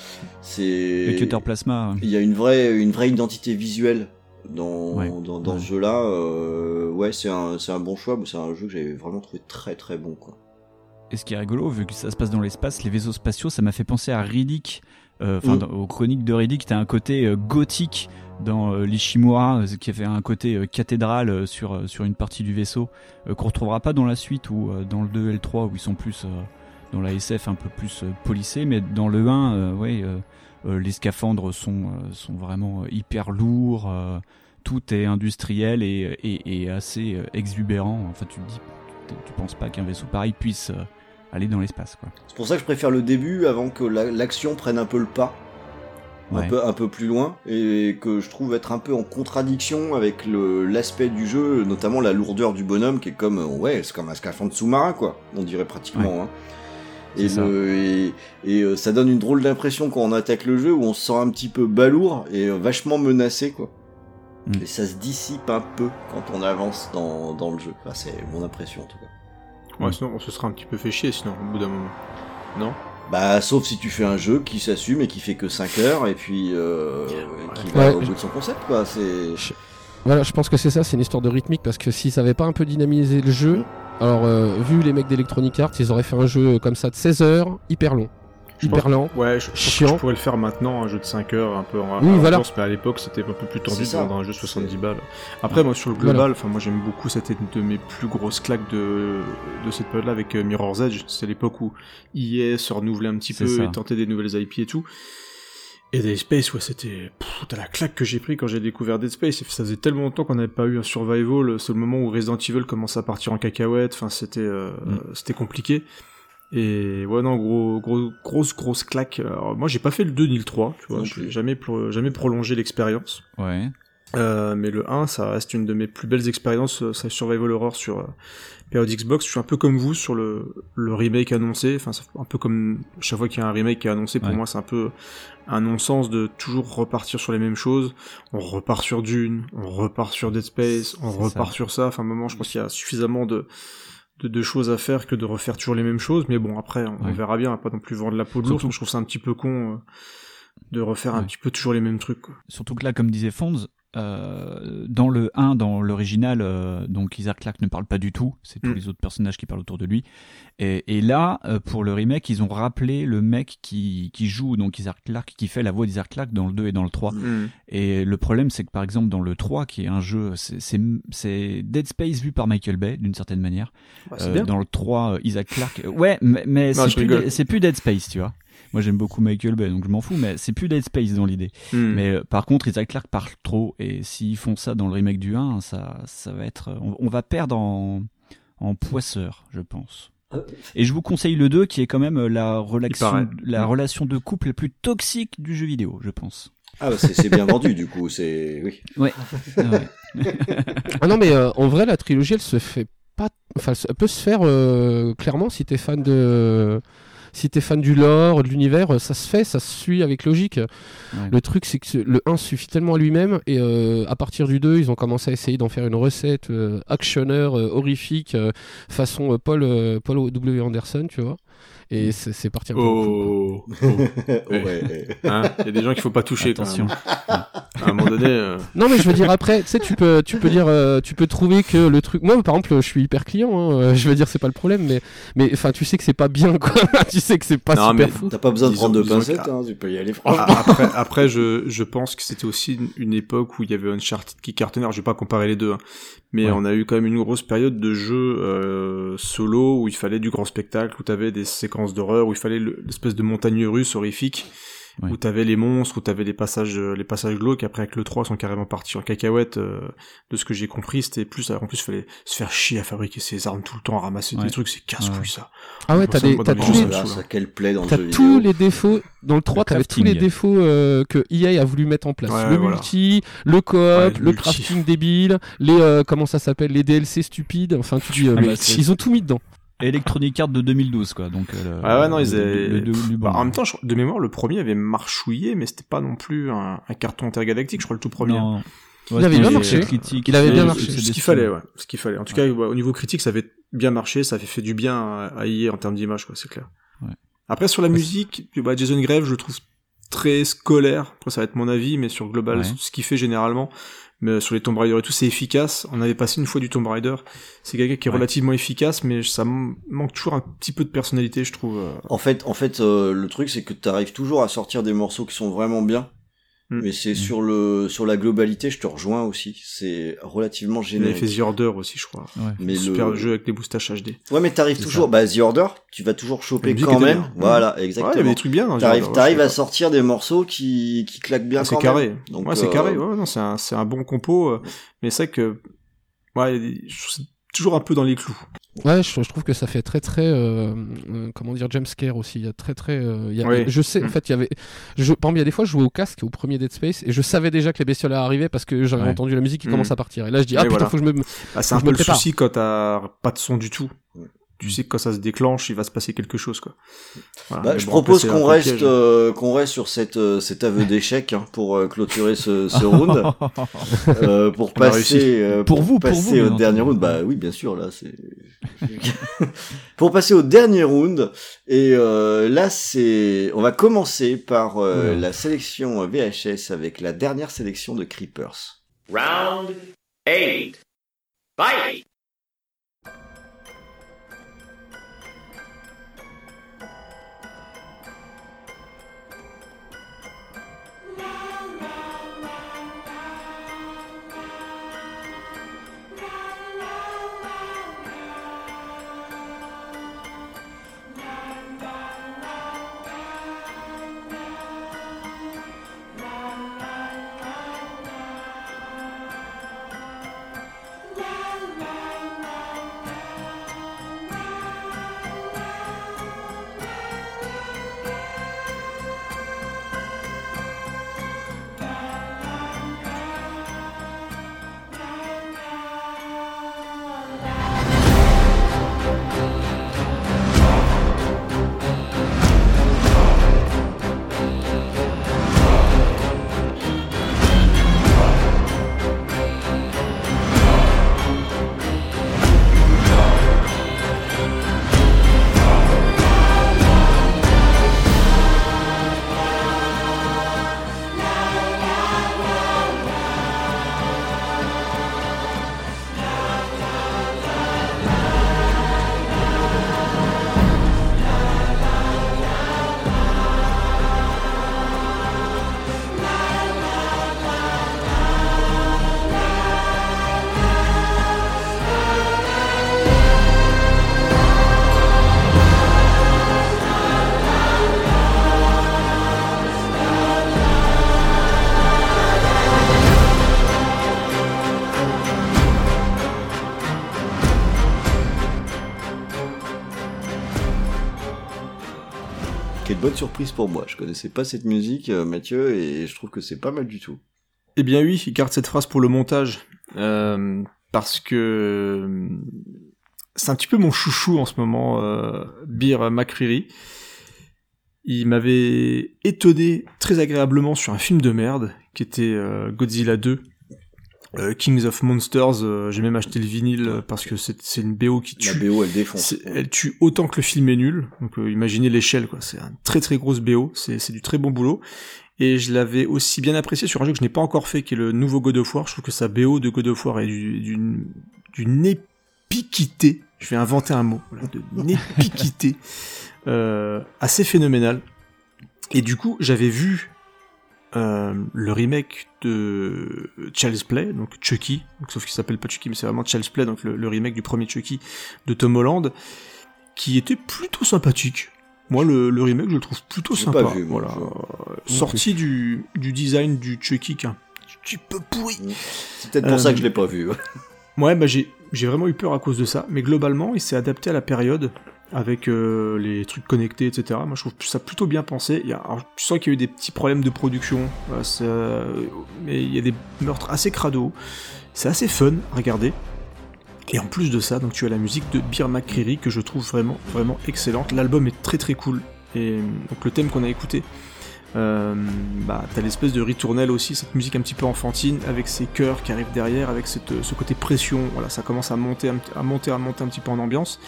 C'est. Le cutter plasma. Il y a une vraie, une vraie identité visuelle dans, Ouais. dans, dans Ouais. ce jeu-là. Euh, ouais, c'est un, c'est un bon choix. mais C'est un jeu que j'avais vraiment trouvé très très bon. Quoi. Et ce qui est rigolo, vu que ça se passe dans l'espace, les vaisseaux spatiaux, ça m'a fait penser à Riddick. euh, Enfin, Mm. aux chroniques de Riddick, t'as un côté gothique dans euh, l'Ishimura, euh, qui avait un côté euh, cathédrale sur, sur une partie du vaisseau, qu'on retrouvera pas dans la suite ou dans le 2 et le 3, où ils sont plus dans la SF un peu plus polissés, mais dans le 1, euh, ouais, les scaphandres sont, sont vraiment hyper lourds, tout est industriel et, et, assez exubérant. Enfin, tu te dis, tu, penses pas qu'un vaisseau pareil puisse aller dans l'espace. C'est pour ça que je préfère le début avant que la- l'action prenne un peu le pas. Un, peu, un peu plus loin et que je trouve être un peu en contradiction avec le- l'aspect du jeu, notamment la lourdeur du bonhomme qui est comme euh, ouais c'est comme un scaphandre sous-marin quoi, on dirait pratiquement. hein. Et, C'est ça. le- et, et, euh, ça donne une drôle d'impression quand on attaque le jeu où on se sent un petit peu balourd et euh, vachement menacé quoi. Mm. Et ça se dissipe un peu quand on avance dans, dans le jeu. Enfin, c'est mon impression en tout cas. Ouais, sinon on se serait un petit peu fait chier, sinon, au bout d'un moment. Non? Bah, sauf si tu fais un jeu qui s'assume et qui fait que 5 heures et puis euh, qui Ouais. va au bout de son concept, quoi. C'est. Voilà, je pense que c'est ça, c'est une histoire de rythmique parce que s'ils avaient pas un peu dynamisé le jeu, alors euh, vu les mecs d'Electronic Arts, ils auraient fait un jeu comme ça de 16 heures, hyper long, hyper lent. Ouais, je, que Chiant. je pourrais le faire maintenant, un jeu de 5 heures, un peu en Oui, voilà. avance, mais à l'époque c'était un peu plus tendu de vendre un jeu 70 C'est- balles. Après, moi sur le global, enfin moi j'aime beaucoup, c'était une de mes plus grosses claques de, de cette période-là avec euh, Mirror's Edge. C'est l'époque où EA se renouvelait un petit peu ça. et tentait des nouvelles IP et tout. Et Dead Space, ouais, c'était. T'as la claque que j'ai pris quand j'ai découvert Dead Space. Ça faisait tellement longtemps qu'on n'avait pas eu un survival. C'est le moment où Resident Evil commençait à partir en cacahuète. Enfin, c'était euh, Mm. c'était compliqué. Et ouais, non, gros, gros, grosse, grosse claque. Alors, moi, j'ai pas fait le 2 ni le 3, tu vois. J'ai jamais, pro- jamais prolongé l'expérience. Ouais. Euh, mais le 1, ça reste une de mes plus belles expériences, euh, ça survival horror sur euh, période Xbox. Je suis un peu comme vous sur le, le remake annoncé. Enfin, c'est un peu comme chaque fois qu'il y a un remake qui est annoncé, pour Ouais. moi, c'est un peu un non-sens de toujours repartir sur les mêmes choses. On repart sur Dune, on repart sur Dead Space, on repart ça. sur ça. Enfin, à un moment, je pense qu'il y a suffisamment de, de, de choses à faire que de refaire toujours les mêmes choses. Mais bon, après, on, verra bien. On va pas non plus vendre la peau de l'ours. Je trouve ça un petit peu con euh, de refaire un petit peu toujours les mêmes trucs. quoi. Surtout que là, comme disait Fonds, euh, dans le 1, dans l'original, euh, donc Isaac Clarke ne parle pas du tout, c'est tous Mm. les autres personnages qui parlent autour de lui. Et, et là, euh, pour le remake, ils ont rappelé le mec qui, qui joue, donc Isaac Clarke, qui fait la voix d'Isaac Clarke dans le 2 et dans le 3. Hmm. Et le problème, c'est que par exemple, dans le 3, qui est un jeu, c'est- Dead Space vu par Michael Bay, d'une certaine manière. Bah, dans le 3, euh, Isaac Clarke. Ouais, mais, mais c'est plus, plus Dead Space, tu vois. Moi, j'aime beaucoup Michael Bay, donc je m'en fous, mais c'est plus Dead Space dans l'idée. Hmm. Mais euh, par contre, Isaac Clarke parle trop, et s'ils font ça dans le remake du 1, ça, ça va être. On, on va perdre en, en poisseur, je pense. Et je vous conseille le 2, qui est quand même euh, la, la relation de couple la plus toxique du jeu vidéo, je pense. Ah bah c'est c'est bien vendu du coup, c'est oui. Ouais. Ouais. Ah non, mais euh, en vrai, la trilogie, elle se fait pas. Enfin, elle peut se faire euh, clairement si t'es fan de. Si t'es fan du lore, de l'univers, euh, ça se fait, ça se suit avec logique. Le truc, c'est que le 1 suffit tellement à lui-même, et euh, à partir du 2, ils ont commencé à essayer d'en faire une recette euh, actionneur, euh, horrifique, euh, façon euh, Paul, euh, Paul W. Anderson, tu vois. Et c'est c'est parti un peu. Oh, oh. ouais. Hein, Il y a des gens qu'il faut pas toucher quand Attention. même. À un moment donné, euh, Non mais je veux dire après, tu sais tu peux tu peux dire euh, tu peux trouver que le truc moi par exemple je suis hyper client hein, euh, je veux dire c'est pas le problème mais mais enfin tu sais que c'est pas bien quoi. tu sais que c'est pas Non, super mais fou. T'as pas besoin de prendre de pincettes, hein, tu peux y aller Ah, franchement. après, après, je, je pense que c'était aussi une, une époque où il y avait Uncharted qui cartonnait. Alors, je vais pas comparer les deux, hein, mais Ouais. on a eu quand même une grosse période de jeux euh, solo où il fallait du grand spectacle, où t'avais des séquences d'horreur, où il fallait le- l'espèce de montagne russe horrifique, Où t'avais les monstres, où t'avais les passages, euh, les passages glauques. Après, avec le 3, ils sont carrément partis en cacahuète. euh, de ce que j'ai compris, c'était plus, en plus, il fallait se faire chier à fabriquer ses armes tout le temps, à ramasser Ouais. des trucs, c'est casse-couille Ouais. ça. Ah ouais t'as des t'as tous les dans le T'as tous les défauts dans le 3 t'avais tous les défauts euh, que EA a voulu mettre en place. Ouais, le voilà. multi, le coop, Ouais, le crafting débile, les euh, comment ça s'appelle, les DLC stupides. Enfin tu dis euh, Ah bah, c'est- ils ont tout mis dedans. Electronic Arts de 2012, quoi. Donc, euh, le- Ouais, ouais, non, ils le- avaient- le- le- du bon. Bah, en même temps, je- de mémoire, le premier avait marchouillé, mais c'était pas non plus un, un carton intergalactique, je crois, le tout premier. Non. Il avait bien marché. critiques. Il avait bien ce- marché. Ce, C'est qu'il des- fallait, ouais. Ce qu'il fallait. En tout cas, ouais, au niveau critique, ça avait bien marché, ça avait fait du bien à, EA en termes d'image, quoi, c'est clair. Ouais. Après, sur la musique, bah, Jason Grave, je le trouve très scolaire. Après, ça va être mon avis, mais sur Global, Ouais. ce qu'il fait généralement, mais sur les Tomb Raider et tout, c'est efficace. On avait passé une fois du Tomb Raider. C'est quelqu'un qui est Ouais. relativement efficace, mais ça manque toujours un petit peu de personnalité, je trouve. euh. En fait, en fait, euh, le truc c'est que t'arrives toujours à sortir des morceaux qui sont vraiment bien. Mm. Mais c'est sur le sur la globalité, je te rejoins aussi. C'est relativement Il avait fait générique. The Order aussi, je crois. Ouais. Mais Super le... jeu avec des moustaches HD. Ouais, mais t'arrives toujours. ça. Bah, The Order, tu vas toujours choper quand même. bien. Voilà, Ouais, il y exactement. avait des trucs bien T'arrives, à sortir des morceaux qui qui claquent bien Ah, c'est carré. même. Donc, ouais, c'est euh, carré. Ouais, non, c'est un, c'est un bon compo. euh, mais c'est vrai que, ouais, il a je trouve toujours un peu dans les clous. Ouais, je, je trouve que ça fait très très euh, euh, comment dire James Scare aussi. Il y a très très. euh, il y a- Oui. Je sais, en Mm. fait, il y avait. Je, par exemple, il y a des fois, je jouais au casque au premier Dead Space et je savais déjà que les bestioles arrivaient parce que j'avais Ouais. entendu la musique qui Mm. commence à partir. Et là, je dis ah Oui, putain, voilà. faut que je me. Ah, c'est un peu me le prépare. souci quand t'as pas de son du tout. Tu sais que quand ça se déclenche, il va se passer quelque chose, quoi. Voilà. Bah, je bon, propose qu'on reste piège. euh, qu'on reste sur cette euh, cet aveu d'échec hein, pour euh, clôturer ce, ce round. Euh, pour passer euh, Pour vous, pour passer vous, au dernier round bah oui bien sûr là c'est pour passer au dernier round et euh, là c'est on va commencer par euh, la sélection VHS avec la dernière sélection de Creepers Round eight. Fight! Surprise pour moi. Je connaissais pas cette musique, euh, Mathieu, et je trouve que c'est pas mal du tout. Eh bien oui, il garde cette phrase pour le montage. Euh, parce que c'est un petit peu mon chouchou en ce moment, euh, Beer McCreary. Il m'avait étonné très agréablement sur un film de merde qui était Godzilla 2. Euh, Kings of Monsters, euh, j'ai même acheté le vinyle parce que c'est une BO qui La tue. BO, elle défonce. Elle tue autant que le film est nul. Donc euh, imaginez l'échelle, quoi. C'est une très très grosse BO. C'est du très bon boulot. Et je l'avais aussi bien apprécié sur un jeu que je n'ai pas encore fait, qui est le nouveau God of War. Je trouve que sa BO de God of War est du- d'une d'une épicité. Je vais inventer un mot. Voilà, d'une épicité euh, assez phénoménale. Et du coup, j'avais vu euh, le remake de Child's Play, donc Chucky, donc, sauf qu'il s'appelle pas Chucky, mais c'est vraiment Child's Play, donc le, le remake du premier Chucky de Tom Holland, qui était plutôt sympathique. Moi, le, le remake, je le trouve plutôt sympa. pas vu, moi, voilà. Euh, Sorti du, du design du Chucky, qui est un petit peu pourri. C'est peut-être pour Euh, ça que je l'ai pas vu. Ouais, bah j'ai vraiment eu peur à cause de ça, mais globalement, il s'est adapté à la période avec euh, les trucs connectés, etc. Moi, je trouve ça plutôt bien pensé. Il y a, je sens qu'il y a eu des petits problèms de production, euh, mais il y a des meurtres assez crado. C'est assez fun à regarder. Et en plus de ça, donc tu as la musique de Beer McCreary que je trouve vraiment vraiment excellente. L'album est très très cool. Et donc le thème qu'on a écouté, euh, bah, t'as l'espèce de ritournelle aussi, cette musique un petit peu enfantine, avec ces chœurs qui arrivent derrière, avec cette, ce côté pression, voilà, ça commence à monter, à monter, à monter un petit peu en ambiance.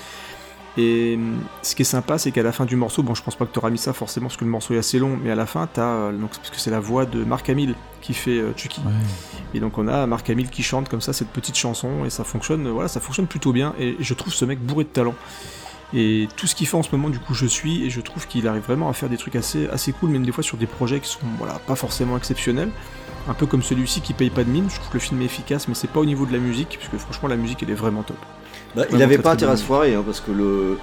Et hum, ce qui est sympa, c'est qu'à la fin du morceau, bon, je pense pas que t'auras mis ça forcément parce que le morceau est assez long, mais à la fin, t'as, euh, donc, parce que c'est la voix de Mark Hamill qui fait euh, Chucky. Et donc on a Mark Hamill qui chante comme ça cette petite chanson et ça fonctionne, voilà, ça fonctionne plutôt bien et je trouve ce mec bourré de talent. Et tout ce qu'il fait en ce moment, du coup, je suis et je trouve qu'il arrive vraiment à faire des trucs assez, assez cool, même des fois sur des projets qui sont, voilà, pas forcément exceptionnels. Un peu comme celui-ci qui paye pas de mine. Je trouve que le film est efficace, mais c'est pas au niveau de la musique, puisque franchement la musique elle est vraiment top. Bah, il Vraiment avait très, pas intérêt à se foirer, hein, parce que le,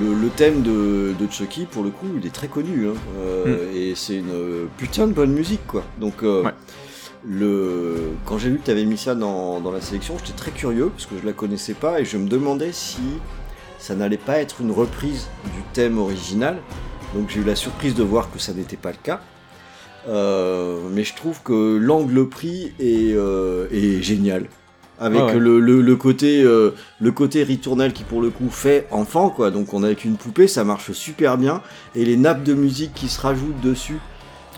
le, le thème de, de Chucky, pour le coup, il est très connu. Hein, euh, Et c'est une putain de bonne musique, quoi. Donc, euh, Ouais. le, quand j'ai vu que tu avais mis ça dans, dans la sélection, j'étais très curieux, parce que je la connaissais pas, et je me demandais si ça n'allait pas être une reprise du thème original. Donc j'ai eu la surprise de voir que ça n'était pas le cas. Euh, mais je trouve que l'angle pris est, est génial. Avec ouais. Le, le, le côté euh, le côté ritournel qui pour le coup fait enfant quoi. Donc on a avec une poupée, ça marche super bien. Et les nappes de musique qui se rajoutent dessus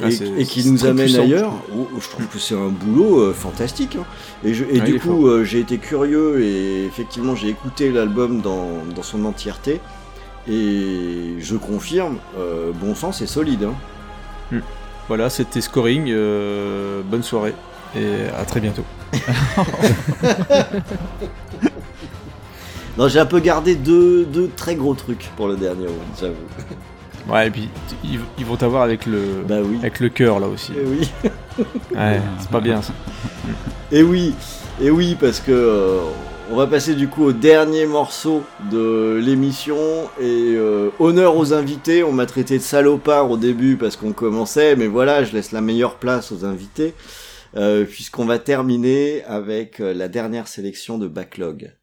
Ah, et, c'est- et qui c'est nous amènent puissant, ailleurs, oh, je trouve que c'est un boulot euh, fantastique. hein. Et, je, du coup, euh, j'ai été curieux et effectivement, j'ai écouté l'album dans, dans son entièreté. Et je confirme, euh, bon sens et solide. hein. Voilà, c'était Scoring. bonne soirée et à très bientôt. Non, j'ai un peu gardé deux, deux très gros trucs pour le dernier round, j'avoue. Ouais, et puis ils, ils vont t'avoir avec le Bah oui. avec le cœur là aussi. Eh oui. Ouais, c'est pas bien ça. Et oui, et oui, parce que euh, on va passer du coup au dernier morceau de l'émission et euh, honneur aux invités. On m'a traité de salopard au début parce qu'on commençait, mais voilà, je laisse la meilleure place aux invités puisqu'on va terminer avec euh, la dernière sélection de Backlog.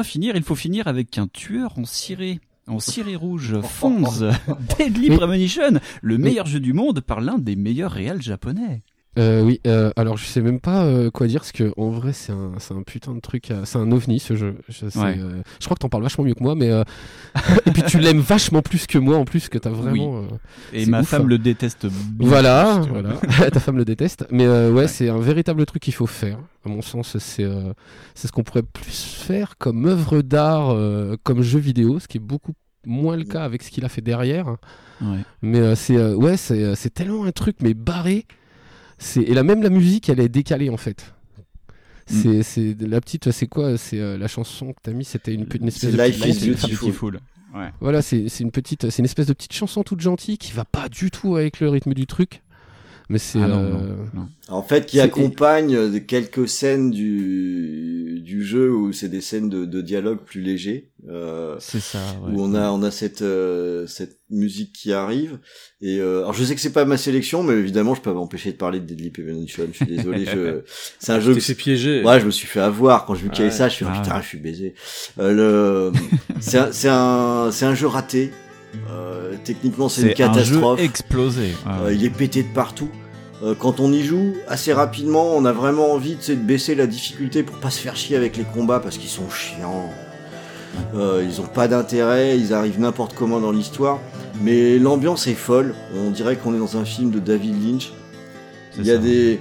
Bien finir, il faut finir avec un tueur en ciré. En ciré rouge, Fonz, Deadly Premonition, le meilleur jeu du monde par l'un des meilleurs réals japonais. Euh, oui, euh, alors je sais même pas euh, quoi dire parce que en vrai c'est un, un putain de truc, c'est un ovni ce jeu. Je, sais, Ouais. je crois que t'en parles vachement mieux que moi, mais et puis tu l'aimes vachement plus que moi en plus que t'as vraiment. Et ma ouf, femme hein. le déteste bien Voilà, plus, voilà. Ta femme le déteste, mais ouais, Ouais. c'est un véritable truc qu'il faut faire. À mon sens, c'est c'est ce qu'on pourrait plus faire comme œuvre d'art, comme jeu vidéo, ce qui est beaucoup moins le cas avec ce qu'il a fait derrière. Ouais. Mais c'est ouais, c'est tellement un truc mais barré. C'est et là même la musique, elle est décalée en fait. Mm. C'est c'est la petite, c'est quoi C'est euh, la chanson que t'as mis, c'était une, une espèce de Life petite is chanson. Beautiful. Ouais. Voilà, c'est c'est une petite, c'est une espèce de petite chanson toute gentille qui va pas du tout avec le rythme du truc. Mais c'est Ah non, euh, non, non. En fait, qui C'est- accompagne quelques scènes du, du jeu où c'est des scènes de, de dialogue plus légers, euh, C'est ça. ouais. où on a on a cette euh, cette musique qui arrive. Et euh, alors je sais que c'est pas ma sélection, mais évidemment je peux pas m'empêcher de parler de Deadly Premonition. Je suis désolé. je... C'est un jeu. Tu que- t'es fait piéger. Ouais, je me suis fait avoir quand j'ai vu qu'il y avait ça. Je suis Ah putain, ouais. je suis baisé. Euh, le... c'est un c'est un c'est un jeu raté. Euh, techniquement, c'est une C'est un jeu catastrophe. explosé. Ah Euh, ouais. il est pété de partout. Euh, quand on y joue, assez rapidement, on a vraiment envie de baisser la difficulté pour pas se faire chier avec les combats parce qu'ils sont chiants. Euh, ils ont pas d'intérêt, ils arrivent n'importe comment dans l'histoire. Mais l'ambiance est folle. On dirait qu'on est dans un film de David Lynch. Il y a ça. des.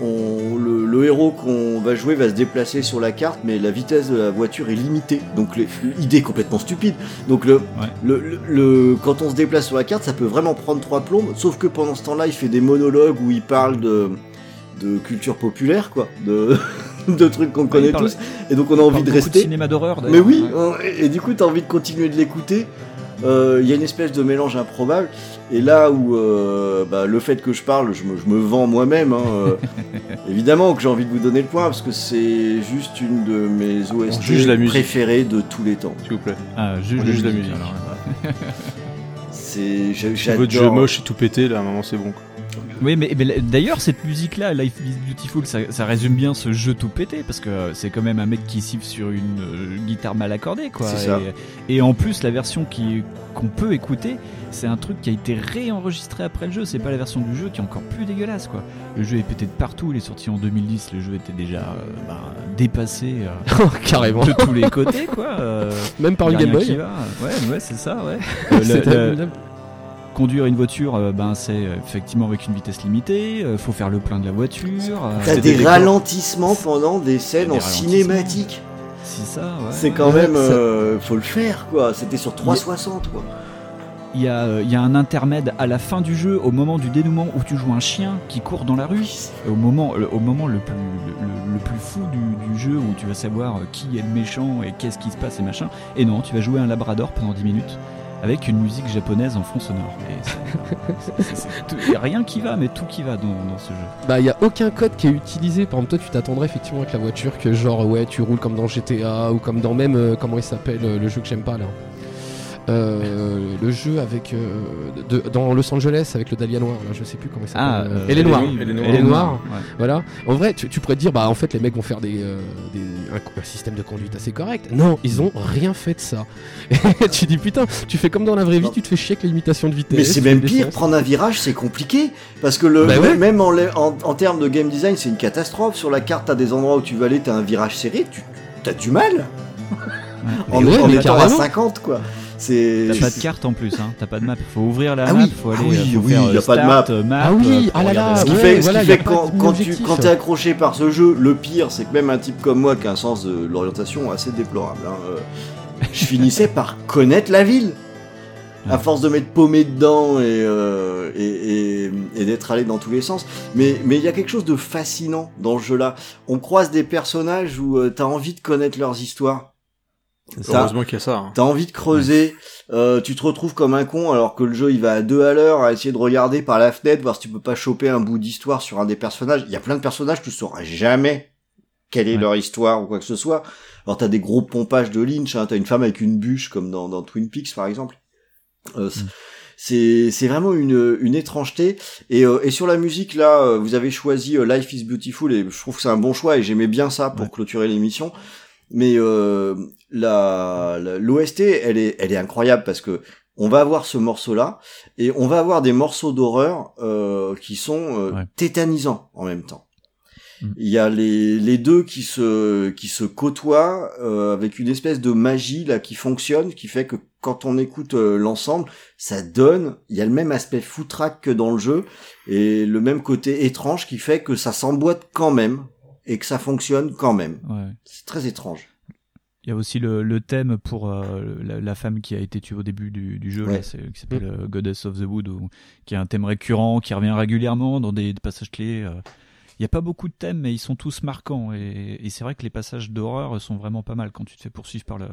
On- le, le héros qu'on va jouer va se déplacer sur la carte, mais la vitesse de la voiture est limitée. Donc, les, idée complètement stupide. Donc, le, le, le- le- quand on se déplace sur la carte, ça peut vraiment prendre trois plombes. Sauf que pendant ce temps-là, il fait des monologues où il parle de, de culture populaire, quoi. De, de trucs qu'on connaît parle- tous. Et donc, on a envie de rester. cinéma d'horreur. Mais oui, Ouais. et, et du coup, t'as envie de continuer de l'écouter. Euh, Il y a une espèce de mélange improbable. Et là où euh, bah, le fait que je parle, je me, je me vends moi-même. hein, euh, évidemment que j'ai envie de vous donner le point parce que c'est juste une de mes OST juge la musique. préférées de tous les temps. S'il vous plaît. Ah, juge, On juge la musique, musique. alors, ouais. C'est votre jeu moche et tout pété, là, à un moment, c'est bon. quoi. Oui, mais, mais d'ailleurs, cette musique-là, Life is Beautiful, ça, ça résume bien ce jeu tout pété, parce que c'est quand même un mec qui siffle sur une euh, guitare mal accordée, quoi. C'est ça. Et, et en plus, la version qu'on peut écouter, c'est un truc qui a été réenregistré après le jeu, c'est pas la version du jeu qui est encore plus dégueulasse, quoi. Le jeu est pété de partout, il est sorti en 2010, le jeu était déjà euh, bah, dépassé euh, carrément. de tous les côtés, quoi. Même par une Game Boy. Ouais, ouais, c'est ça, ouais. Conduire une voiture, euh, ben c'est euh, effectivement avec une vitesse limitée. euh, faut faire le plein de la voiture. euh, T'as des décors. ralentissements pendant des scènes Des en cinématique. C'est ça. Ouais. C'est quand Ouais, même, ça- faut le faire quoi. C'était sur 360 quoi. Il y a, il y a un intermède à la fin du jeu, au moment du dénouement où tu joues un chien qui court dans la rue. Au moment, le, au moment le plus, le, le plus fou du, du jeu où tu vas savoir qui est le méchant et qu'est-ce qui se passe et machin. Et non, tu vas jouer un labrador pendant 10 minutes avec une musique japonaise en fond sonore. Y a rien qui va, mais tout qui va dans, ce jeu. Bah, il y a aucun code qui est utilisé. Par exemple, toi, tu t'attendrais effectivement avec la voiture que genre, ouais, tu roules comme dans GTA ou comme dans même, euh, comment il s'appelle, euh, le jeu que j'aime pas là. Euh, le jeu avec euh, de, dans Los Angeles avec le Dahlia noir, là, je sais plus comment il s'appelle. Ah, euh, et les noirs. Elle est noire. Et les noirs. ouais. Voilà. En vrai, tu, tu pourrais te dire, bah en fait, les mecs vont faire des, euh, des- un, un système de conduite assez correct. Non, ils ont rien fait de ça. Et tu dis putain, tu fais comme dans la vraie vie, Non. tu te fais chier avec les limitations de vitesse. Mais c'est même pire, prendre un virage c'est compliqué parce que le Bah ouais. même en, en, en termes de game design c'est une catastrophe. Sur la carte t'as des endroits où tu vas aller, t'as un virage serré, tu as du mal en, ouais, en mais étant à carrément. 50 quoi. C'est T'as pas de carte en plus, hein. T'as pas de map. Faut ouvrir la Ah map. oui, Faut ah aller. oui, faut oui, faire, y a euh, pas de map. Ah oui, euh, ah là là, Ce qui ouais, fait, ce qui fait quand, quand tu quand t'es accroché par ce jeu, le pire c'est que même un type comme moi qui a un sens de l'orientation assez déplorable, hein, euh, je finissais par connaître la ville. À force de m'être paumé dedans et, euh, et, et- et d'être allé dans tous les sens. Mais mais il y a quelque chose de fascinant dans ce jeu-là. On croise des personnages où euh, t'as envie de connaître leurs histoires. T'as- Heureusement qu'il y a ça. hein. T'as envie de creuser, euh, tu te retrouves comme un con alors que le jeu il va à deux à l'heure à essayer de regarder par la fenêtre voir si tu peux pas choper un bout d'histoire sur un des personnages. Il y a plein de personnages tu sauras jamais quelle est Ouais. leur histoire ou quoi que ce soit. Alors t'as des gros pompages de Lynch, hein, t'as une femme avec une bûche comme dans, dans Twin Peaks par exemple. Euh, c- C'est c'est vraiment une, une étrangeté et, euh, et sur la musique là euh, vous avez choisi euh, Life is Beautiful et je trouve que c'est un bon choix et j'aimais bien ça pour Ouais. clôturer l'émission. Mais euh, la l'OST, elle est, elle est incroyable parce que on va avoir ce morceau-là et on va avoir des morceaux d'horreur euh, qui sont euh, Ouais. tétanisants en même temps. Mm. Il y a les, les deux qui se qui se côtoient euh, avec une espèce de magie là qui fonctionne, qui fait que quand on écoute l'ensemble, ça donne. Il y a le même aspect foutraque que dans le jeu et le même côté étrange qui fait que ça s'emboîte quand même et que ça fonctionne quand même. Ouais. C'est très étrange. Il y a aussi le, le thème pour euh, la, la femme qui a été tuée au début du, du jeu, Ouais. là, c'est- qui s'appelle euh, Goddess of the Wood, où- qui est un thème récurrent, qui revient régulièrement dans des, des passages clés. euh. Il n'y a pas beaucoup de thèmes, mais ils sont tous marquants. Et, et c'est vrai que les passages d'horreur sont vraiment pas mal quand tu te fais poursuivre par le,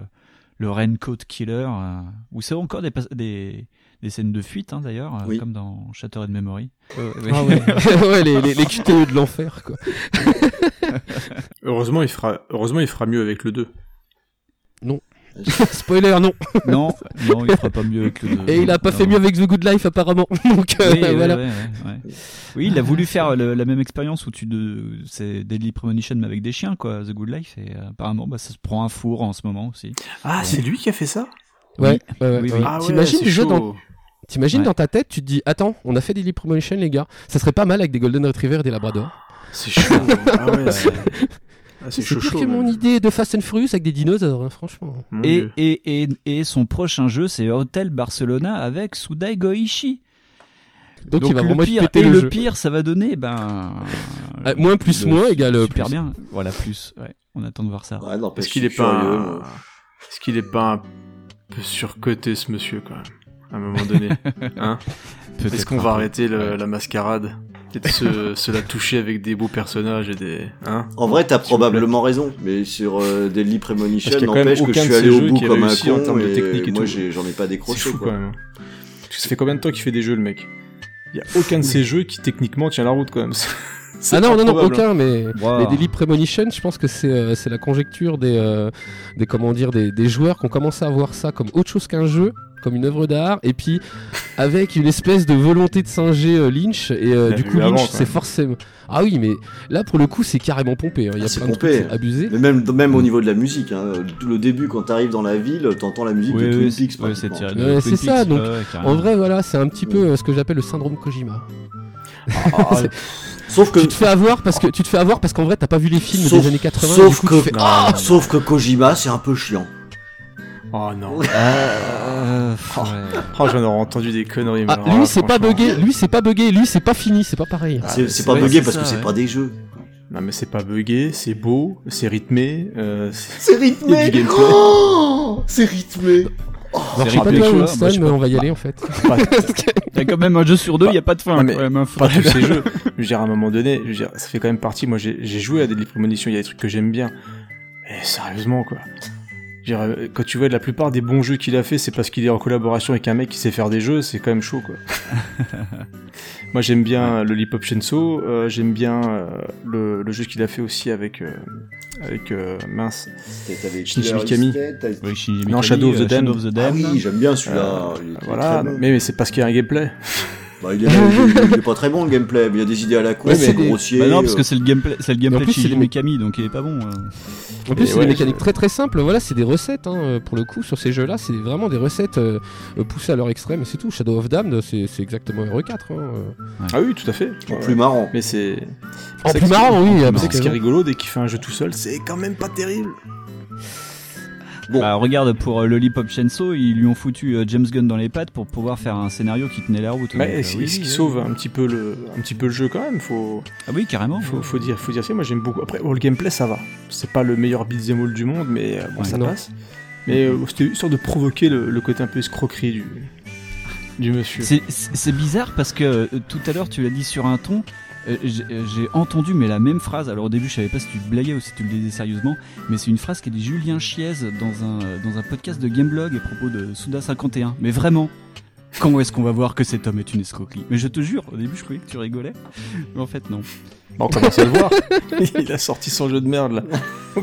le Raincoat Killer, euh, où c'est encore des, des scènes de fuite, hein, d'ailleurs, euh, Oui. comme dans Shattered Memory. Euh, oui. Ah ouais, ouais les, les, les QTE de l'enfer, quoi. Heureusement, il fera, heureusement, il fera mieux avec le 2. Spoiler, non. non, non, il fera pas mieux avec le. Et il a pas non. fait mieux avec The Good Life, apparemment. Donc, euh, Oui, ouais, voilà. ouais, ouais, ouais. Oui, il a voulu faire le- la même expérience où tu de, c'est Deadly Premonition mais avec des chiens quoi, The Good Life et euh, apparemment bah, ça se prend un four en ce moment aussi. Ah, c'est lui qui a fait ça? Ouais, Oui. ouais, ouais, Oui, ouais. oui. Ah ouais, T'imagines chaud. dans, t'imagines Ouais. dans ta tête, tu te dis, attends, on a fait des Promotion, les gars. Ça serait pas mal avec des Golden Retriever et des Labrador. C'est chaud. ah ouais, c'est ah, c'est chaud pire chaud. que mon idée de Fast and Furious avec des dinosaures, hein, franchement. Et, et, et, et son prochain jeu c'est Hotel Barcelona avec Sudai Goichi. Donc, il va le pire, péter et le, jeu. pire ça va donner ben Euh, moins plus le- moins égale euh, super plus. bien. Voilà plus. Ouais, on attend de voir ça. Ouais, Est-ce qu'il est pas un... Est-ce qu'il est pas un peu surcoté ce monsieur quand même à un moment donné hein Peut-être Est-ce qu'on va arrêter le- la mascarade et de se, se la toucher avec des beaux personnages et des hein En vrai, t'as probablement raison, mais sur euh, quand même n'empêche que je aucun suis de allé au bout comme un réussit en con, termes de et technique et moi j'en ai pas décroché. fou quoi. quand même. Parce que ça fait combien de temps qu'il fait des jeux le mec Il y a aucun de ces jeux qui techniquement tient la route quand même. Ah non, non, non, improbable, hein. aucun, mais Wow. les Daily Premonition, je pense que c'est euh, c'est la conjecture des, euh, des, comment dire, des, des joueurs qui ont commencé à voir ça comme autre chose qu'un jeu, comme une œuvre d'art, et puis avec une espèce de volonté de singer euh, Lynch, et euh, du coup Lynch c'est forcément... Ah oui, mais là pour le coup c'est carrément pompé, hein. il y a Ah, c'est plein de pompé. trucs abusés. Mais même, même au niveau de la musique, hein, le début quand t'arrives dans la ville, t'entends la musique Oui, de oui, Twin Peaks. c'est- de ça, donc. En vrai voilà, c'est un petit peu euh, ce que j'appelle le syndrome Kojima. Ah, sauf que, Tu te fais avoir parce que tu te fais avoir parce qu'en vrai t'as pas vu les films Sauf- des années 80 sauf et du coup, que- fais, Non, Ah non, non. sauf que Kojima, c'est un peu chiant. Oh non. Euh, ouais. Oh, j'en aurais entendu des conneries. Ah, lui c'est pas bugué, lui c'est pas bugué, lui c'est pas fini, c'est pas pareil. Ah, c'est pas bugué c'est parce ça, que c'est ouais. pas des jeux. Non mais c'est pas buggé, c'est beau, c'est rythmé. Euh, c'est- y rythmé. Oh, c'est rythmé. C'est mais pas. on va y aller en fait. Il y a quand même un jeu sur deux, il n'y a pas de fin. Non, mais quand même, hein, pas tous ces jeux. Je veux dire, à un moment donné, je veux dire, ça fait quand même partie. Moi, j'ai joué à des Premonition, il y a des trucs que j'aime bien. Mais sérieusement, quoi. Quand tu vois la plupart des bons jeux qu'il a fait, c'est parce qu'il est en collaboration avec un mec qui sait faire des jeux, c'est quand même chaud, quoi. Moi, j'aime bien le Lip Hop Shenso, euh, j'aime bien euh, le, le jeu qu'il a fait aussi avec, euh, avec euh, mince. Shinji Mikami. Oui, Shinji Non, Shadow of the the Ah oui, j'aime bien celui-là. Euh, voilà, mais, mais c'est parce qu'il y a un gameplay. Bah, il, est, il, est, il est pas très bon le gameplay, mais il y a des idées à la con, Ouais, c'est c'est grossier. Bah non, parce que euh, c'est le gameplay, c'est le gameplay de Shinji c'est Mikami, donc il est pas bon. euh. En plus, Et c'est ouais, des mécaniques c'est- très très simples. Voilà, c'est des recettes hein, euh, pour le coup sur ces jeux-là. C'est vraiment des recettes euh, poussées à leur extrême et c'est tout. Shadow of Damned, c'est c'est exactement RE4. Hein, euh. Ah oui, tout à fait. en Ouais, plus marrant. Mais c'est. En c'est plus que- marrant, oui. C'est parce que ce qui est que- rigolo dès qu'il fait un jeu tout seul, c'est quand même pas terrible. Bon. Bah, regarde, pour euh, Lollipop Chainsaw, ils lui ont foutu euh, James Gunn dans les pattes pour pouvoir faire un scénario qui tenait la route. Mais Donc, euh, ce oui, ce qui oui, sauve oui. un petit peu le, un petit peu le jeu quand même? Faut, Ah oui, carrément. faut, faut dire, faut dire ça. Moi j'aime beaucoup. Après, bon, le gameplay ça va. C'est pas le meilleur beat'em all du monde, mais euh, bon, Ouais. ça Non. passe. Mais euh, c'était histoire de provoquer le, le côté un peu escroquerie du, du monsieur. C'est- bizarre parce que euh, tout à l'heure tu l'as dit sur un ton. Euh, J'ai euh, j'ai entendu mais la même phrase. Alors au début je savais pas si tu te blaguais ou si tu le disais sérieusement, mais c'est une phrase qu'a dit Julien Chiez dans un euh, dans un podcast de Gameblog à propos de Suda 51. Mais vraiment, quand est-ce qu'on va voir que cet homme est une escroquerie? Mais je te jure, au début je croyais que tu rigolais, mais en fait non. Bon, on commence à le voir. Il a sorti son jeu de merde là.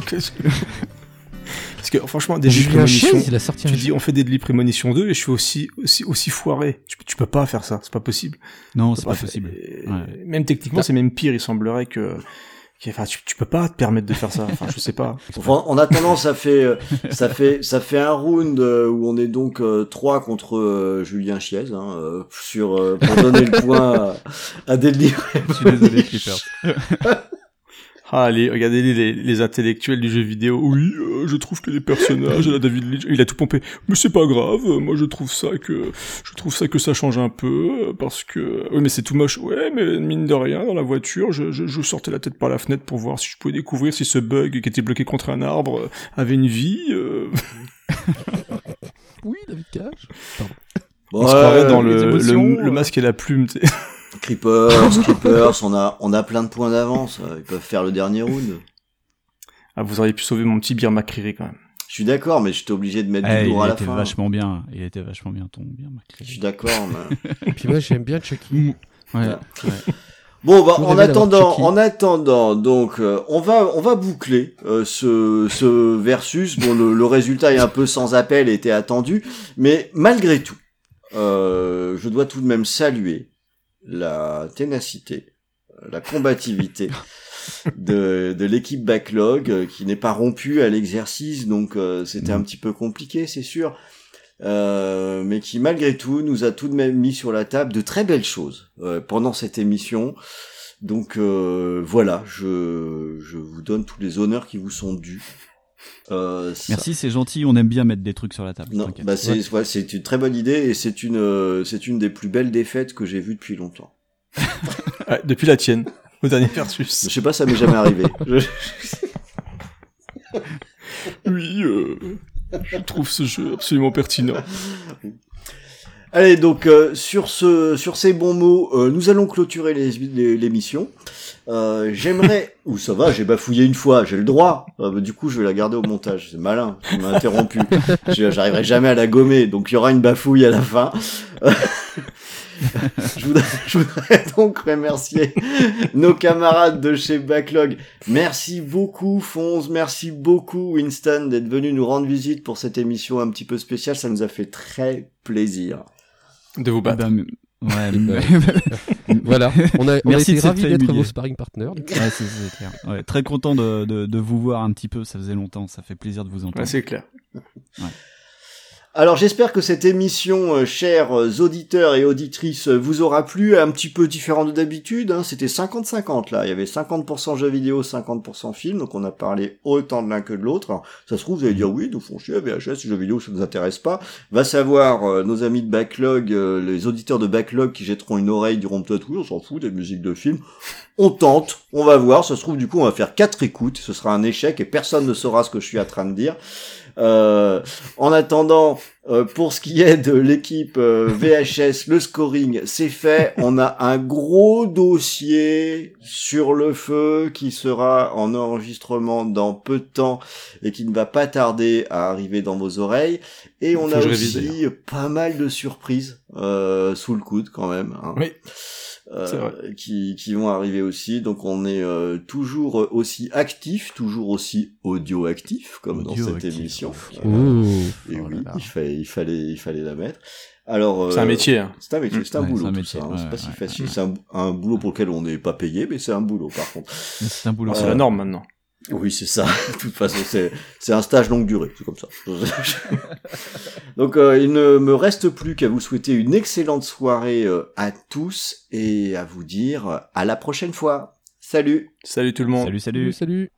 Parce que franchement, des Chiez, il a sorti tu dis on fait des Deadly Premonition 2 et je suis aussi, aussi, aussi foiré. Tu, tu peux pas faire ça, c'est pas possible. Non, c'est pas possible. Ouais. Même techniquement, c'est même pire. Il semblerait que Enfin, tu, tu peux pas te permettre de faire ça. Enfin, je sais pas. Enfin, en attendant, ça fait, euh, ça fait, ça fait un round euh, où on est donc euh, trois contre euh, Julien Chiez, hein, sur euh, pour donner le point à, à Deadly Je suis désolé. Ah, allez, regardez les, les, les intellectuels du jeu vidéo. Oui, euh, je trouve que les personnages, là, David Lynch, il a tout pompé. Mais c'est pas grave. euh, Moi, je trouve ça que, je trouve ça que ça change un peu euh, parce que, oui, mais c'est tout moche. Ouais, mais mine de rien, dans la voiture, je, je, je sortais la tête par la fenêtre pour voir si je pouvais découvrir si ce bug qui était bloqué contre un arbre avait une vie. euh. Oui, David Cage. On se croirait dans le, le, le masque et la plume. tu sais. Creepers, Creepers, on a, on a plein de points d'avance. euh, Ils peuvent faire le dernier round. Ah, vous auriez pu sauver mon petit Bir McCreary quand même. Je suis d'accord, mais j'étais obligé de mettre Eh, du lourd à il la était fin. vachement bien. Il était vachement bien ton bien, Je suis d'accord, mais... Et puis moi, j'aime bien Chucky. Ouais. Bon, bah, en attendant, en attendant, donc, euh, on va, on va boucler euh, ce, ce versus. Bon, le, le résultat est un peu sans appel, était attendu, mais malgré tout, euh, je dois tout de même saluer la ténacité, la combativité de, de l'équipe backlog euh, qui n'est pas rompue à l'exercice, donc euh, c'était un petit peu compliqué, c'est sûr. Euh, mais qui malgré tout nous a tout de même mis sur la table de très belles choses euh, pendant cette émission. Donc euh, voilà, je, je vous donne tous les honneurs qui vous sont dus. Euh, ça- Merci, c'est gentil. On aime bien mettre des trucs sur la table. Non, bah c'est ouais, une très bonne idée et c'est une euh, c'est une des plus belles défaites que j'ai vues depuis longtemps. Ouais, depuis la tienne, au dernier versus. Je sais pas, ça m'est jamais arrivé. Je- Oui, euh, je trouve ce jeu absolument pertinent. Allez, donc euh, sur ce, sur ces bons mots, euh, nous allons clôturer l'émission. Euh, J'aimerais, ou ça va, j'ai bafouillé une fois, j'ai le droit. Euh, bah, du coup, je vais la garder au montage. C'est malin, tu m'as interrompu. J'arriverai jamais à la gommer, donc il y aura une bafouille à la fin. je, voudrais, je voudrais donc remercier nos camarades de chez Backlog. Merci beaucoup Fonz, merci beaucoup Winston d'être venu nous rendre visite pour cette émission un petit peu spéciale. Ça nous a fait très plaisir. De vous battre. ben, ouais, ben, ouais, Voilà, on a, on a Merci été d'être vos sparring partners. clair. Ouais, très content de, de, de vous voir un petit peu. Ça faisait longtemps. Ça fait plaisir de vous entendre. Ouais, c'est clair. Alors j'espère que cette émission, euh, chers euh, auditeurs et auditrices, euh, vous aura plu, un petit peu différent de d'habitude. Hein. C'était 50-50 là, il y avait 50% jeux vidéo, 50% films, donc on a parlé autant de l'un que de l'autre. Ça se trouve, vous allez dire oui, nous font chier, VHS, jeux vidéo, ça nous intéresse pas. Va savoir, nos amis de Backlog, les auditeurs de Backlog qui jetteront une oreille diront peut-être oui, on s'en fout des musiques de films. On tente, on va voir, ça se trouve du coup on va faire quatre écoutes, ce sera un échec et personne ne saura ce que je suis en train de dire. Euh, en attendant, euh, pour ce qui est de l'équipe euh, VHS, le scoring, c'est fait. On a un gros dossier sur le feu qui sera en enregistrement dans peu de temps et qui ne va pas tarder à arriver dans vos oreilles. Et on Faut a révise, aussi pas mal de surprises euh, sous le coude quand même. hein Oui. Euh, qui, qui vont arriver aussi. Donc on est euh, toujours aussi actif, toujours aussi audio actif comme dans cette Audio-actif. émission. Oh. Et Oh oui, là là. il fallait, il fallait, il fallait la mettre. Alors, euh, C'est un métier. Hein. C'est un métier, c'est un Ouais, boulot c'est métier, ça. hein. ouais, c'est pas si facile. ouais. C'est un, un boulot pour lequel on n'est pas payé, mais c'est un boulot par contre. C'est un boulot. C'est Euh, la norme maintenant. Oui, c'est ça. De toute façon, c'est c'est un stage longue durée, c'est comme ça. Donc, euh, il ne me reste plus qu'à vous souhaiter une excellente soirée euh, à tous et à vous dire à la prochaine fois. Salut Salut tout le monde. Salut, salut. Salut, salut.